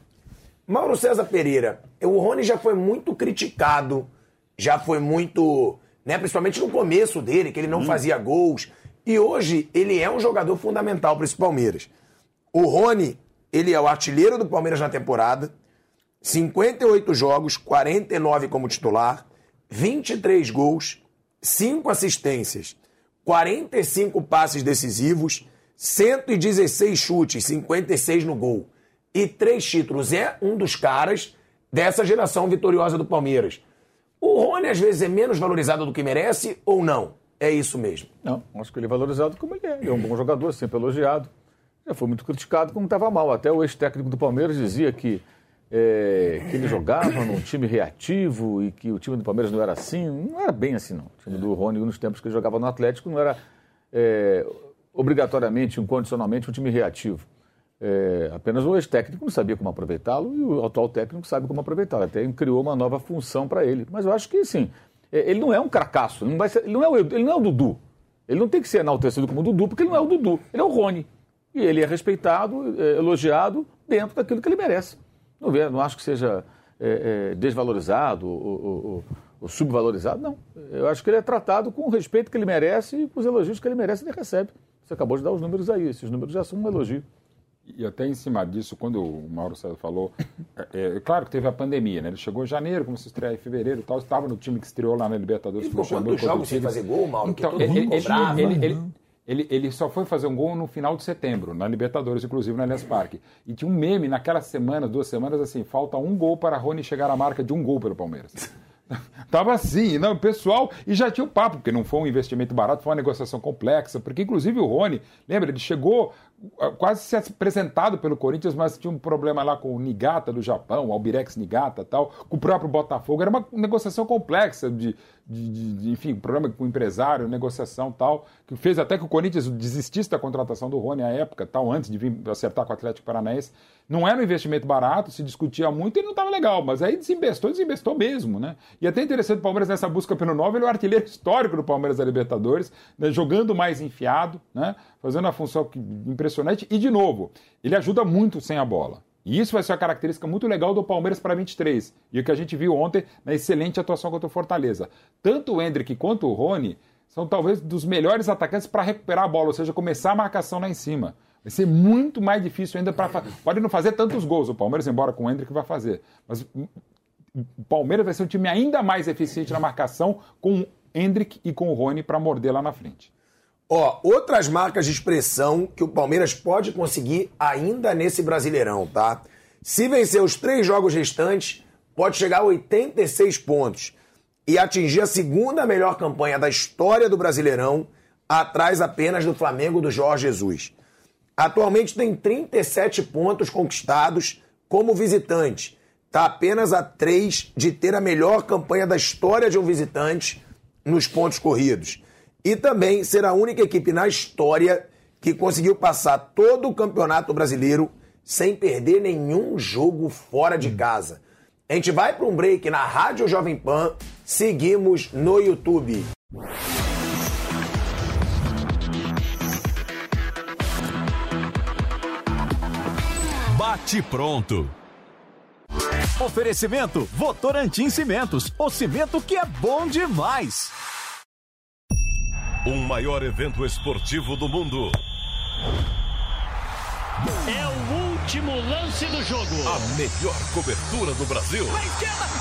Mauro César Pereira, o Rony já foi muito criticado, já foi muito, né, principalmente no começo dele, que ele não fazia gols. E hoje ele é um jogador fundamental para esse Palmeiras. O Rony, ele é o artilheiro do Palmeiras na temporada, 58 jogos, 49 como titular, 23 gols, 5 assistências, 45 passes decisivos, 116 chutes, 56 no gol e três títulos. É um dos caras dessa geração vitoriosa do Palmeiras. O Rony às vezes é menos valorizado do que merece ou não? É isso mesmo. Não, acho que ele é valorizado como ele é. Ele é um bom jogador, sempre elogiado. Já foi muito criticado como estava mal. Até o ex-técnico do Palmeiras dizia que, é, que ele jogava num time reativo e que o time do Palmeiras não era assim. Não era bem assim, não. O time do Rony, nos tempos que ele jogava no Atlético, não era é, obrigatoriamente, incondicionalmente, um time reativo. É, apenas o ex-técnico não sabia como aproveitá-lo e o atual técnico sabe como aproveitá-lo. Até criou uma nova função para ele. Mas eu acho que, sim, é, ele não é um cracaço, ele não, ser- ele, não é o, ele não é o Dudu. Ele não tem que ser enaltecido como o Dudu, porque ele não é o Dudu, ele é o Rony. E ele é respeitado, é, elogiado dentro daquilo que ele merece. Não, vê, não acho que seja é, é, desvalorizado ou, ou- ou- ou subvalorizado, não. Eu acho que ele é tratado com o respeito que ele merece e com os elogios que ele merece ele recebe. Você acabou de dar os números aí, esses números já são um elogio. E até em cima disso, quando o Mauro César falou, é, é, claro que teve a pandemia, né? Ele chegou em janeiro, começou a estrear em fevereiro e tal, estava no time que estreou lá na Libertadores. Ele ficou quantos jogos sem fazer gol, Mauro? Então, Que todo ele, mundo cobrava, ele, ele, ele, ele só foi fazer um gol no final de setembro, na Libertadores, inclusive no Allianz Parque. E tinha um meme naquela semana, duas semanas, assim, falta um gol para Rony chegar à marca de um gol pelo Palmeiras. Tava assim, não, o pessoal, e já tinha o papo, porque não foi um investimento barato, foi uma negociação complexa, porque inclusive o Rony, lembra, ele chegou quase se apresentado pelo Corinthians, mas tinha um problema lá com o Nigata do Japão, o Albirex Nigata tal, com o próprio Botafogo, era uma negociação complexa de, de, de- de, enfim, problema com o empresário, negociação tal, que fez até que o Corinthians desistisse da contratação do Rony à época, tal, antes de vir acertar com o Atlético Paranaense. Não era um investimento barato, se discutia muito e não estava legal, mas aí desinvestou, desinvestou mesmo, né? E até interessante o Palmeiras nessa busca pelo novo, ele é o artilheiro histórico do Palmeiras da Libertadores, né? jogando mais enfiado, né? Fazendo uma função impressionante e de novo, ele ajuda muito sem a bola. E isso vai ser uma característica muito legal do Palmeiras para 23. E o que a gente viu ontem na excelente atuação contra o Fortaleza. Tanto o Hendrick quanto o Rony são talvez dos melhores atacantes para recuperar a bola, ou seja, começar a marcação lá em cima. Vai ser muito mais difícil ainda para. Pode não fazer tantos gols o Palmeiras, embora com o Hendrick vai fazer. Mas o Palmeiras vai ser um time ainda mais eficiente na marcação com o Hendrick e com o Rony para morder lá na frente. Ó, outras marcas de expressão que o Palmeiras pode conseguir ainda nesse Brasileirão, tá? Se vencer os três jogos restantes, pode chegar a 86 pontos e atingir a segunda melhor campanha da história do Brasileirão, atrás apenas do Flamengo do Jorge Jesus. Atualmente tem 37 pontos conquistados como visitante. Está apenas a 3 de ter a melhor campanha da história de um visitante nos pontos corridos. E também ser a única equipe na história que conseguiu passar todo o campeonato brasileiro sem perder nenhum jogo fora de casa. A gente vai para um break na Rádio Jovem Pan, seguimos no YouTube. Bate pronto. Oferecimento Votorantim Cimentos, o cimento que é bom demais. O maior evento esportivo do mundo. É o último lance do jogo. A melhor cobertura do Brasil.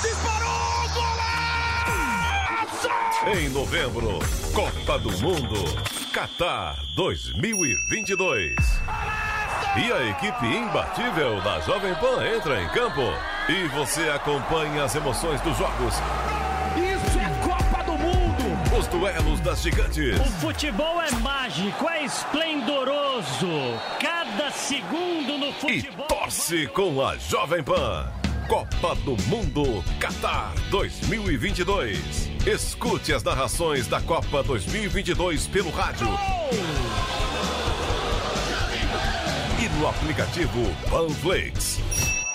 Disparou! Golaço! Em novembro, Copa do Mundo, Qatar 2022. E a equipe imbatível da Jovem Pan entra em campo. E você acompanha as emoções dos jogos, os duelos das gigantes. O futebol é mágico, é esplendoroso. Cada segundo no futebol. Torce com a Jovem Pan. Copa do Mundo Qatar 2022. Escute as narrações da Copa 2022 pelo rádio. E no aplicativo Panflix.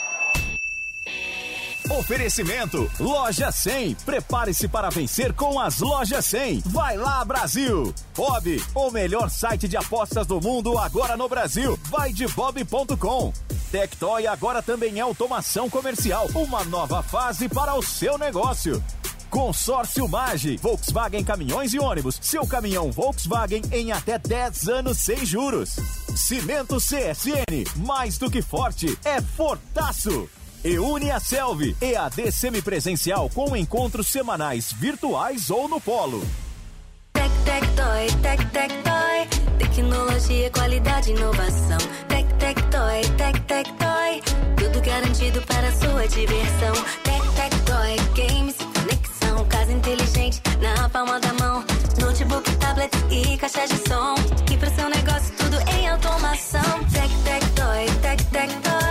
Oferecimento Loja 100. Prepare-se para vencer com as Lojas 100. Vai lá, Brasil! Bob, o melhor site de apostas do mundo agora no Brasil. Vai de bob.com. Tectoy agora também é automação comercial. Uma nova fase para o seu negócio. Consórcio Mage, Volkswagen Caminhões e Ônibus. Seu caminhão Volkswagen em até 10 anos sem juros. Cimento CSN, mais do que forte, é fortaço. E une a Selvi, EAD semipresencial com encontros semanais virtuais ou no polo. Tec, tec, toy, tec, tec, toy. Tecnologia, qualidade, inovação. Tec, tec, toy, tec, tec, toy. Tudo garantido para sua diversão. Tec, tec, toy, games, conexão. Casa inteligente na palma da mão. Notebook, tablet e caixa de som. E para seu negócio, tudo em automação. Tec, tec, toy, tec, tec, toy.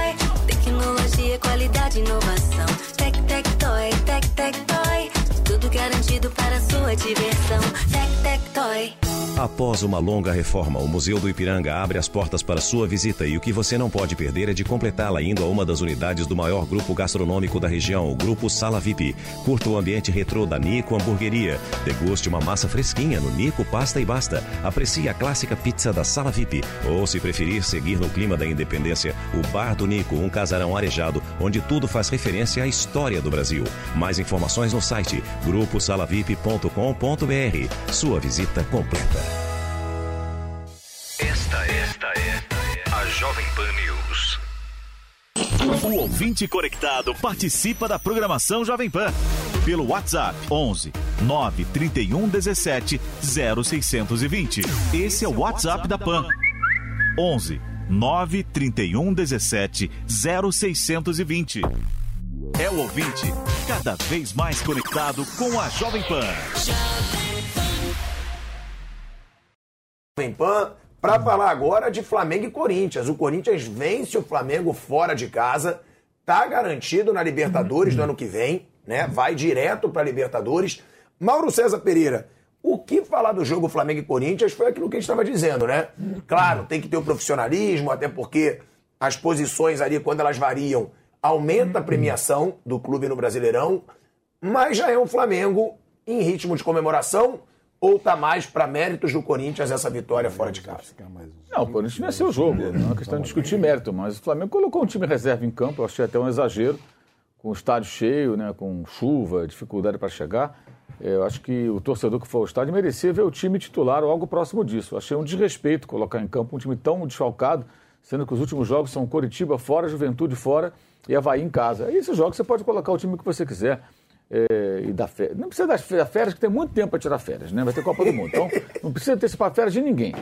Qualidade, inovação. Tec, tec, toy, tec, tec, toy. Tudo garantido para sua diversão. Tec, tec, toy. Após uma longa reforma, o Museu do Ipiranga abre as portas para sua visita e o que você não pode perder é de completá-la indo a uma das unidades do maior grupo gastronômico da região, o Grupo Sala VIP. Curta o ambiente retrô da Nico Hamburgueria. Deguste uma massa fresquinha no Nico Pasta e Basta. Aprecie a clássica pizza da Sala VIP. Ou, se preferir seguir no clima da independência, o Bar do Nico, um casarão arejado, onde tudo faz referência à história do Brasil. Mais informações no site gruposalavip.com.br. Sua visita completa. Jovem Pan News. O ouvinte conectado participa da programação Jovem Pan pelo WhatsApp 11 931 17 0620. Esse é o WhatsApp da Pan. 11 931 17 0620. É o ouvinte cada vez mais conectado com a Jovem Pan. Jovem Pan para falar agora de Flamengo e Corinthians. O Corinthians vence o Flamengo fora de casa, tá garantido na Libertadores do ano que vem, né? Vai direto para Libertadores. Mauro César Pereira, o que falar do jogo Flamengo e Corinthians foi aquilo que a gente estava dizendo, né? Claro, tem que ter o profissionalismo, até porque as posições ali, quando elas variam, aumenta a premiação do clube no Brasileirão, mas já é um Flamengo em ritmo de comemoração ou tá mais para méritos do Corinthians essa vitória fora de casa? Não, o Corinthians venceu o jogo, não é uma questão de discutir mérito, mas o Flamengo colocou um time reserva em campo, eu achei até um exagero, com o estádio cheio, né, com chuva, dificuldade para chegar. Eu acho que o torcedor que foi ao estádio merecia ver o time titular ou algo próximo disso. Eu achei um desrespeito colocar em campo um time tão desfalcado, sendo que os últimos jogos são Coritiba fora, Juventude fora e Havaí em casa. E esses jogos você pode colocar o time que você quiser. É, e dar férias. Não precisa das férias, que tem muito tempo para tirar férias, né? Vai ter Copa do Mundo. Então, não precisa antecipar férias de ninguém,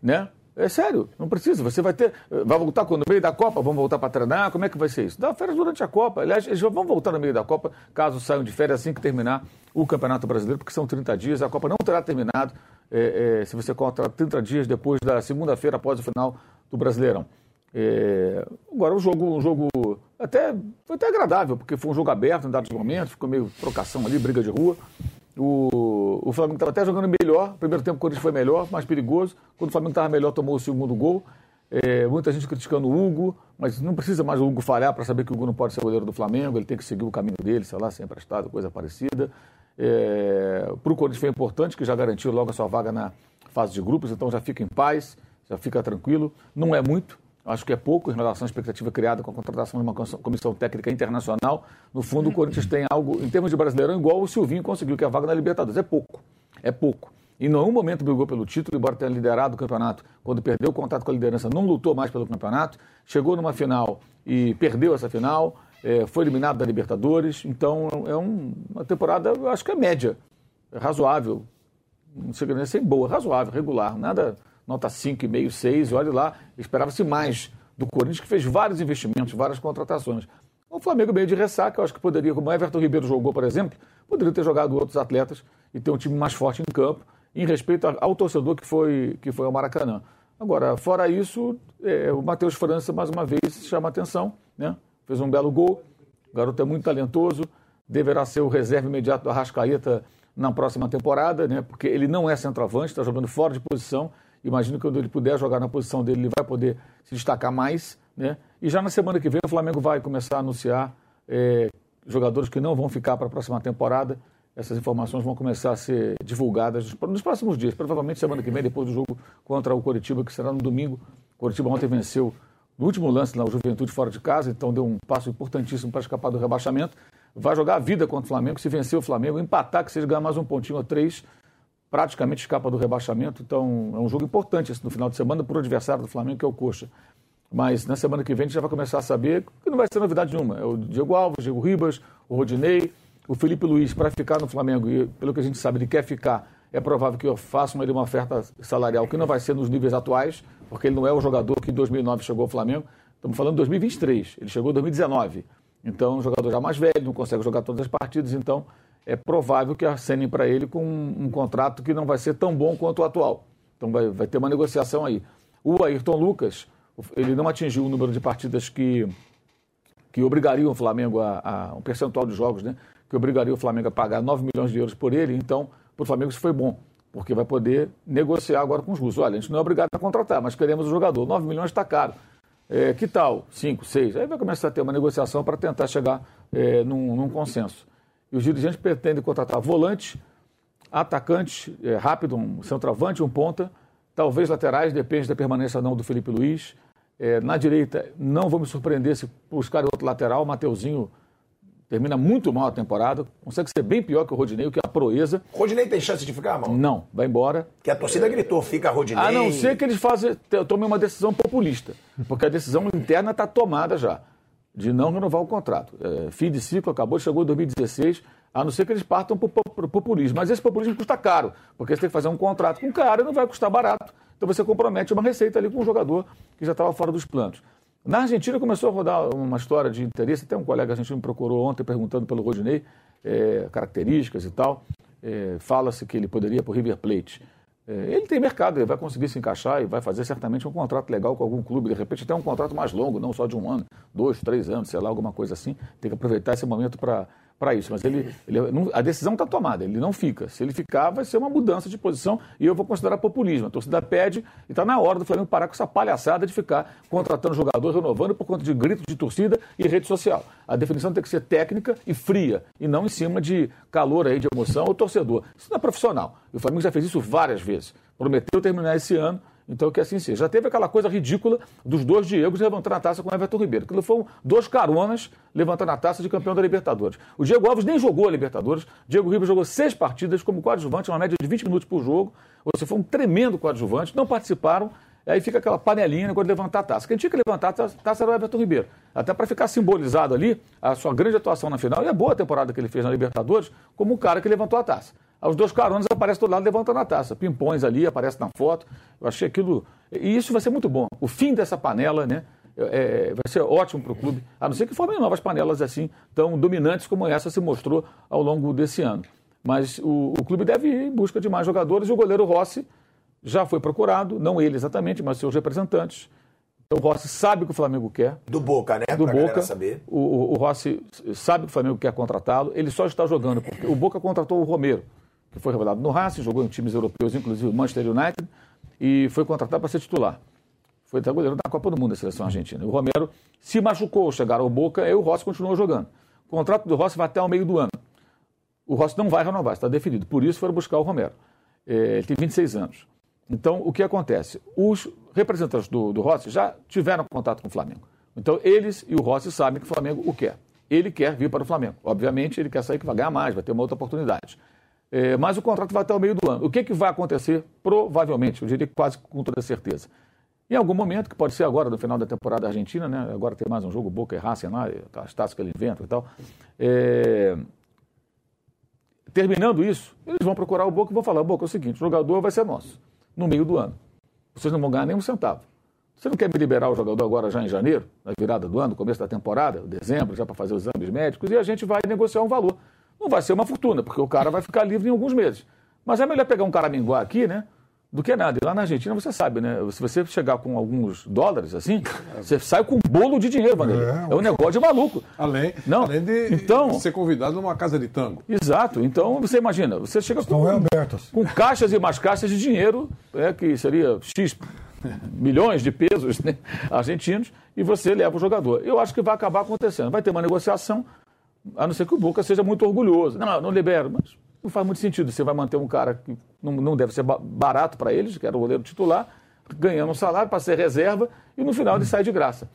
né? É sério, não precisa. Você vai ter. Vai voltar quando? No meio da Copa? Vamos voltar para treinar? Como é que vai ser isso? Dá férias durante a Copa. Aliás, eles vão voltar no meio da Copa, caso saiam de férias assim que terminar o Campeonato Brasileiro, porque são 30 dias. A Copa não terá terminado é, é, se você contar 30 dias depois da segunda-feira após o final do Brasileirão. É, agora o jogo, um jogo até foi até agradável, porque foi um jogo aberto em dados momentos, ficou meio trocação ali, briga de rua. O, o Flamengo estava até jogando melhor. Primeiro tempo o Corinthians foi melhor, mais perigoso. Quando o Flamengo estava melhor, tomou o segundo gol. É, muita gente criticando o Hugo, mas não precisa mais o Hugo falhar para saber que o Hugo não pode ser goleiro do Flamengo, ele tem que seguir o caminho dele, sei lá, ser emprestado, coisa parecida. É, para o Corinthians foi importante, que já garantiu logo a sua vaga na fase de grupos, então já fica em paz, já fica tranquilo. Não é muito, acho que é pouco em relação à expectativa criada com a contratação de uma comissão técnica internacional. No fundo, o Corinthians tem algo, em termos de brasileirão, igual o Silvinho conseguiu, que é a vaga na Libertadores. É pouco. É pouco. Em nenhum momento brigou pelo título, embora tenha liderado o campeonato. Quando perdeu o contato com a liderança, não lutou mais pelo campeonato. Chegou numa final e perdeu essa final. É, foi eliminado da Libertadores. Então, é um, uma temporada, eu acho que é média. É razoável. Não chega nem ser boa, razoável, regular. Nada nota 5,5, 6, e olha lá, esperava-se mais do Corinthians, que fez vários investimentos, várias contratações. O Flamengo meio de ressaca, eu acho que poderia, como Everton Ribeiro jogou, por exemplo, poderia ter jogado outros atletas e ter um time mais forte em campo, em respeito ao torcedor que foi, que foi ao Maracanã. Agora, fora isso, é, o Matheus França, mais uma vez, chama atenção, né? fez um belo gol, o garoto é muito talentoso, deverá ser o reserva imediato do Arrascaeta na próxima temporada, né? porque ele não é centroavante, está jogando fora de posição, Imagino que quando ele puder jogar na posição dele, ele vai poder se destacar mais. Né? E já na semana que vem o Flamengo vai começar a anunciar é, jogadores que não vão ficar para a próxima temporada. Essas informações vão começar a ser divulgadas nos próximos dias, provavelmente semana que vem, depois do jogo contra o Coritiba, que será no domingo. O Coritiba ontem venceu no último lance o Juventude fora de casa, então deu um passo importantíssimo para escapar do rebaixamento. Vai jogar a vida contra o Flamengo, se vencer o Flamengo, empatar, que seja ganhar mais um pontinho ou três, praticamente escapa do rebaixamento. Então, é um jogo importante esse no final de semana para o adversário do Flamengo, que é o Coxa. Mas na semana que vem a gente já vai começar a saber que não vai ser novidade nenhuma. É o Diego Alves, o Diego Ribas, o Rodinei, o Felipe Luiz para ficar no Flamengo. E pelo que a gente sabe, ele quer ficar. É provável que eu faça ele uma oferta salarial que não vai ser nos níveis atuais, porque ele não é o jogador que em 2009 chegou ao Flamengo. Estamos falando de 2023. Ele chegou em 2019. Então, um jogador já mais velho, não consegue jogar todas as partidas. Então, é provável que acenem para ele com um, um, contrato que não vai ser tão bom quanto o atual. Então vai, vai ter uma negociação aí. O Ayrton Lucas, ele não atingiu o número de partidas que, que obrigariam o Flamengo a, a um percentual de jogos, né? Que obrigaria o Flamengo a pagar 9 milhões de euros por ele. Então, para o Flamengo isso foi bom, porque vai poder negociar agora com os russos. Olha, a gente não é obrigado a contratar, mas queremos o jogador. 9 milhões está caro. É, que tal? 5, 6? Aí vai começar a ter uma negociação para tentar chegar é, num, num, consenso. E os dirigentes pretendem contratar volante, atacante é, rápido, um centroavante, um ponta, talvez laterais, depende da permanência ou não do Felipe Luiz. É, na direita, não vou me surpreender se buscarem outro lateral, Mateuzinho termina muito mal a temporada, consegue ser bem pior que o Rodinei, o que é a proeza. Rodinei tem chance de ficar, mal? Não, vai embora. Que a torcida gritou, fica Rodinei. A não ser que eles fazem, tomem uma decisão populista, porque a decisão interna está tomada já, de não renovar o contrato. É, fim de ciclo, acabou, chegou em 2016, a não ser que eles partam para o populismo. Mas esse populismo custa caro, porque você tem que fazer um contrato com o cara e não vai custar barato. Então você compromete uma receita ali com um jogador que já estava fora dos planos. Na Argentina começou a rodar uma história de interesse, até um colega argentino me procurou ontem perguntando pelo Rodinei, é, características e tal. É, Fala-se que ele poderia para o River Plate. É, ele tem mercado, ele vai conseguir se encaixar e vai fazer certamente um contrato legal com algum clube, de repente até um contrato mais longo, não só de um ano, dois, três anos, sei lá, alguma coisa assim. Tem que aproveitar esse momento para para isso. Mas ele, ele a decisão está tomada, ele não fica. Se ele ficar, vai ser uma mudança de posição e eu vou considerar populismo. A torcida pede e está na hora do Flamengo parar com essa palhaçada de ficar contratando jogador, renovando por conta de gritos de torcida e rede social. A definição tem que ser técnica e fria e não em cima de calor aí, de emoção ou torcedor. Isso não é profissional. O Flamengo já fez isso várias vezes. Prometeu terminar esse ano então, que assim seja. Já teve aquela coisa ridícula dos dois Diegos levantando a taça com o Everton Ribeiro. Aquilo foram dois caronas levantando a taça de campeão da Libertadores. O Diego Alves nem jogou a Libertadores. Diego Ribeiro jogou seis partidas como coadjuvante, uma média de 20 minutos por jogo. Seja, foi um tremendo coadjuvante. Não participaram. Aí fica aquela panelinha quando levantar a taça. Quem tinha que levantar a taça era o Everton Ribeiro. Até para ficar simbolizado ali a sua grande atuação na final e a boa temporada que ele fez na Libertadores como o cara que levantou a taça. Os dois caronas aparecem do lado levantando a taça. Pimpões ali, aparece na foto. Eu achei aquilo. E isso vai ser muito bom. O fim dessa panela, né? É, vai ser ótimo para o clube, a não ser que formem novas panelas assim, tão dominantes como essa se mostrou ao longo desse ano. Mas o, o clube deve ir em busca de mais jogadores e o goleiro Rossi já foi procurado, não ele exatamente, mas seus representantes. Então o Rossi sabe o que o Flamengo quer. Do Boca, né? Do pra Boca. Saber. O, o, o Rossi sabe que o Flamengo quer contratá-lo. Ele só está jogando porque o Boca contratou o Romero que foi revelado no Racing, jogou em times europeus, inclusive o Manchester United, e foi contratado para ser titular. Foi até goleiro da Copa do Mundo da seleção argentina. O Romero se machucou, chegaram ao Boca, e o Rossi continuou jogando. O contrato do Rossi vai até o meio do ano. O Rossi não vai renovar, está definido. Por isso foram buscar o Romero. É, ele tem 26 anos. Então, o que acontece? Os representantes do, do Rossi já tiveram contato com o Flamengo. Então, eles e o Rossi sabem que o Flamengo o quer. Ele quer vir para o Flamengo. Obviamente, ele quer sair que vai ganhar mais, vai ter uma outra oportunidade. É, mas o contrato vai até o meio do ano. O que, que vai acontecer? Provavelmente, eu diria quase com toda certeza. Em algum momento, que pode ser agora, no final da temporada argentina, né? agora tem mais um jogo, Boca e Racing lá, as taças que ele inventa e tal. É... Terminando isso, eles vão procurar o Boca e vão falar, Boca, é o seguinte, o jogador vai ser nosso, no meio do ano. Vocês não vão ganhar nem um centavo. Você não quer me liberar o jogador agora já em janeiro, na virada do ano, começo da temporada, dezembro, já para fazer os exames médicos, e a gente vai negociar um valor. Não vai ser uma fortuna, porque o cara vai ficar livre em alguns meses. Mas é melhor pegar um caraminguá aqui, né? Do que nada. E lá na Argentina você sabe, né? Se você chegar com alguns dólares assim, você sai com um bolo de dinheiro, Vanderlei. É, é um negócio de maluco. Além, Não. além de então, ser convidado numa casa de tango. Exato. Então você imagina, você chega Estão com, com caixas e mais caixas de dinheiro, é, que seria X milhões de pesos né, argentinos, e você leva o jogador. Eu acho que vai acabar acontecendo. Vai ter uma negociação, a não ser que o Boca seja muito orgulhoso. Não, não libero, mas não faz muito sentido. Você vai manter um cara que não, não deve ser barato para eles, que era o goleiro titular, ganhando um salário para ser reserva, e no final ele sai de graça.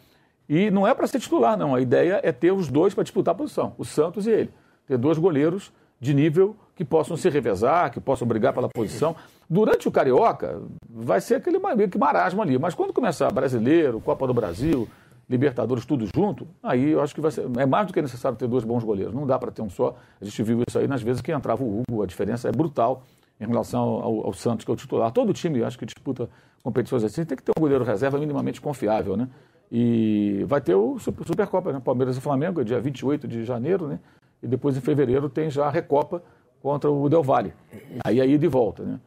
E não é para ser titular, não. A ideia é ter os dois para disputar a posição, o Santos e ele. Ter dois goleiros de nível que possam se revezar, que possam brigar pela posição. Durante o Carioca, vai ser aquele que marasmo ali. Mas quando começar brasileiro, Copa do Brasil, Libertadores, tudo junto, aí eu acho que vai ser. É mais do que necessário ter dois bons goleiros. Não dá para ter um só. A gente viu isso aí nas vezes que entrava o Hugo, a diferença é brutal em relação ao, ao Santos, que é o titular. Todo time, acho que disputa competições assim, tem que ter um goleiro reserva minimamente confiável, né? E vai ter o Supercopa, né? Palmeiras e Flamengo, é dia 28 de janeiro, né? E depois em fevereiro tem já a Recopa contra o Del Valle. Aí aí de volta, né?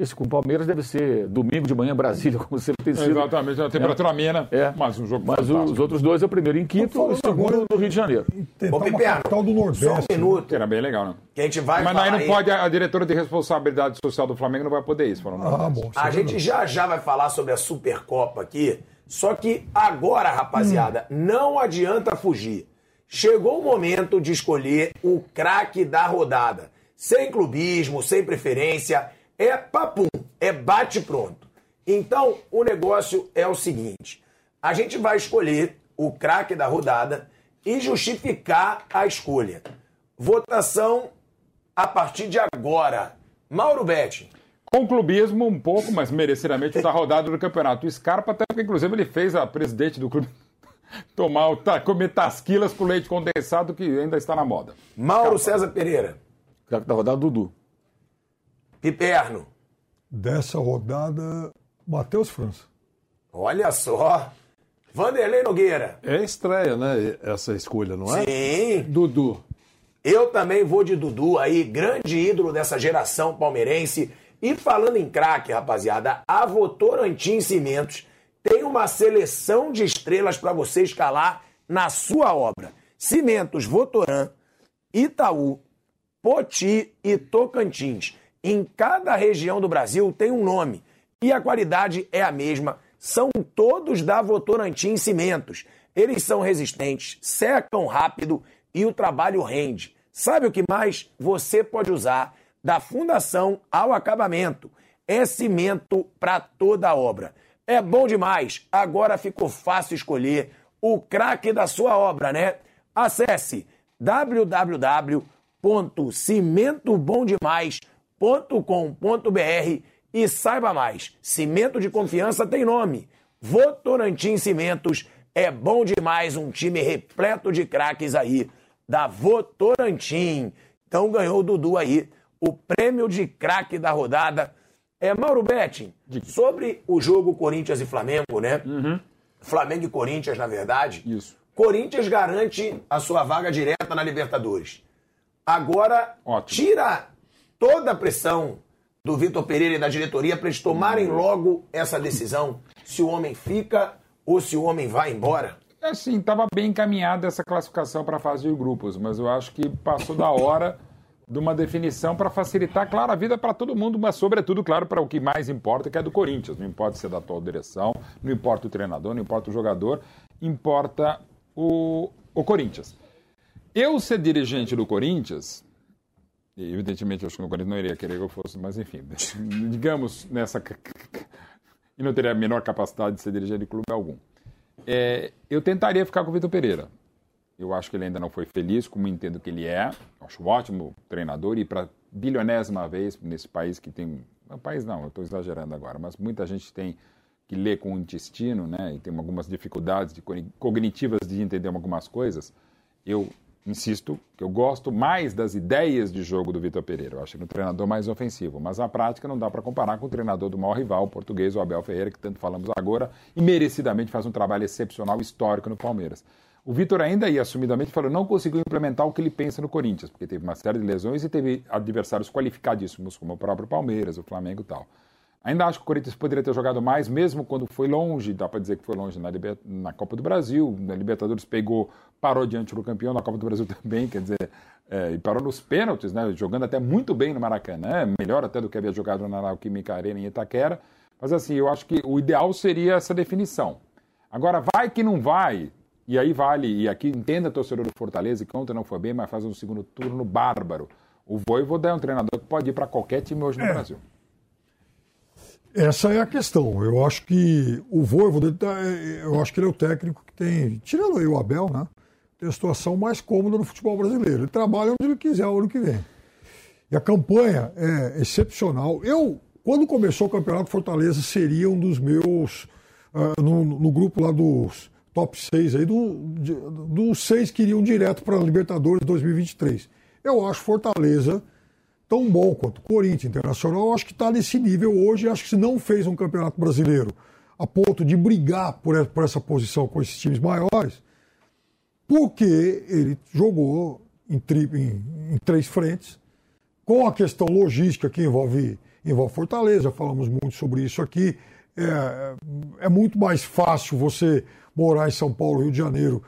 Esse com o Palmeiras deve ser domingo de manhã Brasília, como sempre tem sido. Exatamente, a temperatura é. amena, é. mas um jogo Mas fantástico. os outros dois é o primeiro em quinto e o segundo no Rio de Janeiro. Ô, Piperno, só um minuto. Era bem legal, né? Que a gente vai Mas aí não aí- pode, a diretora de responsabilidade social do Flamengo não vai poder isso. Falando Ah, bom. A gente já já vai falar sobre a Supercopa aqui, só que agora, rapaziada, não adianta fugir. Chegou o momento de escolher o craque da rodada. Sem clubismo, sem preferência, é papum, é bate pronto. Então, o negócio é o seguinte: a gente vai escolher o craque da rodada e justificar a escolha. Votação a partir de agora. Mauro Betti. Com clubismo um pouco, mas merecidamente da rodada do campeonato. O Scarpa, até porque, inclusive, ele fez a presidente do clube tomar, o ta- comer tasquilas com leite condensado, que ainda está na moda. Mauro César Pereira. Craque da rodada, Dudu. Piperno. Dessa rodada, Matheus França. Olha só. Vanderlei Nogueira. É estreia, né? Essa escolha, não é? Sim. Dudu. Eu também vou de Dudu aí, grande ídolo dessa geração palmeirense. E falando em craque, rapaziada, a Votorantim Cimentos tem uma seleção de estrelas para você escalar na sua obra. Cimentos Votoran, Itaú, Poti e Tocantins. Em cada região do Brasil tem um nome e a qualidade é a mesma. São todos da Votorantim Cimentos. Eles são resistentes, secam rápido e o trabalho rende. Sabe o que mais você pode usar da fundação ao acabamento? É cimento para toda a obra. É bom demais. Agora ficou fácil escolher o craque da sua obra, né? Acesse www.cimentobomdemais.com.br e saiba mais. Cimento de confiança tem nome. Votorantim Cimentos é bom demais, um time repleto de craques aí da Votorantim. Então ganhou o Dudu aí o prêmio de craque da rodada. É Mauro Betting, sobre o jogo Corinthians e Flamengo, né? Flamengo e Corinthians, na verdade. Isso. Corinthians garante a sua vaga direta na Libertadores. Agora, tira toda a pressão do Vitor Pereira e da diretoria para eles tomarem logo essa decisão se o homem fica ou se o homem vai embora. Assim, estava bem encaminhada essa classificação para a fase de grupos, mas eu acho que passou da hora de uma definição para facilitar, claro, a vida para todo mundo, mas sobretudo, claro, para o que mais importa, que é do Corinthians. Não importa se é da atual direção, não importa o treinador, não importa o jogador, importa o, o Corinthians. Eu ser dirigente do Corinthians, evidentemente eu acho que o Corinthians não iria querer que eu fosse, mas enfim, digamos nessa. e não teria a menor capacidade de ser dirigente de clube algum. É, eu tentaria ficar com o Vitor Pereira. Eu acho que ele ainda não foi feliz, como entendo que ele é. Acho um ótimo treinador e para bilionésima vez nesse país que tem. Não, país não, eu estou exagerando agora, mas muita gente tem que ler com o intestino, né? E tem algumas dificuldades de, cognitivas de entender algumas coisas. Eu insisto que eu gosto mais das ideias de jogo do Vitor Pereira. Eu acho ele um treinador mais ofensivo, mas na prática não dá para comparar com o treinador do maior rival, português, o Abel Ferreira, que tanto falamos agora, e merecidamente faz um trabalho excepcional histórico no Palmeiras. O Vitor ainda aí, assumidamente, falou não conseguiu implementar o que ele pensa no Corinthians, porque teve uma série de lesões e teve adversários qualificadíssimos, como o próprio Palmeiras, o Flamengo e tal. Ainda acho que o Corinthians poderia ter jogado mais, mesmo quando foi longe, dá para dizer que foi longe na, na, Copa do Brasil, na Libertadores pegou, parou diante do campeão, na Copa do Brasil também, quer dizer, é, e parou nos pênaltis, né, jogando até muito bem no Maracanã, melhor até do que havia jogado na Alquímica Arena em Itaquera, mas assim, eu acho que o ideal seria essa definição. Agora, vai que não vai, e aí vale, e aqui entenda torcedor do Fortaleza, que ontem não foi bem, mas faz um segundo turno bárbaro. O Voivoda é um treinador que pode ir para qualquer time hoje no É. Brasil. Essa é a questão. Eu acho que o Voivoda, eu acho que ele é o técnico que tem, tirando aí o Abel, né? Tem a situação mais cômoda no futebol brasileiro. Ele trabalha onde ele quiser o ano que vem. E a campanha é excepcional. Eu, quando começou o campeonato, Fortaleza seria um dos meus, ah, no, no grupo lá dos top 6 aí, do, dos seis que iriam direto para a Libertadores 2023. Eu acho Fortaleza tão bom quanto Corinthians Internacional, eu acho que está nesse nível hoje. Acho que se não fez um campeonato brasileiro a ponto de brigar por, por essa posição com esses times maiores, porque ele jogou em, tri- em- em três frentes, com a questão logística que envolve envolve Fortaleza, falamos muito sobre isso aqui. É, é muito mais fácil você morar em São Paulo, Rio de Janeiro,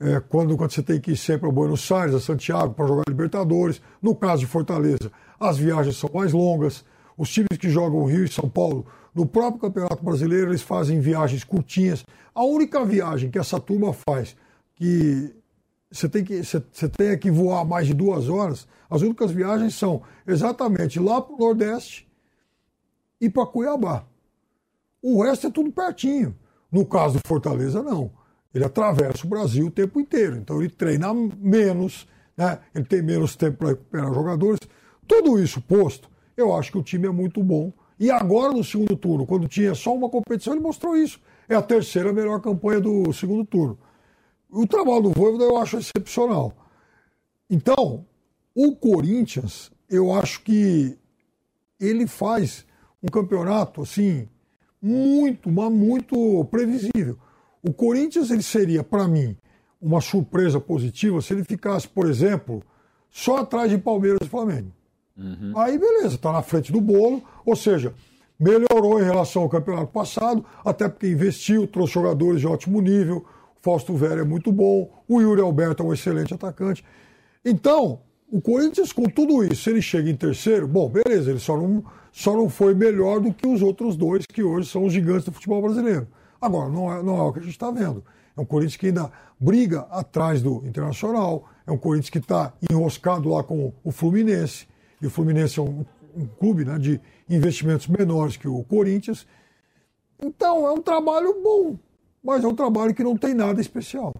é, quando, quando você tem que ir sempre a Buenos Aires, a Santiago, para jogar Libertadores. No caso de Fortaleza, as viagens são mais longas. Os times que jogam Rio e São Paulo, no próprio Campeonato Brasileiro, eles fazem viagens curtinhas. A única viagem que essa turma faz, que você tem que, você, você tem que voar mais de duas horas, as únicas viagens são exatamente lá para o Nordeste e para Cuiabá. O resto é tudo pertinho. No caso do Fortaleza, não. Ele atravessa o Brasil o tempo inteiro. Então ele treina menos, né? ele tem menos tempo para recuperar jogadores. Tudo isso posto, eu acho que o time é muito bom. E agora, no segundo turno, quando tinha só uma competição, ele mostrou isso. É a terceira melhor campanha do segundo turno. O trabalho do Voivoda eu acho excepcional. Então, o Corinthians, eu acho que ele faz um campeonato assim muito, mas muito previsível. O Corinthians ele seria para mim uma surpresa positiva se ele ficasse, por exemplo, só atrás de Palmeiras e Flamengo. Uhum. Aí beleza, está na frente do bolo, ou seja, melhorou em relação ao campeonato passado, até porque investiu, trouxe jogadores de ótimo nível. Fausto Vera é muito bom, o Yuri Alberto é um excelente atacante. Então, o Corinthians, com tudo isso, ele chega em terceiro, bom, beleza, ele só não, só não foi melhor do que os outros dois, que hoje são os gigantes do futebol brasileiro. Agora, não é, não é o que a gente está vendo. É um Corinthians que ainda briga atrás do Internacional, é um Corinthians que está enroscado lá com o Fluminense, e o Fluminense é um, um clube né, de investimentos menores que o Corinthians. Então, é um trabalho bom, mas é um trabalho que não tem nada especial.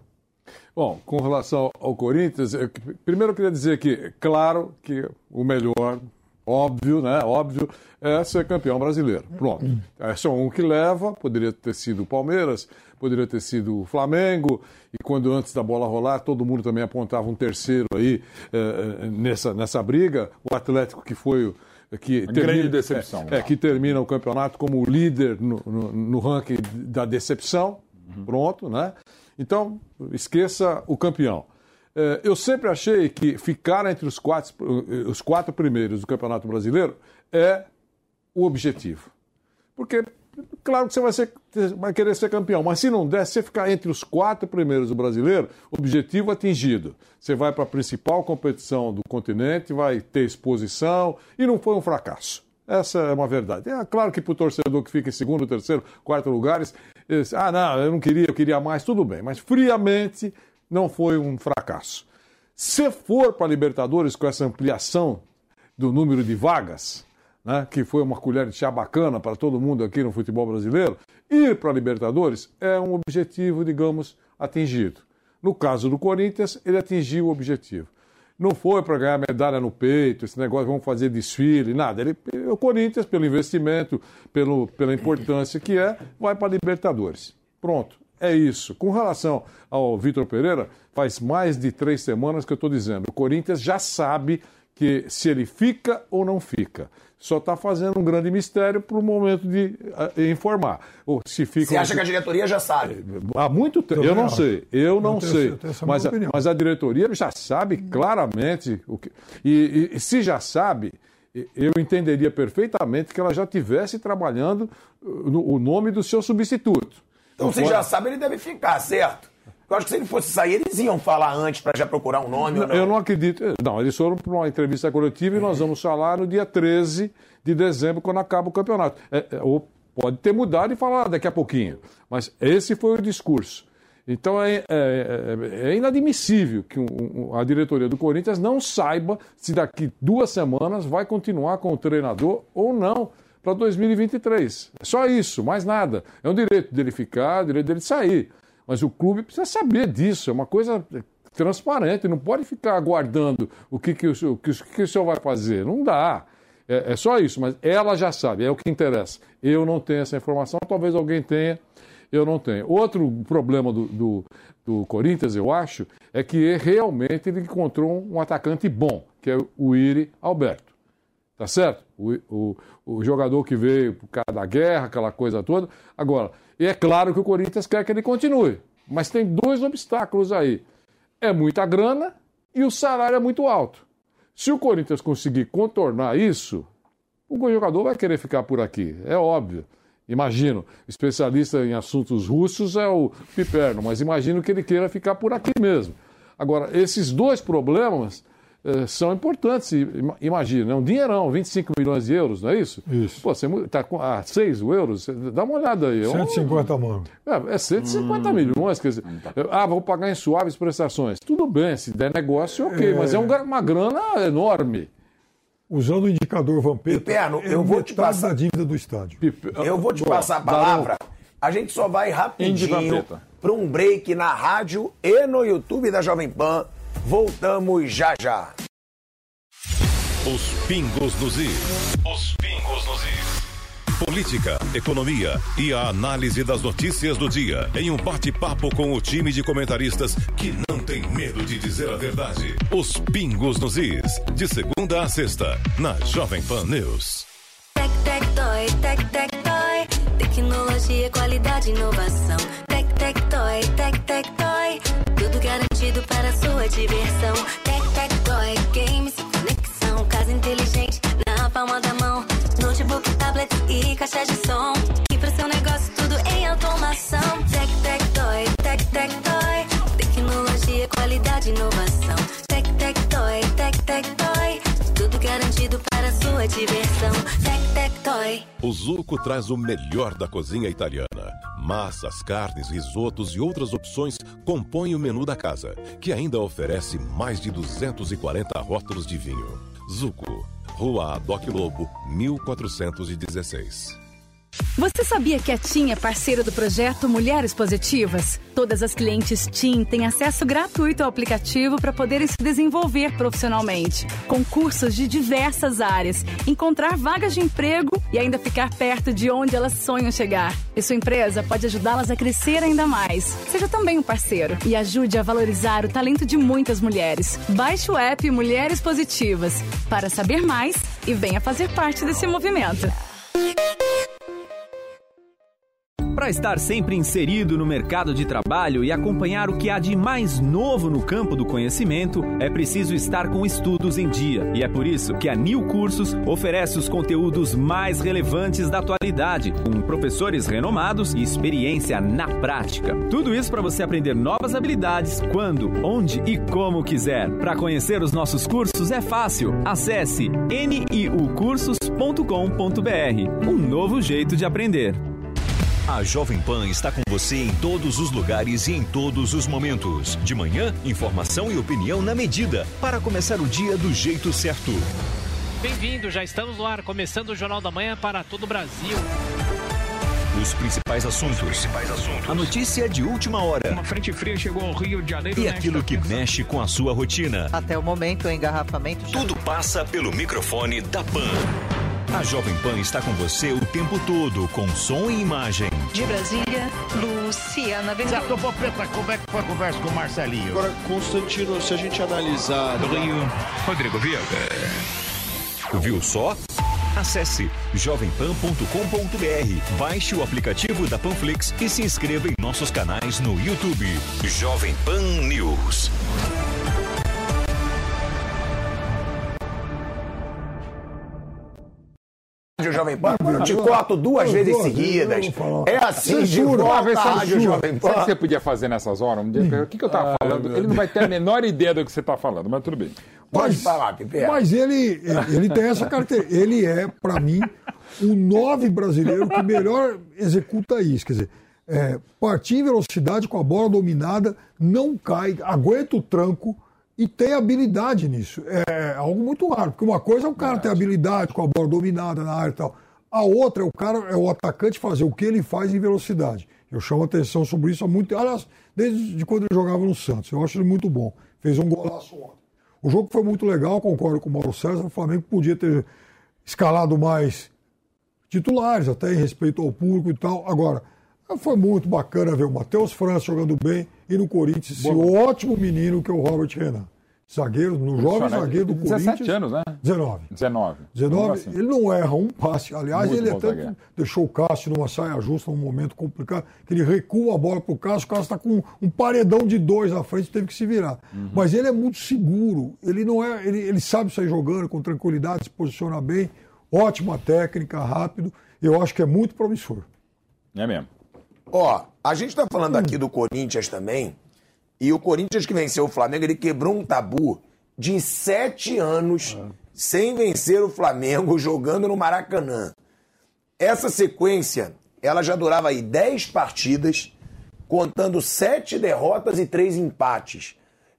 Bom, com relação ao Corinthians, eu, primeiro eu queria dizer que, claro, que o melhor, óbvio, né? Óbvio, é ser campeão brasileiro. Pronto. É só um que leva, poderia ter sido o Palmeiras, poderia ter sido o Flamengo, e quando antes da bola rolar, todo mundo também apontava um terceiro aí é, nessa, nessa briga. O Atlético que foi que termina, grande decepção. É, é, que termina o campeonato como líder no, no, no ranking da decepção. Uhum. Pronto, né? Então, esqueça o campeão. É, eu sempre achei que ficar entre os quatro, os quatro primeiros do Campeonato Brasileiro é o objetivo. Porque, claro que você vai, ser, vai querer ser campeão, mas se não der, se você ficar entre os quatro primeiros do brasileiro, objetivo atingido. Você vai para a principal competição do continente, vai ter exposição e não foi um fracasso. Essa é uma verdade. É claro que para o torcedor que fica em segundo, terceiro, quarto lugares, ah, não, eu não queria, eu queria mais, tudo bem. Mas friamente não foi um fracasso. Se for para a Libertadores com essa ampliação do número de vagas, né, que foi uma colher de chá bacana para todo mundo aqui no futebol brasileiro, ir para a Libertadores é um objetivo, digamos, atingido. No caso do Corinthians, ele atingiu o objetivo. Não foi para ganhar medalha no peito, esse negócio, vamos fazer desfile, nada. Ele, o Corinthians, pelo investimento, pelo, pela importância que é, vai para a Libertadores. Pronto, é isso. Com relação ao Vitor Pereira, faz mais de três semanas que eu estou dizendo. O Corinthians já sabe que se ele fica ou não fica. Só está fazendo um grande mistério para o momento de uh, informar. Ou se fica. Você acha que a diretoria já sabe? Há muito tempo. Eu não sei. Eu não sei. Mas a, mas a diretoria já sabe claramente o que. E, e, e se já sabe, eu entenderia perfeitamente que ela já tivesse trabalhando no, o nome do seu substituto. Então, você já sabe, ele deve ficar, certo? Eu acho que se ele fosse sair, eles iam falar antes para já procurar um nome não, não? Eu não acredito. Não, eles foram para uma entrevista coletiva e nós vamos falar no dia 13 de dezembro, quando acaba o campeonato. É, é, ou pode ter mudado e falar daqui a pouquinho. Mas esse foi o discurso. Então é, é, é, é inadmissível que um, a diretoria do Corinthians não saiba se daqui duas semanas vai continuar com o treinador ou não para 2023. É só isso, mais nada. É um direito dele ficar, direito dele sair. Mas o clube precisa saber disso, é uma coisa transparente, não pode ficar aguardando o que, que, o, que, que o senhor vai fazer. Não dá. É, é, só isso, mas ela já sabe, é o que interessa. Eu não tenho essa informação, talvez alguém tenha, eu não tenho. Outro problema do, do, do Corinthians, eu acho, é que realmente ele encontrou um atacante bom, que é o Iri Alberto. Tá certo? O, o, o jogador que veio por causa da guerra, aquela coisa toda. Agora, e é claro que o Corinthians quer que ele continue. Mas tem dois obstáculos aí. É muita grana e o salário é muito alto. Se o Corinthians conseguir contornar isso, o jogador vai querer ficar por aqui, é óbvio. Imagino, especialista em assuntos russos é o Piperno, mas imagino que ele queira ficar por aqui mesmo. Agora, esses dois problemas são importantes, imagina, é um dinheirão, 25 milhões de euros, não é isso? Isso. Pô, você está a 6 euros, dá uma olhada aí. 150 mano. É, é 150 hum, milhões, quer dizer, tá. ah, vou pagar em suaves prestações. Tudo bem, se der negócio, ok, é... mas é uma grana enorme. Usando o indicador Vampeta, Piperno, eu vou te passar a dívida do estádio. Eu vou te Boa, passar a palavra. A gente só vai rapidinho para um break na rádio e no YouTube da Jovem Pan. Voltamos já já. Os pingos nos is. Os pingos nos is. Política, economia e a análise das notícias do dia em um bate-papo com o time de comentaristas que não tem medo de dizer a verdade. Os pingos nos is. De segunda a sexta, na Jovem Pan News. Tec, tec, toy, tec, tec, toy. Tecnologia, qualidade, inovação. Tec, tec, toy, tec, tec, toy. Tudo garantido para sua diversão. Tec, tec, toy, games, conexão. Casa inteligente na palma da mão. Notebook, tablet e caixa de som. E pro seu negócio tudo diversão. Tec, tec, toy. O Zuco traz o melhor da cozinha italiana. Massas, carnes, risotos e outras opções compõem o menu da casa, que ainda oferece mais de 240 rótulos de vinho. Zuco, Rua Adoc Lobo, 1416. Você sabia que a TIM é parceira do projeto Mulheres Positivas? Todas as clientes TIM têm acesso gratuito ao aplicativo para poderem se desenvolver profissionalmente, com cursos de diversas áreas, encontrar vagas de emprego e ainda ficar perto de onde elas sonham chegar. E sua empresa pode ajudá-las a crescer ainda mais. Seja também um parceiro e ajude a valorizar o talento de muitas mulheres. Baixe o app Mulheres Positivas para saber mais e venha fazer parte desse movimento. Para estar sempre inserido no mercado de trabalho e acompanhar o que há de mais novo no campo do conhecimento, é preciso estar com estudos em dia. E é por isso que a New Cursos oferece os conteúdos mais relevantes da atualidade, com professores renomados e experiência na prática. Tudo isso para você aprender novas habilidades quando, onde e como quiser. Para conhecer os nossos cursos é fácil. Acesse niucursos.com.br. Um novo jeito de aprender. A Jovem Pan está com você em todos os lugares e em todos os momentos. De manhã, informação e opinião na medida, para começar o dia do jeito certo. Bem-vindo, já estamos no ar, começando o Jornal da Manhã para todo o Brasil. Os principais assuntos. Os principais assuntos. A notícia de última hora. Uma frente fria chegou ao Rio de Janeiro. E aquilo que mexe com a sua rotina. Até o momento, o engarrafamento. Já... Tudo passa pelo microfone da Pan. A Jovem Pan está com você o tempo todo, com som e imagem. De Brasília, Luciana Ventura. Certo, Popeta, como é que foi a conversa com o Marcelinho? Agora, Constantino, se a gente analisar... Do Rio, Rodrigo Viu. Viu só? Acesse jovempan.com.br, baixe o aplicativo da Panflix e se inscreva em nossos canais no YouTube. Jovem Pan News. Jovem Pan, eu te corto duas vezes seguidas. É assim de volta a Rádio Jovem Pan. Sabe o que você podia fazer nessas horas? Um dia, o que, que eu estava falando? Ele não vai ter a menor ideia do que você está falando, mas tudo bem. Pode falar, Pipe. Mas ele, ele tem essa característica. Ele é, para mim, o nove brasileiro que melhor executa isso. Quer dizer, é, partir em velocidade com a bola dominada, não cai, aguenta o tranco e tem habilidade nisso. É algo muito raro, porque uma coisa é o cara ter habilidade com a bola dominada na área e tal. A outra é o cara, é o atacante fazer o que ele faz em velocidade. Eu chamo atenção sobre isso há muito Aliás, desde quando ele jogava no Santos. Eu acho ele muito bom. Fez um golaço ontem. O jogo foi muito legal, concordo com o Mauro César. O Flamengo podia ter escalado mais titulares, até em respeito ao público e tal. Agora, foi muito bacana ver o Matheus França jogando bem e no Corinthians esse ótimo menino que é o Robert Renan. Zagueiro, no jovem zagueiro do 17 Corinthians. 17 anos, né? 19. 19. 19. Assim. Ele não erra um passe. Aliás, muito ele até zagueiro. deixou o Cássio numa saia justa, num momento complicado, que ele recua a bola para o Cássio, o Cássio está com um paredão de dois na frente, teve que se virar. Uhum. Mas ele é muito seguro, ele não é, ele, ele sabe sair jogando com tranquilidade, se posiciona bem. ótima técnica, rápido. Eu acho que é muito promissor. É mesmo. Ó, a gente tá falando aqui do Corinthians também. E o Corinthians que venceu o Flamengo, ele quebrou um tabu de sete anos sem vencer o Flamengo jogando no Maracanã. Essa sequência, ela já durava aí dez partidas, contando sete derrotas e três empates.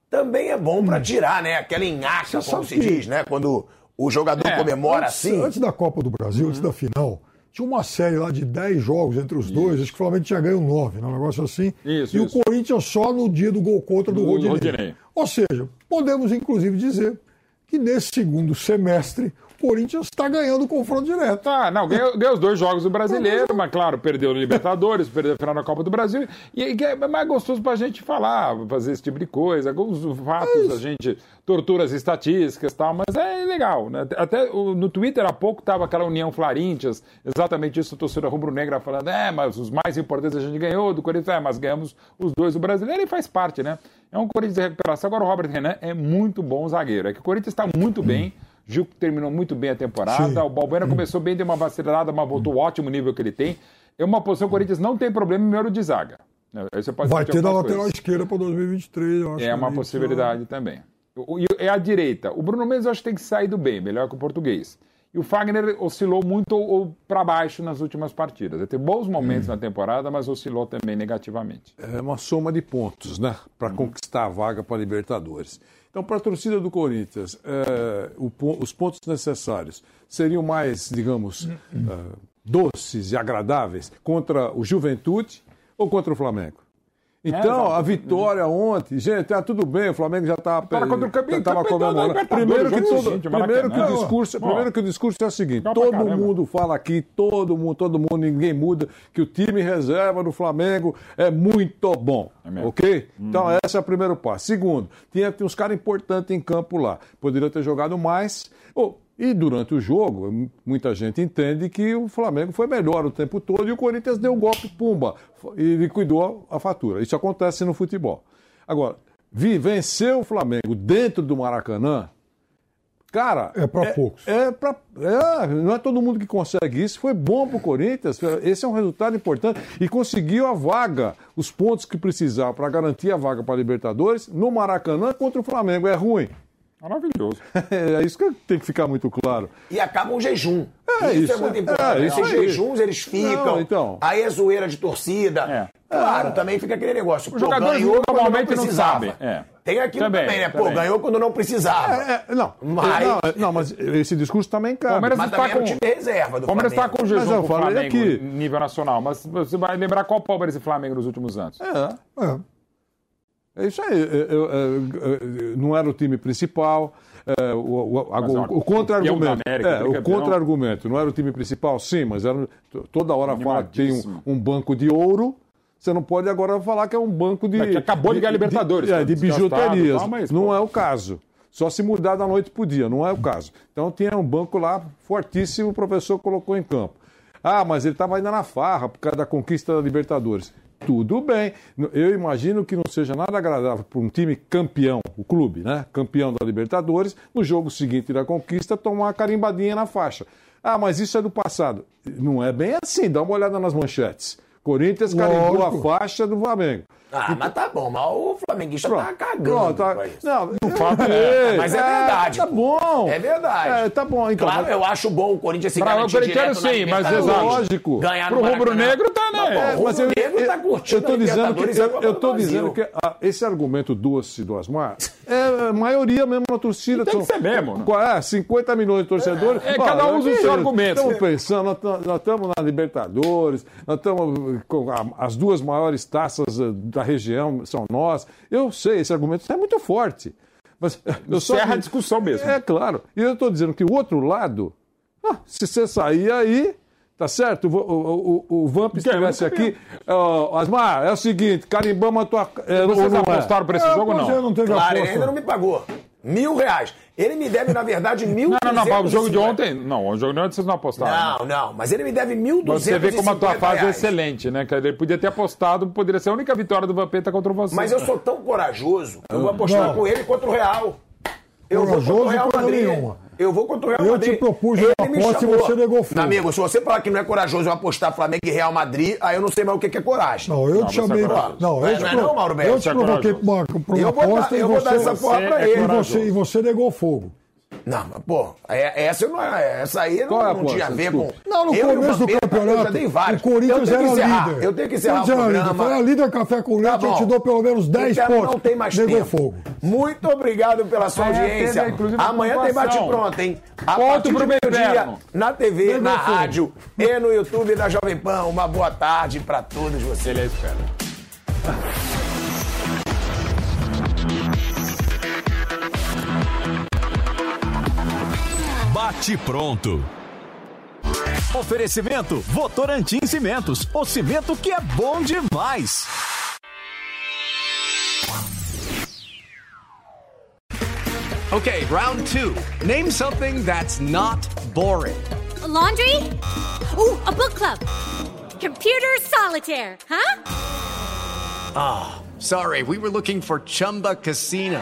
Também é bom pra tirar, né? Aquela enhaca, como se que- diz, né? Quando o jogador comemora antes, assim. Antes da Copa do Brasil, antes da final, tinha uma série lá de 10 jogos entre os dois. Acho que o Flamengo tinha ganho 9, né? um negócio assim. Isso, e isso. o Corinthians só no dia do gol contra do, Do Rodinei. Rodinei. Ou seja, podemos inclusive dizer que nesse segundo semestre Corinthians está ganhando o confronto direto. Tá, não, ganhou, ganhou os dois jogos do brasileiro, mas claro, perdeu no Libertadores, perdeu a final da Copa do Brasil. E que é mais gostoso pra gente falar, fazer esse tipo de coisa. Os fatos, a gente tortura as estatísticas e tal, mas é legal, né? Até no Twitter há pouco tava aquela União Floríntias, exatamente isso, a torcida rubro-negra falando, é, mas os mais importantes a gente ganhou, do Corinthians, é, mas ganhamos os dois do brasileiro e faz parte, né? É um Corinthians de recuperação. Agora o Robert Renan é muito bom zagueiro. É que o Corinthians está muito bem. Gil terminou muito bem a temporada. Sim. O Balbuena começou bem, deu uma vacilada, mas voltou ao ótimo nível que ele tem. É uma posição que o Corinthians não tem problema em número de zaga. Pode Vai ter na algumas lateral coisas. esquerda para 2023, eu acho. É uma ali, possibilidade também. E é a direita. O Bruno Mendes eu acho que tem que sair do bem, melhor que o português. E o Fagner oscilou muito para baixo nas últimas partidas. Ele teve bons momentos na temporada, mas oscilou também negativamente. É uma soma de pontos, né? Para conquistar a vaga para a Libertadores. Então, para a torcida do Corinthians, é, o os pontos necessários seriam mais, digamos, é, doces e agradáveis contra o Juventude ou contra o Flamengo? Então, exato. a vitória ontem, gente, tá tudo bem, o Flamengo já está Para contra o campeão- tava comemorando. Primeiro que, jogo todo- seguinte, primeiro que o discurso, Ó. primeiro que o discurso é o seguinte: todo caramba. mundo fala aqui, todo mundo, todo mundo, ninguém muda, que o time reserva do Flamengo é muito bom. mesmo. ok? Então, esse é o primeiro passo. Segundo, tinha, tinha uns caras importantes em campo lá. Poderia ter jogado mais. Oh, e durante o jogo, muita gente entende que o Flamengo foi melhor o tempo todo e o Corinthians deu um golpe, pumba, e liquidou a fatura. Isso acontece no futebol. Agora, vi, vencer o Flamengo dentro do Maracanã, Cara, É para poucos. é pra, é, não é todo mundo que consegue isso. Foi bom para o Corinthians. Esse é um resultado importante. E conseguiu a vaga, os pontos que precisava para garantir a vaga para Libertadores no Maracanã contra o Flamengo. É ruim. Maravilhoso. É isso que tem que ficar muito claro. E acaba um jejum. É isso, isso, é muito é, importante. é Esses aí. jejuns, eles ficam. Não, então. Aí é zoeira de torcida. Claro, também fica aquele negócio. Os jogadores ganhou quando normalmente não precisava. sabem, é. Tem aquilo Também, também, né? Pô, também. ganhou quando não precisava. É, é, não, Mas- não, é, não, mas esse discurso também cabe. Palmeiras Mas está é com o time reserva do O Palmeiras está Flamengo. com Mas jejum eu com o Flamengo aqui. nível nacional, mas você vai lembrar qual Palmeiras e Flamengo nos últimos anos? É. É. É isso aí. É, é, é, é, não era o time principal. é, o, o, o contra-argumento. É, o contra-argumento. Não era o time principal? Sim, mas era, toda hora fala que tem um, um banco de ouro. Você não pode agora falar que é um banco de. É que acabou de ganhar Libertadores, De, é, foi de bijuterias. tal, mas, não é o caso. Só se mudar da noite para o dia, não é o caso. Então tinha um banco lá fortíssimo, o professor colocou em campo. Ah, mas ele estava ainda na farra por causa da conquista da Libertadores. Tudo bem. Eu imagino que não seja nada agradável para um time campeão, o clube, né? Campeão da Libertadores, no jogo seguinte da conquista, tomar uma carimbadinha na faixa. Ah, mas isso é do passado. Não é bem assim, dá uma olhada nas manchetes. Corinthians carimbou a Lógico. faixa do Flamengo. Ah, mas tá bom, mas o flamenguista tá cagando. Pronto, tá- pra isso. Não, O fato É, mas é verdade. Tá bom. É verdade. É, tá bom. Então, Claro, mas- eu acho bom o Corinthians se garantir o na sim, mas exato. Lógico. Ganhar Pro Maracanã. rubro-negro tá, né? Mas, É, o mas eu, rubro-negro tá curtindo eu tô dizendo que, eu, Copa eu tô dizendo que ah, esse argumento doce do Asmar é a maioria mesmo na torcida. Tem que ser mesmo, né? Qual É, 50 milhões de torcedores. É, cada um usa o seu argumento. Estamos pensando, nós tam- nós estamos na Libertadores, nós estamos com as duas maiores taças eh, da região são nós. Eu sei, esse argumento é muito forte. Mas eu só Encerra a discussão mesmo. É claro. E eu estou dizendo que o outro lado, ah, se você sair aí, tá certo? O, o, o, o Vamp estivesse aqui. ó, Asmar, é o seguinte, carimbamos a tua. É, Vocês não é? apostaram pra esse É, jogo ou você não? não teve Claro, aposta. ainda não me pagou. Mil reais. Ele me deve, na verdade, mil Não, não, não, o jogo de ontem. Não, o jogo de ontem vocês não apostaram. né? Não, não, mas ele me deve mil Mas você vê como a tua fase é excelente, né? Ele podia ter apostado, poderia ser a única vitória do Vampeta contra você. Mas eu sou tão corajoso eu vou apostar Não. com ele contra o Real. Eu vou contra o Corajoso Real Madrid. nenhuma. Eu vou contra o Real Eu Madrid. te propus uma aposta e você negou fogo. Amigo, se você falar que não é corajoso eu apostar Flamengo e Real Madrid, aí eu não sei mais o que é coragem. Não, eu te chamei. Não, Não, não, eu é, te, não é pro- não, Mauro eu te provoquei pra uma, uma Eu vou dar- aposta e eu vou dar essa porra pra e ele. você, e você negou fogo. Não, mas, pô, é- essa, eu não, é- essa aí não, é a não tinha a ver Desculpa. com. Não, no eu o começo do campeonato, Eu já dei vários. o Corinthians era encerrar, líder. Eu tenho que encerrar o Corinthians era líder. programa. Foi a líder café com leite, eu te dou pelo menos 10 Então, pontos. Não tem mais Negou tempo. fogo. Muito obrigado pela sua Amanhã audiência. teve, inclusive, Amanhã tem pontuação. bate-pronto, hein? A Ponto pro meio-dia, Inverno. na TV, Negou na fogo. rádio e no YouTube da Jovem Pan. Uma boa tarde pra todos vocês. Ele é Bate pronto. Oferecimento Votorantim Cimentos, o cimento que é bom demais. Okay, round two. Name something that's not boring. laundry? Ooh, a book club. Computer solitaire, huh? Ah, sorry, we were looking for Chumba Casino.